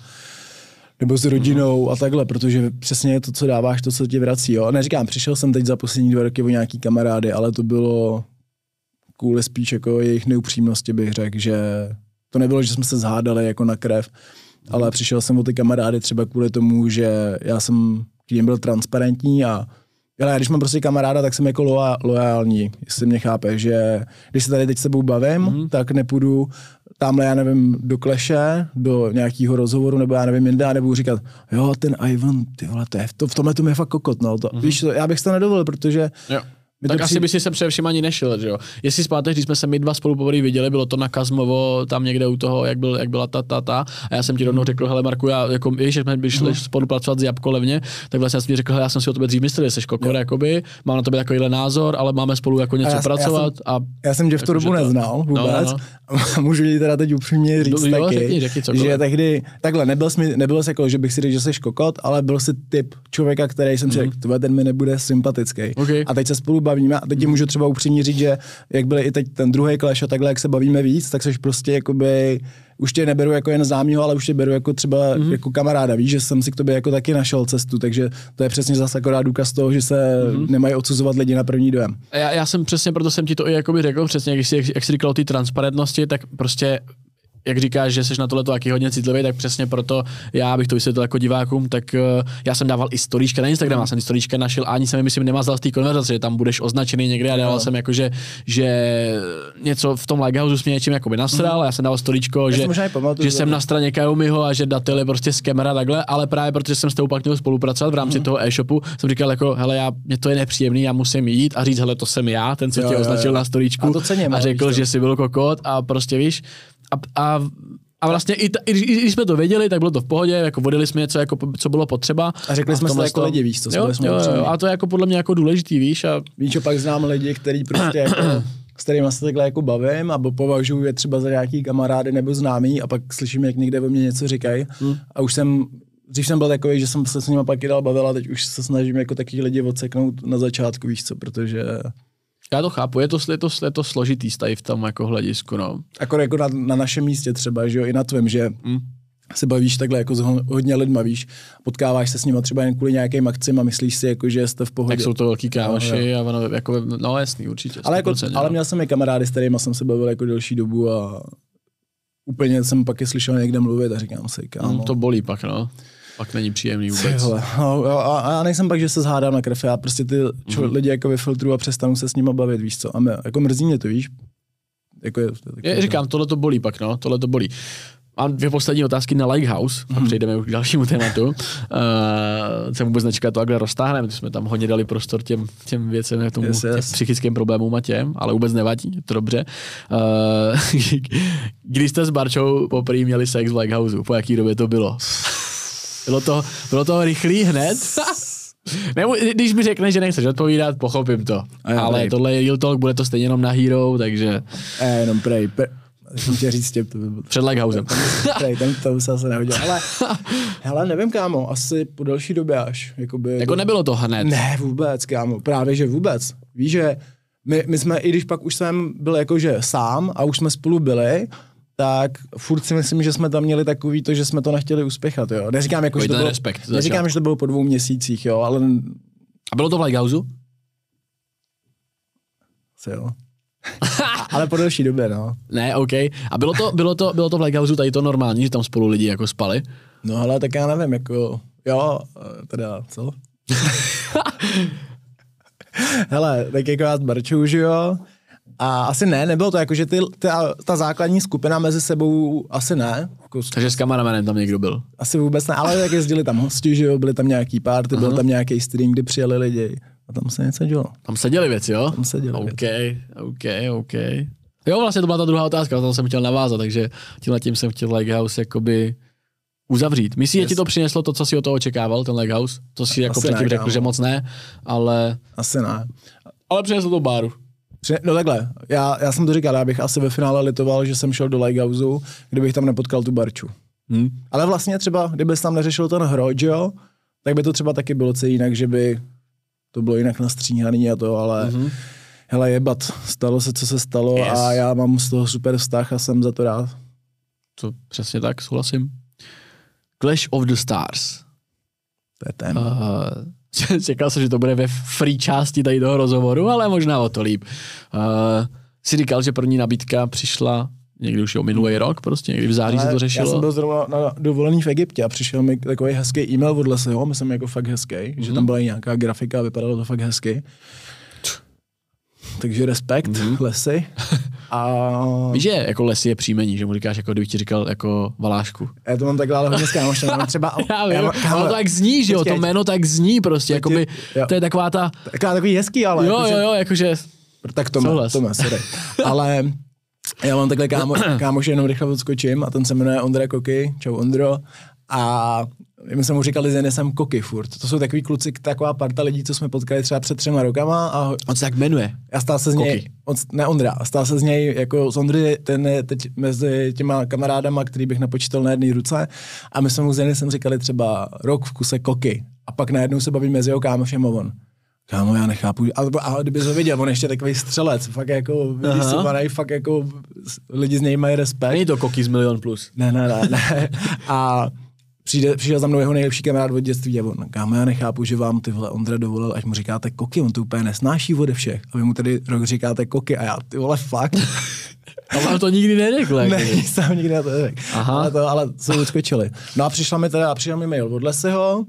nebo s rodinou a takhle, protože přesně je to, co dáváš, to, co ti vrací. Jo? Neříkám, přišel jsem teď za poslední dva roky o nějaký kamarády, ale to bylo kvůli spíš jako jejich neupřímnosti, bych řekl, že to nebylo, že jsme se zhádali jako na krev, ale přišel jsem o ty kamarády třeba kvůli tomu, že já jsem k ním byl transparentní a ale když mám prostě kamaráda, tak jsem jako loajální, jestli mě chápe, že když se tady teď s tebou bavím, mm-hmm. tak nepůjdu tamhle, já nevím, do kleše, do nějakého rozhovoru, nebo já nevím, jinde, a nebudu říkat, jo, ten Ivan, ty vole, to je, to, v tomhle to je fakt kokot, no. To, mm-hmm. Víš, to, já bych to nedovolil, protože jo. My tak asi přijde... by si se především ani nešel, že jo. Jestli zpáteš, když jsme se my dva spolu poprvé viděli, bylo to na Kazmovo, tam někde u toho, jak, byl, jak byla ta, ta, ta. A já jsem ti rovnou řekl, hele Marku, já, jako, víš, že jsme šli uh-huh. spolupracovat s Jabko levně, tak vlastně jsem ti řekl, hele, já jsem si o tebe dřív myslel, že jsi kokor, jakoby, mám na tebe takovýhle názor, ale máme spolu jako něco já, pracovat. Já jsem, a, já jsem tě v tu dobu neznal vůbec. No, no, no. Můžu ti teda teď upřímně říct no, taky, řekni, řekni že tehdy, takhle, nebyl jsi, nebyl jsi jako, že bych si řekl, že jsi kokot, ale byl jsi typ člověka, který jsem si mhm. řekl, ten mi nebude sympatický. Okay. A teď se spolu bavíme a teď ti můžu třeba upřímně říct, že jak byl i teď ten druhý clash a takhle, jak se bavíme víc, tak seš prostě jakoby už tě neberu jako jen známýho, ale už tě beru jako třeba mm-hmm. jako kamaráda. Víš, že jsem si k tobě jako taky našel cestu, takže to je přesně zase akorát důkaz toho, že se mm-hmm. nemají odsuzovat lidi na první dojem. Já, já jsem přesně, proto jsem ti to i jakoby řekl, přesně jak jsi, jak, jak jsi říkal o té transparentnosti, tak prostě jak říkáš, že jsi na tohle taky hodně citlivý, tak přesně proto já bych to vysvětlil jako divákům, tak uh, já jsem dával i storíčka na Instagram, já jsem storíčka našel a ani jsem mi myslím nemazal z té konverzace, že tam budeš označený někde a dával no. jsem jako, že, že něco v tom Lighthouse mě něčím jako by nasral, mm. já jsem dal storíčko, že, pamatuju, že jsem na straně Kajumiho a že datel je prostě z kamera takhle, ale právě protože jsem s tou pak měl spolupracovat v rámci mm. toho e-shopu, jsem říkal jako, hele, já, mě to je nepříjemný, já musím jít a říct, hele, to jsem já, ten, co jo, tě jo, označil jo. na storíčku a, to cením, a řekl, že jsi byl kokot a prostě víš, a, a a vlastně i, t- i, i, když jsme to věděli, tak bylo to v pohodě, jako vodili jsme něco, jako, co bylo potřeba. A řekli a jsme si jako lidi, víš, co jo, jsme jo, jo, a to je jako podle mě jako důležitý, víš. A... Víš, že pak znám lidi, kteří prostě jako, s kterými se takhle jako bavím, a považuji je třeba za nějaký kamarády nebo známý a pak slyším, jak někde o mě něco říkají. Hmm. A už jsem Dřív jsem byl takový, že jsem se s nimi pak i dal bavil a teď už se snažím jako takový lidi odseknout na začátku, víš co, protože já to chápu, je to, je to, je to složitý stav v tom jako hledisku, no. Jako, jako na, na, našem místě třeba, že jo, i na tvém, že hmm. se bavíš takhle jako s hodně lidma, víš, potkáváš se s nimi třeba jen kvůli nějakým akcím a myslíš si, jako, že jste v pohodě. Tak jsou to velký kámoši no, a ono, jako, no jasný, určitě. Ale, jako, ale měl jsem i kamarády, s kterými jsem se bavil jako delší dobu a úplně jsem pak je slyšel někde mluvit a říkám si, kámo. Hmm, to bolí pak, no. Pak není příjemný vůbec. Hele, no, a, a, já nejsem pak, že se zhádám na krev, já prostě ty čo, mm-hmm. lidi jako vyfiltruju a přestanu se s nimi bavit, víš co. A mě, jako mrzí mě to, víc. Jako je, je, je, říkám, tohle to bolí pak, no, tohle to bolí. Mám dvě poslední otázky na Lighthouse a mhm. přejdeme už k dalšímu tématu. Uh, jsem vůbec nečeká to, takhle roztáhneme, jsme tam hodně dali prostor těm, těm věcem, tomu, yes, yes. těm psychickým problémům a těm, ale vůbec nevadí, je to dobře. Uh, když jste s Barčou poprvé měli sex v Lighthouse, po jaký době to bylo? Bylo to, bylo to rychlý hned. Nebo, když mi řekne, že nechceš odpovídat, pochopím to. Jo, Ale prej. tohle je Real Talk, bude to stejně jenom na Hero, takže... E, jenom prej. prej. Jsem tě říct tě, to by... Před Lighthousem. Prej, ten to se asi nehodil. Ale, hele, nevím, kámo, asi po delší době až. Jakoby, jako nebylo to hned. Ne, vůbec, kámo, právě, že vůbec. Víš, že my, my jsme, i když pak už jsem byl jakože sám a už jsme spolu byli, tak furt si myslím, že jsme tam měli takový to, že jsme to nechtěli uspěchat, jo. Neříkám, jako, že to bylo, respekt, neříkám, že to bylo po dvou měsících, jo, ale... A bylo to v Lighthouse? jo. ale po delší době, no. Ne, OK. A bylo to, bylo to, bylo to v Lighthouse tady to normální, že tam spolu lidi jako spali? No ale tak já nevím, jako, jo, teda, co? Hele, tak jako já s Barčou, že jo, a asi ne, nebylo to jako, že ty, ta, ta základní skupina mezi sebou asi ne. Jako, Takže s kameramanem tam někdo byl? Asi vůbec ne, ale jak jezdili tam hosti, že jo, byly tam nějaký party, uh-huh. byl tam nějaký stream, kdy přijeli lidi. A tam se něco dělo. Tam seděli věci, jo? Tam seděli OK, věci. OK, OK. Jo, vlastně to byla ta druhá otázka, to jsem chtěl navázat, takže tímhle tím jsem chtěl Lighthouse jakoby uzavřít. Myslíš, yes. že ti to přineslo to, co si o toho očekával, ten Lighthouse? To si jako předtím ne, řekl, že moc ne, ale... Asi ne. Ale přineslo to báru. No takhle, já, já jsem to říkal, já bych asi ve finále litoval, že jsem šel do Lighthouse, kdybych tam nepotkal tu Barču. Hmm. Ale vlastně třeba, kdyby tam neřešil ten hroď, jo, tak by to třeba taky bylo co jinak, že by to bylo jinak nastříhaný a to, ale mm-hmm. hele jebat, stalo se, co se stalo yes. a já mám z toho super vztah a jsem za to rád. To přesně tak, souhlasím. Clash of the Stars. To je ten. Uh, Čekal jsem, že to bude ve free části tady toho rozhovoru, ale možná o to líp. Uh, si říkal, že první nabídka přišla někdy už o minulý rok, prostě někdy v září ale se to řešilo. Já jsem byl zrovna na dovolený v Egyptě a přišel mi takový hezký e-mail od Leseho, myslím jako fakt hezký, mm-hmm. že tam mhm. byla nějaká grafika a vypadalo to fakt hezky. Takže respekt, mm-hmm. Lesy. A... Víš, že jako lesy je příjmení, že mu říkáš, jako kdybych ti říkal jako Valášku. Já to mám takhle ale hodně s kámošem. Třeba, já vím, já, kámo, to tak zní, že jo, to jméno tak zní prostě, jakoby, to je taková ta... Taková takový hezký, ale... Jo, jo, jo, jakože... Tak to má, to má, sorry. ale já mám takhle kámo, kámoš, jenom rychle odskočím a ten se jmenuje Ondra Koky, čau Ondro. A my jsme mu říkali, že nesem koky furt. To jsou takový kluci, taková parta lidí, co jsme potkali třeba před třema rokama. A on se tak jmenuje? Já stál se z něj, on, ne Ondra, stál se z něj, jako z Ondry, ten je teď mezi těma kamarádama, který bych napočítal na jedné ruce. A my jsme mu s jsem říkali třeba rok v kuse koky. A pak najednou se bavíme mezi jeho kámošem a on. Kámo, já nechápu. A, a kdyby to viděl, on ještě takový střelec, fakt jako vysovaný, fakt jako lidi z něj mají respekt. Není to koky z milion plus. Ne, ne, ne, ne. A přijde, přišel za mnou jeho nejlepší kamarád od dětství a on, kámo, já nechápu, že vám ty vole Ondra dovolil, až mu říkáte koky, on to úplně nesnáší ode všech. A vy mu tady rok říkáte koky a já, ty vole, fakt. A vám to nikdy neřekl. ne, jsem nikdy na to neřekl. Ale, to, ale se odskočili. No a přišla mi teda, přišel mi mail od Leseho,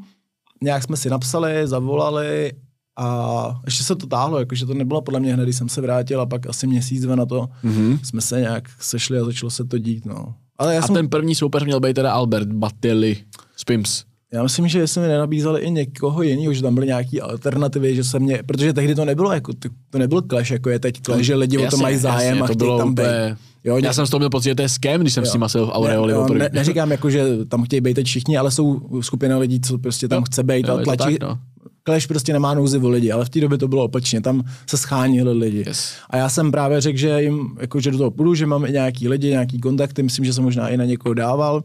nějak jsme si napsali, zavolali a ještě se to táhlo, jakože to nebylo podle mě hned, když jsem se vrátil a pak asi měsíc, dva na to mm-hmm. jsme se nějak sešli a začalo se to dít. No. Ale já a jsem... ten první soupeř měl být teda Albert Batelli z Pims. Já myslím, že jsme nenabízeli i někoho jiného, že tam byly nějaké alternativy, že se mě, protože tehdy to nebylo jako, to nebyl clash, jako je teď clash, že lidi jasně, o to mají zájem jasně, a chtějí tam být. Jo, já jsem z toho měl pocit, že to je scam, když jsem jo. s tím byl v Aureoli. Ne, ne, neříkám jako, že tam chtějí být teď všichni, ale jsou skupina lidí, co prostě tam jo, chce být jo, a tlačí, tak, no. Clash prostě nemá nouzi o lidi, ale v té době to bylo opačně, tam se schánili lidi. Yes. A já jsem právě řekl, že jim, jako, že do toho půjdu, že mám i nějaký lidi, nějaký kontakty, myslím, že jsem možná i na někoho dával.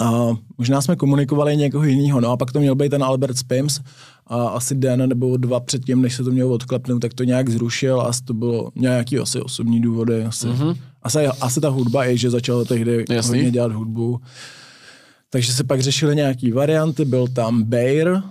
A možná jsme komunikovali někoho jiného, no a pak to měl být ten Albert Spims a asi den nebo dva předtím, než se to mělo odklepnout, tak to nějak zrušil a to bylo nějaký asi osobní důvody. Asi, mm-hmm. asi, asi ta hudba je, že začal tehdy Jasný. hodně dělat hudbu. Takže se pak řešily nějaký varianty, byl tam Bayer,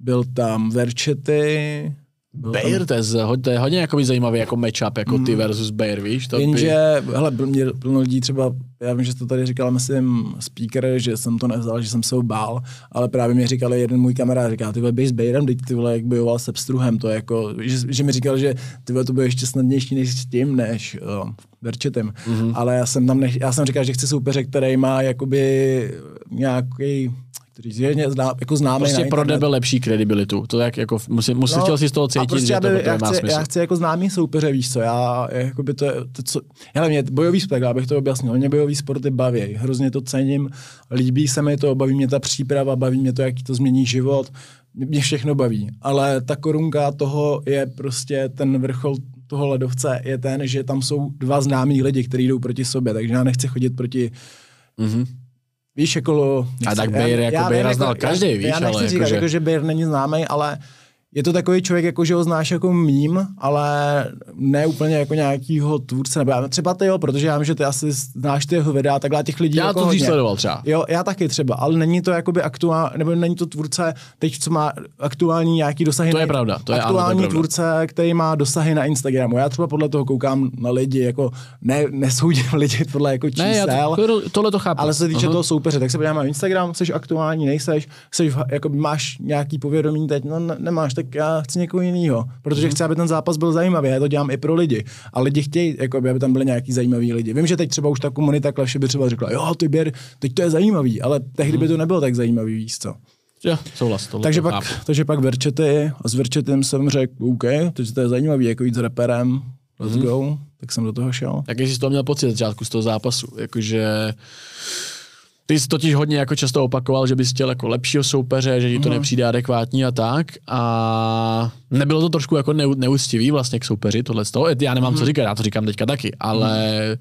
byl tam Verčety, Bayer, to je, to je hodně jako zajímavý jako matchup, jako ty hmm. versus Bayer, víš? To Jenže, by... hele, mě plno lidí třeba, já vím, že to tady říkal, myslím, speaker, že jsem to nevzal, že jsem se ho bál, ale právě mi říkali jeden můj kamarád, říká, ty bej s Bayerem, teď ty vole, jak bojoval se pstruhem, to je jako, že, že mi říkal, že ty vole, to bude ještě snadnější než s tím, než uh, Verčetem. Mm-hmm. Ale já jsem tam, nech, já jsem říkal, že chci soupeře, který má jakoby nějaký který je zná, jako známý Prostě pro byl lepší kredibilitu. To jak jako musí, musí no, chtěl si z toho cítit, prostě že to, já, to má chci, smysl. Já chci jako známý soupeře, víš co, já jakoby to, to co, hele mě bojový sport, abych to objasnil, mě bojový sporty baví, hrozně to cením, líbí se mi to, baví mě ta příprava, baví mě to, jaký to změní život, mě všechno baví, ale ta korunka toho je prostě ten vrchol toho ledovce je ten, že tam jsou dva známí lidi, kteří jdou proti sobě, takže já nechci chodit proti mm-hmm Víš, jako... A tak Bayer, jako Bayer znal jako, každý, víš, já nechci ale říkat, jako, že... jako, že Bayer není známý, ale je to takový člověk, jako, že ho znáš jako mím, ale ne úplně jako nějakýho tvůrce, nebo já, třeba ty jo, protože já vím, že ty asi znáš ty jeho videa, takhle těch lidí Já jako to hodně. sledoval třeba. Jo, já taky třeba, ale není to jakoby aktuální, nebo není to tvůrce, teď co má aktuální nějaký dosahy. To je na, pravda, to je aktuální ano, to je tvůrce, který má dosahy na Instagramu. Já třeba podle toho koukám na lidi, jako ne, nesoudím lidi podle jako čísel. Ne, já to, tohle to chápu. Ale se týče uh-huh. toho soupeře, tak se podívám na Instagram, jsi aktuální, nejseš, jsi, jako máš nějaký povědomí teď, no ne, nemáš, tak já chci někoho jiného, protože mm. chci, aby ten zápas byl zajímavý. Já to dělám i pro lidi. A lidi chtějí, jako aby tam byly nějaký zajímaví lidi. Vím, že teď třeba už ta komunita Clash by třeba řekla, jo, ty běr, teď to je zajímavý, ale tehdy by mhm. to nebylo tak zajímavý, víš co. Jo, souhlas, takže, pak, takže pak Verčety a s Verčetym jsem řekl, OK, takže to je zajímavý, jako jít s reperem, let's mm. go, tak jsem do toho šel. Jak jsi z toho měl pocit začátku z toho zápasu, jakože ty jsi totiž hodně jako často opakoval, že bys chtěl jako lepšího soupeře, že ti to mm. nepřijde adekvátní a tak. A nebylo to trošku jako neúctivý vlastně k soupeři tohle z toho. Já nemám mm. co mhm. říkat, já to říkám teďka taky, ale mm.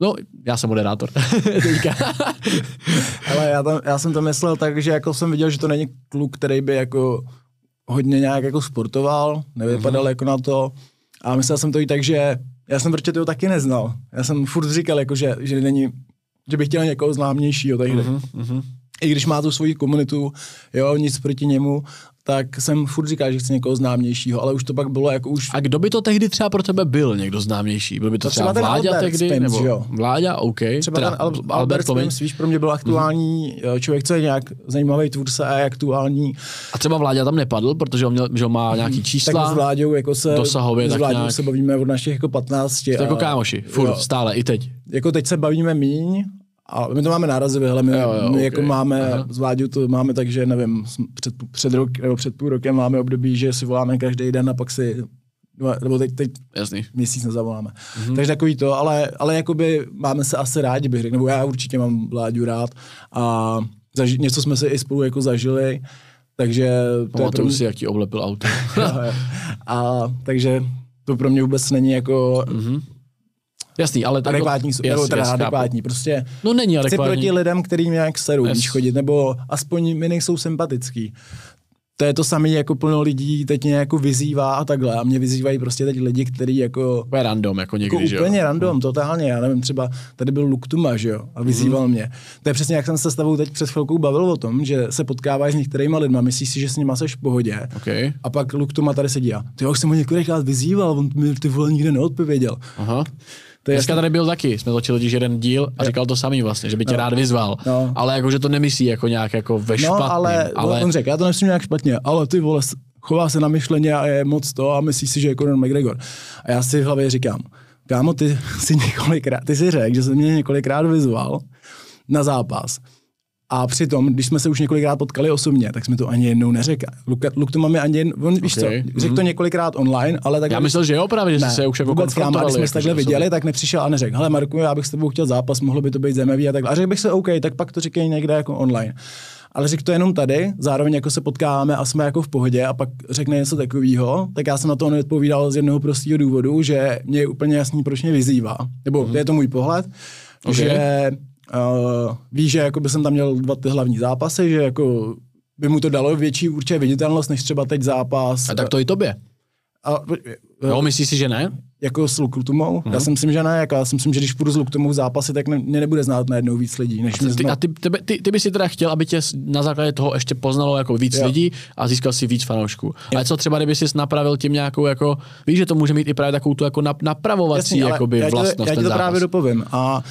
No, já jsem moderátor. ale já, tam, já jsem to myslel tak, že jako jsem viděl, že to není kluk, který by jako hodně nějak jako sportoval, nevypadal mm-hmm. jako na to. A myslel jsem to i tak, že já jsem toho taky neznal. Já jsem furt říkal, jako, že, že není že bych chtěl někoho známějšího tehdy. Uh-huh, uh-huh. I když má tu svoji komunitu, jo, nic proti němu, tak jsem furt říkal, že chci někoho známějšího, ale už to pak bylo jako už... A kdo by to tehdy třeba pro tebe byl někdo známější? Byl by to, to třeba, třeba Vláďa Albert tehdy? Spence, nebo jo? Vláďa, OK. Třeba teda ten Al- Albert, Albert Spence, víš, pro mě byl aktuální mm-hmm. člověk, co je nějak zajímavý tvůrce a je aktuální. A třeba Vláďa tam nepadl, protože on měl, že má nějaký čísla. Tak s Vláďou jako se, dosahově, s Vláďou nějak... se bavíme od našich jako 15. Jste jako kámoši, furt, jo. stále, i teď. Jako teď se bavíme míň, a my to máme nárazivě, hele, my, jo, jo, my okay. jako máme, Aha. z Vláďu to máme tak, že nevím, před, před, rok, nebo před půl rokem máme období, že si voláme každý den a pak si nebo teď, teď Jasný. měsíc nezavoláme. Mm-hmm. Takže takový to, ale, ale jakoby máme se asi rádi, bych řekl, nebo já určitě mám Vláďu rád a zaži, něco jsme si i spolu jako zažili, takže... Pamatuju si, jak ti oblepil auto. a takže to pro mě vůbec není jako... Mm-hmm Jasný, ale tak adekvátní, yes, nebo teda yes, adekvátní, prostě no není adekvátní. Chci proti lidem, kterým nějak serou, yes. chodit, nebo aspoň mi nejsou sympatický to je to samé, jako plno lidí teď mě jako vyzývá a takhle. A mě vyzývají prostě teď lidi, kteří jako... Úplně random, jako někdy, jako že Úplně jo? random, hmm. totálně. Já nevím, třeba tady byl Luktuma, že jo, a vyzýval hmm. mě. To je přesně, jak jsem se s tebou teď před chvilkou bavil o tom, že se potkáváš s některýma lidma, myslíš si, že s nimi seš v pohodě. Okay. A pak Luktuma tady sedí a ty už jsem ho několikrát vyzýval, on mi ty vole nikdy neodpověděl. Aha. To je Dneska tady byl taky, jsme točili totiž jeden díl a říkal to samý vlastně, že by tě no. rád vyzval. No. Ale jako, že to nemyslí jako nějak jako ve špatným. No, ale, ale... on řekl, já to nemyslím nějak špatně, ale ty vole, chová se na myšleně a je moc to a myslí si, že je Conor McGregor. A já si v hlavě říkám, kámo, ty si několikrát, ty si řekl, že jsi mě několikrát vyzval na zápas a přitom, když jsme se už několikrát potkali osobně, tak jsme to ani jednou neřekli. Luke, Luke to máme ani jednou, okay. víš co, řekl to mhm. několikrát online, ale tak. Já myslel, že jo, právě, že ne, se už jako vůbec kámo, když jsme jako takhle viděli, tak nepřišel a neřekl, hele Marku, já bych s tebou chtěl zápas, mohlo by to být zajímavý a takhle. A řekl bych se, OK, tak pak to říkej někde jako online. Ale řekl to jenom tady, zároveň jako se potkáváme a jsme jako v pohodě a pak řekne něco takového, tak já jsem na to neodpovídal z jednoho prostého důvodu, že mě je úplně jasný, proč mě vyzývá. Nebo mm. to je to můj pohled, okay. že Uh, ví, že jako by jsem tam měl dva ty hlavní zápasy, že jako by mu to dalo větší určitě viditelnost, než třeba teď zápas. A tak to i tobě. A, jo, myslíš si, že ne? Jako s Luktumou? Mm-hmm. Já si myslím, že ne. Jako já si myslím, že když půjdu s Luktumou v zápasy, tak mě ne, nebude znát najednou víc lidí. Než a ty, ty, a ty, ty, ty, ty, by si teda chtěl, aby tě na základě toho ještě poznalo jako víc jo. lidí a získal si víc fanoušků. Jo. Ale co třeba, kdyby jsi napravil tím nějakou, jako, víš, že to může mít i právě takovou tu jako napravovací Jasně, jakoby, já vlastnost. Já ti to právě dopovím. A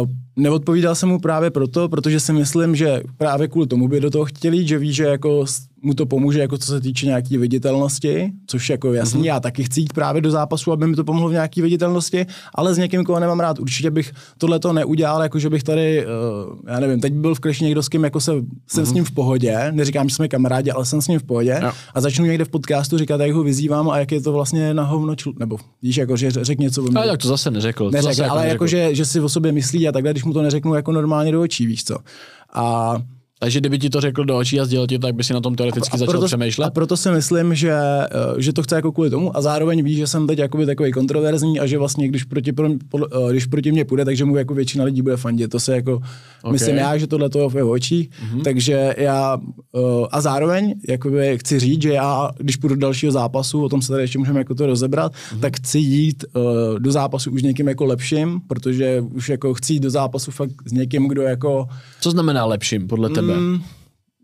Uh, neodpovídal jsem mu právě proto, protože si myslím, že právě kvůli tomu by do toho chtěli jít, že ví, že jako mu to pomůže, jako co se týče nějaké viditelnosti, což jako jasný, mm-hmm. já taky chci jít právě do zápasu, aby mi to pomohlo v nějaké viditelnosti, ale s někým, koho nemám rád, určitě bych tohle to neudělal, jako že bych tady, uh, já nevím, teď byl v Kleši někdo s kým, jako se, jsem mm-hmm. s mhm. ním v pohodě, neříkám, že jsme kamarádi, ale jsem s ním v pohodě no. a začnu někde v podcastu říkat, jak ho vyzývám a jak je to vlastně na hovno, čl- nebo víš, jako, že řek něco o mě. Ale tak to zase neřekl. Neřekl, zase ale jako, že, že si o sobě myslí a takhle, když mu to neřeknu jako normálně do očí, víš co. A takže kdyby ti to řekl do očí a sdělil ti, tak by si na tom teoreticky a, a začal proto, přemýšlet. A proto si myslím, že, eh, že to chce jako kvůli tomu a zároveň ví, že jsem teď jakoby takový kontroverzní a že vlastně, když proti, eh, když proti mě půjde, takže mu jako většina lidí bude fandit. To se jako, okay. myslím já, že tohle to je v jeho očí, mm-hmm. takže já eh, a zároveň jakoby chci říct, že já, když půjdu do dalšího zápasu, o tom se tady ještě můžeme jako to rozebrat, mm-hmm. tak chci jít do zápasu už někým jako lepším, protože už jako chci jít do zápasu fakt s někým, kdo jako... Co znamená lepším podle tebe? Mm,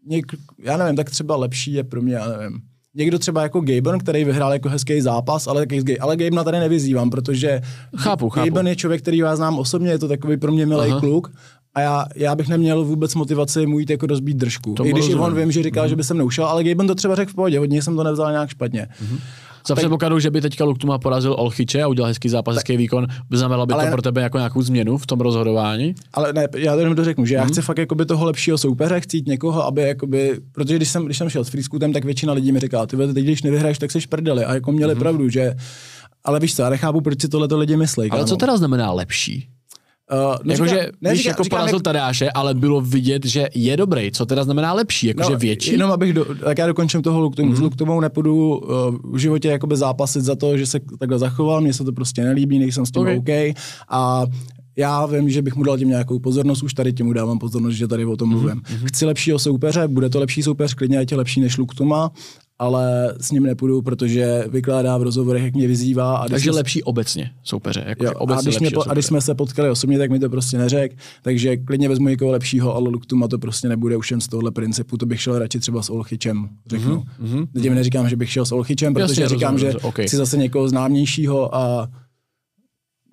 něk, já nevím, tak třeba lepší je pro mě, já nevím. Někdo třeba jako Gaben, který vyhrál jako hezký zápas, ale, ale Gabena tady nevyzývám, protože chápu, chápu. Gaben je člověk, který já znám osobně, je to takový pro mě milý kluk a já, já bych neměl vůbec motivaci mu jít jako rozbít držku. To I když rozumím. on vím, že říkal, mm-hmm. že by se mnou šel, ale Gaben to třeba řekl v pohodě, hodně jsem to nevzal nějak špatně. Mm-hmm. Za předpokladu, že by teďka Luktuma porazil Olchyče a udělal hezký zápas, hezký výkon, znamenalo by ale, to pro tebe jako nějakou změnu v tom rozhodování? Ale ne, já to jenom to řeknu, že já hmm. chci fakt jakoby toho lepšího soupeře, chci jít někoho, aby jakoby, protože když jsem, když jsem šel s Freescootem, tak většina lidí mi říkala, ty teď když nevyhraješ, tak seš prdeli. A jako měli hmm. pravdu, že ale víš co, já nechápu, proč si tohle lidi myslí. Ale co teda znamená lepší? Uh, jakože, ne, víš, jako porazil jak... Tadáše, ale bylo vidět, že je dobrý. Co teda znamená lepší? Jakože no, větší? Jenom abych, do, tak já dokončím toho Luk, mm-hmm. s Luktomou nepůjdu uh, v životě jakoby zápasit za to, že se takhle zachoval, mně se to prostě nelíbí, nejsem s tím OK. okay. A já vím, že bych mu dal tím nějakou pozornost, už tady těmu dávám pozornost, že tady o tom mluvím. Mm-hmm. Chci lepšího soupeře, bude to lepší soupeř, klidně je tě lepší než Luktuma, ale s ním nepůjdu, protože vykládá v rozhovorech, jak mě vyzývá. A takže jsme... lepší obecně soupeře. Jako jo, obecně a, když mě, po, a když jsme se potkali osobně, tak mi to prostě neřekl, takže klidně vezmu někoho lepšího, ale Luktuma to prostě nebude už jen z tohohle principu, to bych šel radši třeba s Olchyčem, řeknu. Mm-hmm. Teď neříkám, že bych šel s Olchyčem, protože Jasně, říkám, rozumím, že okay. chci zase někoho známějšího a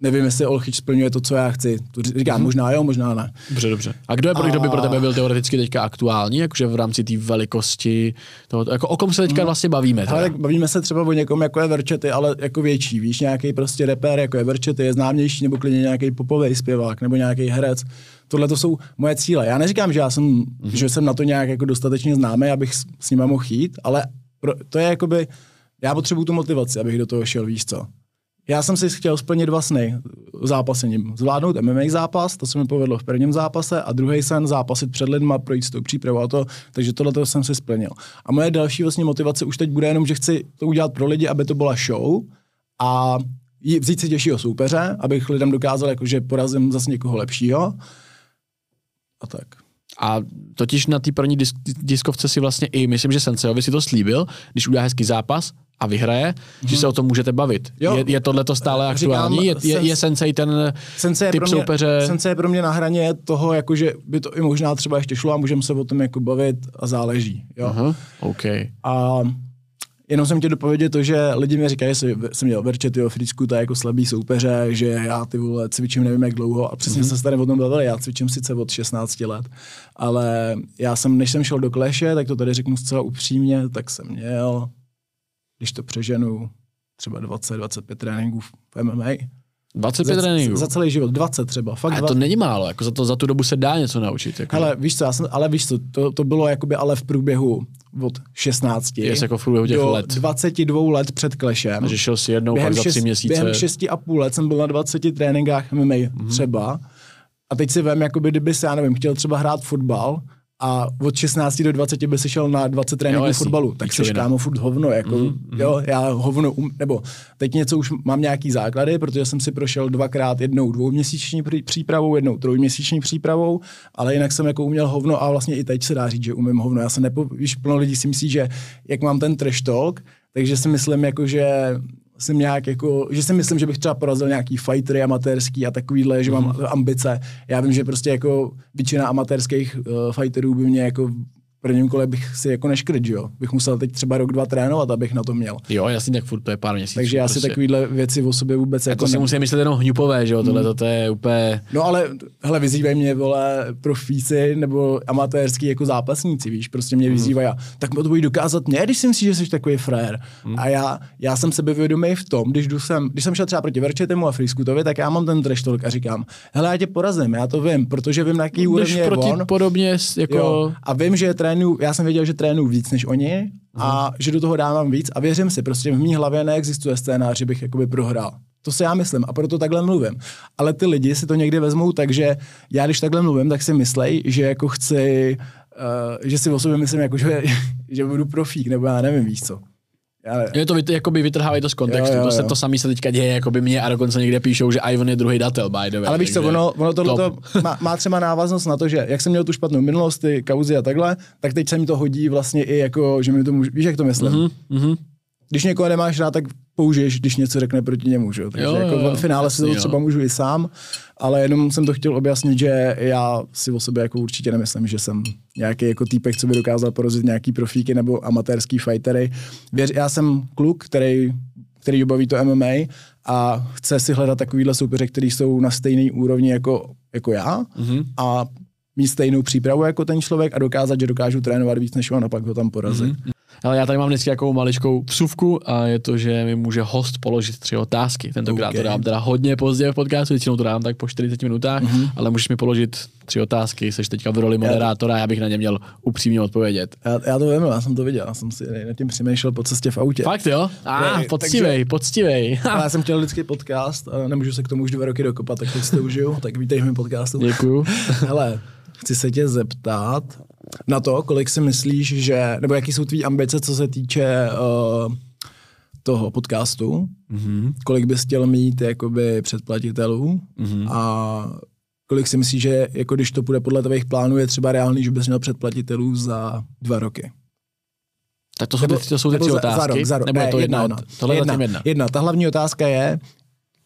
nevím, jestli Olchyč splňuje to, co já chci. To říkám, hmm. možná jo, možná ne. Dobře, dobře. A kdo je pro, a... kdo by pro tebe byl teoreticky teďka aktuální, jakože v rámci té velikosti, toho, jako o kom se teďka hmm. vlastně bavíme? Teda? Ale bavíme se třeba o někom, jako je Verčety, ale jako větší, víš, nějaký prostě reper, jako je Verčety, je známější, nebo klidně nějaký popový zpěvák, nebo nějaký herec. Tohle to jsou moje cíle. Já neříkám, že já jsem, hmm. že jsem na to nějak jako dostatečně známý, abych s, s nimi mohl jít, ale pro, to je jakoby, já potřebuju tu motivaci, abych do toho šel, víš co. Já jsem si chtěl splnit dva sny zápasením. Zvládnout MMA zápas, to se mi povedlo v prvním zápase, a druhý sen zápasit před lidma, projít s tou přípravou a to, takže tohle jsem si splnil. A moje další vlastně motivace už teď bude jenom, že chci to udělat pro lidi, aby to byla show a vzít si těžšího soupeře, abych lidem dokázal, jako, že porazím zase někoho lepšího. A tak. A totiž na té první disk, diskovce si vlastně i, myslím, že Senseovi si to slíbil, když udělá hezký zápas, a vyhraje, hmm. že se o tom můžete bavit. Jo. Je, je tohle to stále aktuální? Je, je, je Sensei ten sensei typ mě, soupeře? Sensei je pro mě na hraně toho, jako že by to i možná třeba ještě šlo a můžeme se o tom jako bavit a záleží. Jo. Uh-huh. Okay. A Jenom jsem chtěl dopovědět to, že lidi mi říkají, že jsem měl Verčet, jo, Fricku, to je jako slabý soupeře, že já ty vole cvičím nevím jak dlouho a přesně mm-hmm. se tady o tom bavili, já cvičím sice od 16 let, ale já jsem, než jsem šel do kleše, tak to tady řeknu zcela upřímně, tak jsem měl když to přeženu, třeba 20-25 tréninků v MMA. 25 za, tréninků? Za celý život, 20 třeba. Fakt ale 20. to není málo, jako za, to, za tu dobu se dá něco naučit. Jako. Ale víš co, já jsem, ale víš co, to, to bylo jakoby ale v průběhu od 16 Jest jako v průběhu těch do let. 22 let před klešem. Takže šel si jednou, během pak za tři měsíce. Během 6 a půl let jsem byl na 20 tréninkách MMA mm-hmm. třeba. A teď si vím, jakoby, kdyby se, já nevím, chtěl třeba hrát fotbal, a od 16 do 20 by si šel na 20 tréninků fotbalu, tak jsi kámo furt hovno, jako, mm-hmm. jo, já hovno, um, nebo teď něco už mám nějaký základy, protože jsem si prošel dvakrát jednou dvouměsíční přípravou, jednou trojměsíční přípravou, ale jinak jsem jako uměl hovno a vlastně i teď se dá říct, že umím hovno. Já se nepo, víš, plno lidí si myslí, že jak mám ten trash talk, takže si myslím, jako, že jsem nějak jako, že si myslím, že bych třeba porazil nějaký fightery amatérský a takovýhle, že mám mm-hmm. ambice. Já vím, že prostě jako většina amatérských uh, fighterů by mě jako prvním kole bych si jako neškryt, jo. Bych musel teď třeba rok, dva trénovat, abych na to měl. Jo, jasně, tak furt to je pár měsíců. Takže já prostě. si takovýhle věci o sobě vůbec a jako... To si musím myslet jenom hňupové, že jo, tohle hmm. to je úplně... No ale, hele, vyzývají mě, vole, profíci nebo amatérský jako zápasníci, víš, prostě mě hmm. vyzývají, tak to budu dokázat mě, když si myslíš, že jsi takový frér. Hmm. A já, já jsem sebevědomý v tom, když, jdu sem, když jsem šel třeba proti Verčetemu a Friskutovi, tak já mám ten trash talk a říkám, hele, já tě porazím, já to vím, protože vím, na jaký úrovni je proti on. podobně jako... Jo, a vím, že trénu, já jsem věděl, že trénu víc než oni a že do toho dávám víc a věřím si, prostě v mý hlavě neexistuje scénář, že bych jakoby prohrál. To si já myslím a proto takhle mluvím. Ale ty lidi si to někdy vezmou tak, že já když takhle mluvím, tak si myslej, že jako chci, uh, že si o sobě myslím, jako, že, že budu profík, nebo já nevím, víš co. Ale... Je to jakoby vytrhávají to z kontextu, jo, jo, jo. to se to samý se teďka děje, jakoby mě a dokonce někde píšou, že Ivan je druhý datel, by the way. Ale víš co, ono, ono tohle má, má, třeba návaznost na to, že jak jsem měl tu špatnou minulost, ty kauzy a takhle, tak teď se mi to hodí vlastně i jako, že mi to může, víš, jak to myslím? Mm-hmm, Když někoho nemáš rád, tak použiješ, když něco řekne proti němu, že? Takže jo, jako jo, v finále si to třeba můžu i sám, ale jenom jsem to chtěl objasnit, že já si o sobě jako určitě nemyslím, že jsem nějaký jako týpek, co by dokázal porozit nějaký profíky nebo amatérský fightery. Věř, já jsem kluk, který který baví to MMA a chce si hledat takovýhle soupeře, který jsou na stejné úrovni jako, jako já mm-hmm. a mít stejnou přípravu jako ten člověk a dokázat, že dokážu trénovat víc než on a pak ho tam porazit. Mm-hmm. Ale já tady mám vždycky jakou maličkou vsuvku a je to, že mi může host položit tři otázky. Tentokrát okay. to dám teda hodně pozdě v podcastu, většinou to dám tak po 40 minutách, mm-hmm. ale můžeš mi položit tři otázky, jsi teďka v roli moderátora, já bych na ně měl upřímně odpovědět. Já, já to vím, já jsem to viděl, já jsem si na tím přemýšlel po cestě v autě. Fakt jo? A, ne, poctivej, takže, poctivej. já jsem chtěl vždycky podcast a nemůžu se k tomu už dva roky dokopat, tak teď si to užiju, tak vítej v mém podcastu. Děkuju. Hele, chci se tě zeptat, na to, kolik si myslíš, že, nebo jaký jsou tvý ambice, co se týče uh, toho podcastu, mm-hmm. kolik bys chtěl mít jakoby předplatitelů mm-hmm. a kolik si myslíš, že jako když to půjde podle tvých plánů, je třeba reálný, že bys měl předplatitelů za dva roky? Tak to jsou, nebo, ty, to jsou ty tři otázky? Za rok, za rok. Nebo ne, je to jedna, jedna, tohle jedna, jedna. jedna. Ta hlavní otázka je,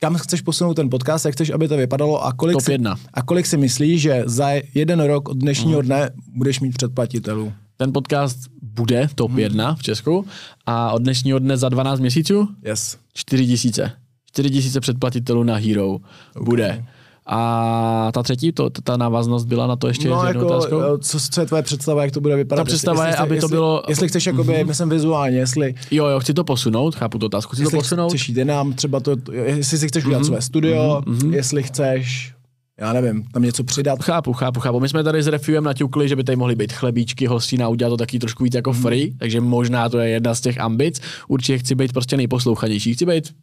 kam chceš posunout ten podcast, jak chceš, aby to vypadalo a kolik, Top si, jedna. a kolik si myslíš, že za jeden rok od dnešního mm. dne budeš mít předplatitelů? Ten podcast bude top mm. jedna v Česku a od dnešního dne za 12 měsíců? Yes. 4 tisíce. 4 tisíce předplatitelů na Hero okay. bude. A ta třetí, to, ta návaznost byla na to ještě no, jako, otázkou? Eh, co, co je tvoje představa, jak to bude vypadat? Ta představa jestli, je, aby jestli, to bylo... Jestli chceš, jakoby, mm-hmm. myslím vizuálně, jestli... Jo, jo, chci to posunout, chápu tu otázku, chci jestli to posunout. Chceš jít nám třeba to, jestli si chceš udělat mm-hmm. své studio, mm-hmm. jestli chceš já nevím, tam něco přidat. Chápu, chápu, chápu. My jsme tady s Refiem naťukli, že by tady mohly být chlebíčky, hostina, udělat to taky trošku víc jako free, mm. takže možná to je jedna z těch ambic. Určitě chci být prostě nejposlouchanější. Chci být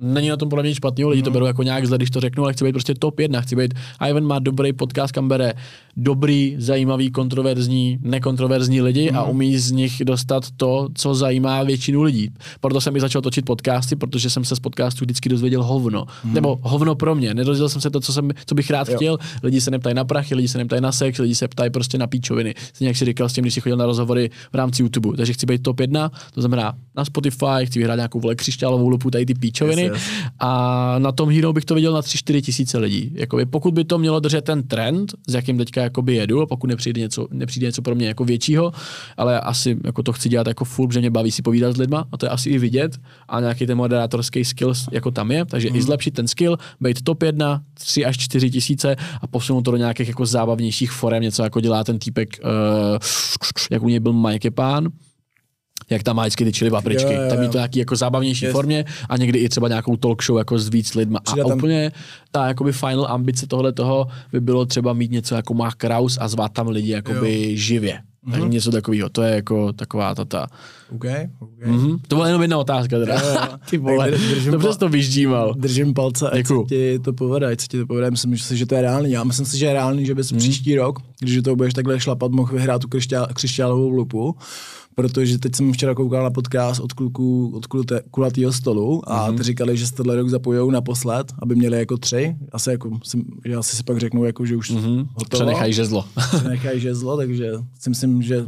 Není na tom podle mě špatného, lidi to mhm. berou jako nějak zle, když to řeknu, ale chci být prostě top jedna, chci být, Ivan má dobrý podcast, kam bere dobrý, zajímavý, kontroverzní, nekontroverzní lidi mm. a mhm. umí z nich dostat to, co zajímá většinu lidí. Proto jsem i začal točit podcasty, protože jsem se z podcastu vždycky dozvěděl hovno. Mm. Nebo hovno pro mě. Nedozvěděl jsem se to, co, jsem, co bych rád jo. chtěl. Lidi se neptají na prachy, lidi se neptají na sex, lidi se ptají prostě na píčoviny. Stejně jak si říkal s tím, když si chodil na rozhovory v rámci YouTube. Takže chci být top jedna, to znamená na Spotify, chci vyhrát nějakou vole křišťálovou lupu, tady ty píčoviny. Yes. A na tom Hero bych to viděl na 3-4 tisíce lidí. Jakoby, pokud by to mělo držet ten trend, s jakým teďka jakoby jedu, a pokud nepřijde něco, nepřijde něco pro mě jako většího, ale asi jako to chci dělat jako full, protože mě baví si povídat s lidma a to je asi i vidět a nějaký ten moderátorský skill jako tam je, takže mm. i mhm. zlepšit ten skill, být top 1, 3 až 4 tisíce a posunout to do nějakých jako zábavnějších forem, něco jako dělá ten týpek, uh, jak u něj byl Mike Pán, jak tam má vždycky ty čili papričky. Jo, jo, jo. Tam je to nějaký jako zábavnější yes. formě a někdy i třeba nějakou talk show jako s víc lidma. Přijde a tam... úplně ta jakoby final ambice tohle toho by bylo třeba mít něco jako má Kraus a zvát tam lidi jakoby jo. živě. Mm-hmm. Tak něco takového, to je jako taková ta ta. Okay, okay. Mm-hmm. To byla jenom jedna otázka teda. Jo, jo. Ty vole, držím, dobře to vyždímal. Držím palce, ať se ti to povede, ať se ti to povede. Myslím si, že to je reálný. Já myslím si, že je reálný, že bys mm. příští rok, když to budeš takhle šlapat, mohl vyhrát tu křišťálovou lupu protože teď jsem včera koukal na podcast od kluků od kulatého stolu a mm-hmm. ty říkali, že se tenhle rok zapojou naposled, aby měli jako tři. Asi jako, že asi si pak řeknou, jako, že už mm-hmm. hotovo. Přenechají žezlo. Přenechají žezlo, takže si myslím, že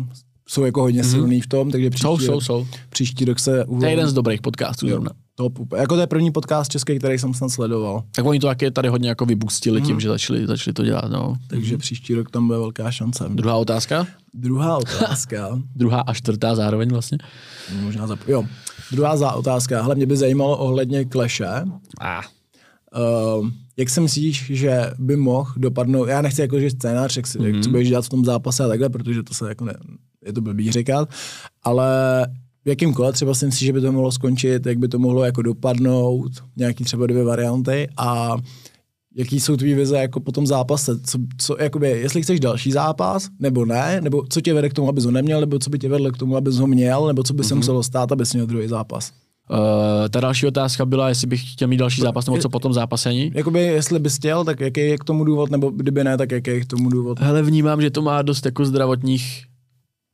jsou jako hodně mm-hmm. silný v tom, takže příští, jsou, jsou, jsou. příští rok se uvolí. To je jeden z dobrých podcastů zrovna. Top, jako to je první podcast český, který jsem snad sledoval. Tak oni to taky tady hodně jako vybustili mm. tím, že začali, začali to dělat. No. Takže mm. příští rok tam bude velká šance. Druhá otázka? Druhá otázka. Druhá a čtvrtá zároveň vlastně. Možná zap... Jo. Druhá za otázka. Hlavně by zajímalo ohledně kleše. Ah. Uh, jak si myslíš, že by mohl dopadnout, já nechci jako, že scénář, jak, si, mm-hmm. jak co budeš dělat v tom zápase a takhle, protože to se jako ne, je to blbý říkat, ale v jakém kole třeba si myslíš, že by to mohlo skončit, jak by to mohlo jako dopadnout, nějaký třeba dvě varianty a jaký jsou tvý vize jako po tom zápase, co, co, jakoby, jestli chceš další zápas, nebo ne, nebo co tě vede k tomu, abys ho neměl, nebo co by tě vedlo k tomu, abys ho měl, nebo co by se mm-hmm. muselo stát, abys měl druhý zápas. Uh, ta další otázka byla, jestli bych chtěl mít další zápas, nebo co potom zápasení. Jakoby, jestli bys chtěl, tak jaký je k tomu důvod, nebo kdyby ne, tak jaký je k tomu důvod? Hele, vnímám, že to má dost jako zdravotních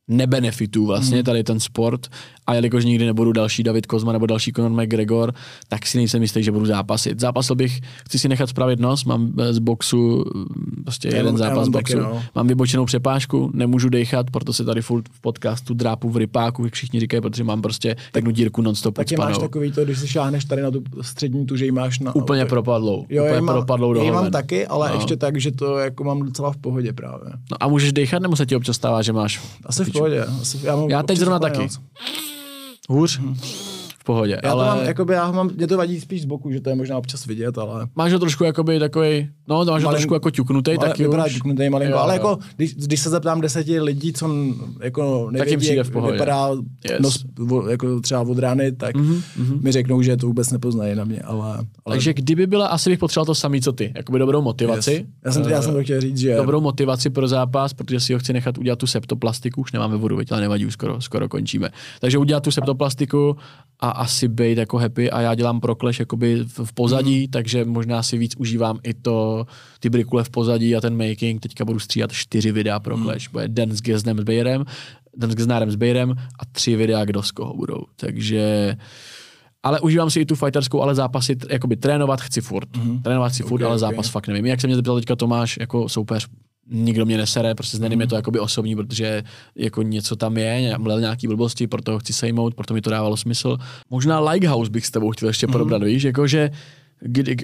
nebenefitů vlastně mm. tady ten sport a jelikož nikdy nebudu další David Kozma nebo další Conor McGregor, tak si nejsem jistý, že budu zápasit. Zápasil bych, chci si nechat spravit nos, mám z boxu mm, prostě jeden zápas z boxu, taky, no. mám vybočenou přepážku, nemůžu dechat, proto se tady furt v podcastu drápu v rypáku, jak všichni říkají, protože mám prostě jednu dírku non-stop Taky máš takový to, když si šáhneš tady na tu střední tu, že ji máš na... Úplně propadlou. Jo, úplně mám, propadlou do mám taky, ale no. ještě tak, že to jako mám docela v pohodě právě. No a můžeš dechat, nebo se ti občas stává, že máš... Asi v pohodě. Asi, já, mám já teď zrovna taky. Pohodě. Já ale... to mám, jakoby, já mám, mě to vadí spíš z boku, že to je možná občas vidět, ale... Máš ho trošku jakoby takový, no to máš ho trošku jako ťuknutý, ale, taky vypadá už. ťuknutý malinko, jo, ale jo. jako, když, když, se zeptám deseti lidí, co jako nevědí, jak v pohodě. vypadá yes. nos, jako třeba od rány, tak mm-hmm. mi řeknou, že to vůbec nepoznají na mě, ale, ale... Takže kdyby byla, asi bych potřeboval to samý, co ty, jakoby dobrou motivaci. Yes. Já, jsem, uh, já jsem to chtěl říct, že... Dobrou motivaci pro zápas, protože si ho chci nechat udělat tu septoplastiku, už nemáme vodu, ale nevadí, už skoro, skoro končíme. Takže udělat tu septoplastiku a asi být jako happy a já dělám pro Clash jakoby v pozadí, mm. takže možná si víc užívám i to, ty brikule v pozadí a ten making. Teďka budu stříhat čtyři videa pro mm. Clash. Bude den s Geznem s Bayerem, den s Geznárem s Bayerem a tři videa, kdo z koho budou. Takže ale užívám si i tu fighterskou, ale zápasy, jakoby trénovat chci furt. Mm-hmm. Trénovat chci furt, okay, ale zápas okay. fakt nevím. Jak se mě zeptal teďka Tomáš, jako soupeř, nikdo mě nesere, prostě s mm. je to jakoby osobní, protože jako něco tam je, mlel nějaký blbosti, proto ho chci sejmout, proto mi to dávalo smysl. Možná Likehouse bych s tebou chtěl ještě mm. podobrat, víš, jakože kdy,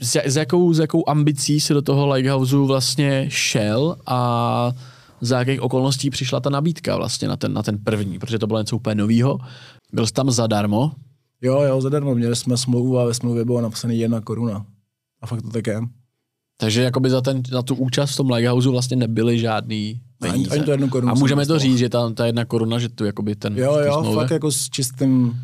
s, s, jakou, s jakou ambicí si do toho Likehouseu vlastně šel a za jakých okolností přišla ta nabídka vlastně na ten, na ten první, protože to bylo něco úplně novýho. Byl jsi tam zadarmo? Jo, jo, zadarmo. Měli jsme smlouvu a ve smlouvě bylo napsaný jedna koruna. A fakt to tak je. Takže jakoby za, ten, za tu účast v tom Lighthouse vlastně nebyly žádný peníze. Ani, ani to jednu korunu. A můžeme to říct, že ta, ta jedna koruna, že tu jakoby ten Jo, jo, smlouvě. fakt jako s čistým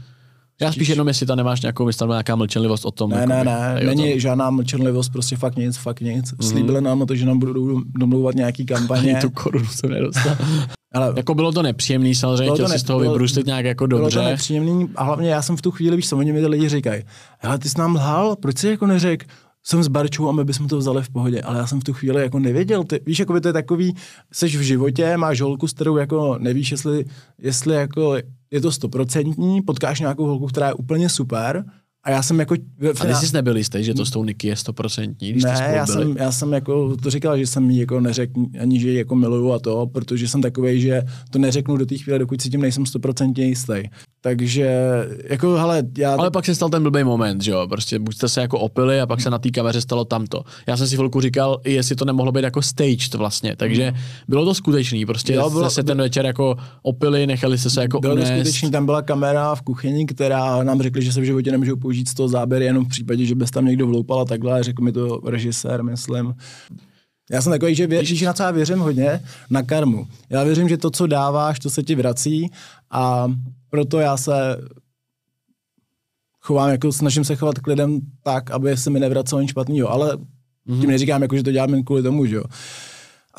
já spíš jenom, jestli tam nemáš nějakou, tam nějaká mlčenlivost o tom. Ne, jakoby, ne, ne, není tom. žádná mlčenlivost, prostě fakt nic, fakt nic. Mm. Slíbili nám to, že nám budou domlouvat nějaký kampaně. Ani tu korunu jsem nedostal. Ale jako bylo to nepříjemný, samozřejmě, chtěl ne, si z toho vybrustit nějak jako dobře. Bylo to nepříjemný a hlavně já jsem v tu chvíli, víš co, oni mi ty lidi říkají, hele, ty jsi nám lhal, proč jsi jako neřekl, jsem s Barčou a my bychom to vzali v pohodě, ale já jsem v tu chvíli jako nevěděl. Ty, víš, jako by to je takový, seš v životě, máš holku, s kterou jako nevíš, jestli, jestli jako je to stoprocentní, potkáš nějakou holku, která je úplně super, a já jsem jako... A ty jsi nebyl jistý, že to s tou Niky je stoprocentní, když Ne, já jsem, já jsem jako to říkal, že jsem jí jako neřekl ani, že ji jako miluju a to, protože jsem takový, že to neřeknu do té chvíle, dokud si tím nejsem stoprocentně jistý. Takže, jako, hele, já... Ale pak se stal ten blbý moment, že jo, prostě buď jste se jako opili a pak se na té kameře stalo tamto. Já jsem si chvilku říkal, jestli to nemohlo být jako staged vlastně, takže bylo to skutečný, prostě jo, bylo, se ten večer jako opili, nechali se se jako Bylo unést. to skutečný, tam byla kamera v kuchyni, která nám řekli, že se v životě nemůžou použít z toho záběr jenom v případě, že bys tam někdo vloupal a takhle, řekl mi to režisér, myslím. Já jsem takový, že věříš na co já věřím hodně, na karmu. Já věřím, že to, co dáváš, to se ti vrací a proto já se chovám, jako snažím se chovat k lidem tak, aby se mi nevracelo nic špatného, ale mm-hmm. tím neříkám, jako, že to dělám jen kvůli tomu, že jo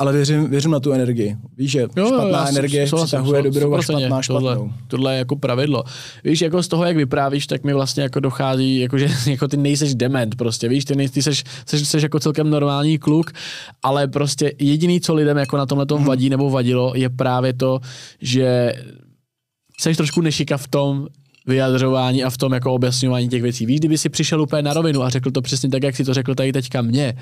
ale věřím, věřím na tu energii. Víš, že jo, špatná jo, energie přitahuje dobrou a špatná špatnou. Tohle, tohle je jako pravidlo. Víš, jako z toho, jak vyprávíš, tak mi vlastně jako dochází, jako že jako ty nejseš dement prostě, víš, ty, nej, ty seš, seš, seš, jako celkem normální kluk, ale prostě jediný, co lidem jako na tomhle tom hmm. vadí nebo vadilo, je právě to, že jsi trošku nešika v tom, vyjadřování a v tom jako objasňování těch věcí. Víš, kdyby si přišel úplně na rovinu a řekl to přesně tak, jak si to řekl tady teďka mně,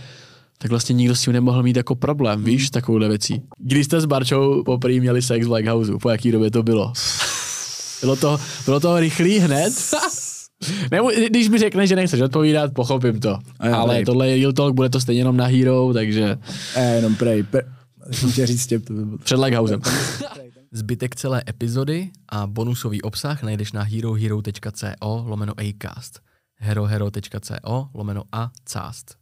tak vlastně nikdo s tím nemohl mít jako problém, víš, takovouhle věcí. Když jste s Barčou poprvé měli sex v Lighthouse, po jaký době to bylo? Bylo to, bylo to rychlý hned? Nebo, když mi řekneš, že nechceš odpovídat, pochopím to. Ale prej. tohle je Real Talk, bude to stejně jenom na Hero, takže... E, jenom prej. Pre... Jsem chtěl říct tě, to by bylo... Před Lighthousem. Zbytek celé epizody a bonusový obsah najdeš na herohero.co lomeno acast herohero.co lomeno a cast.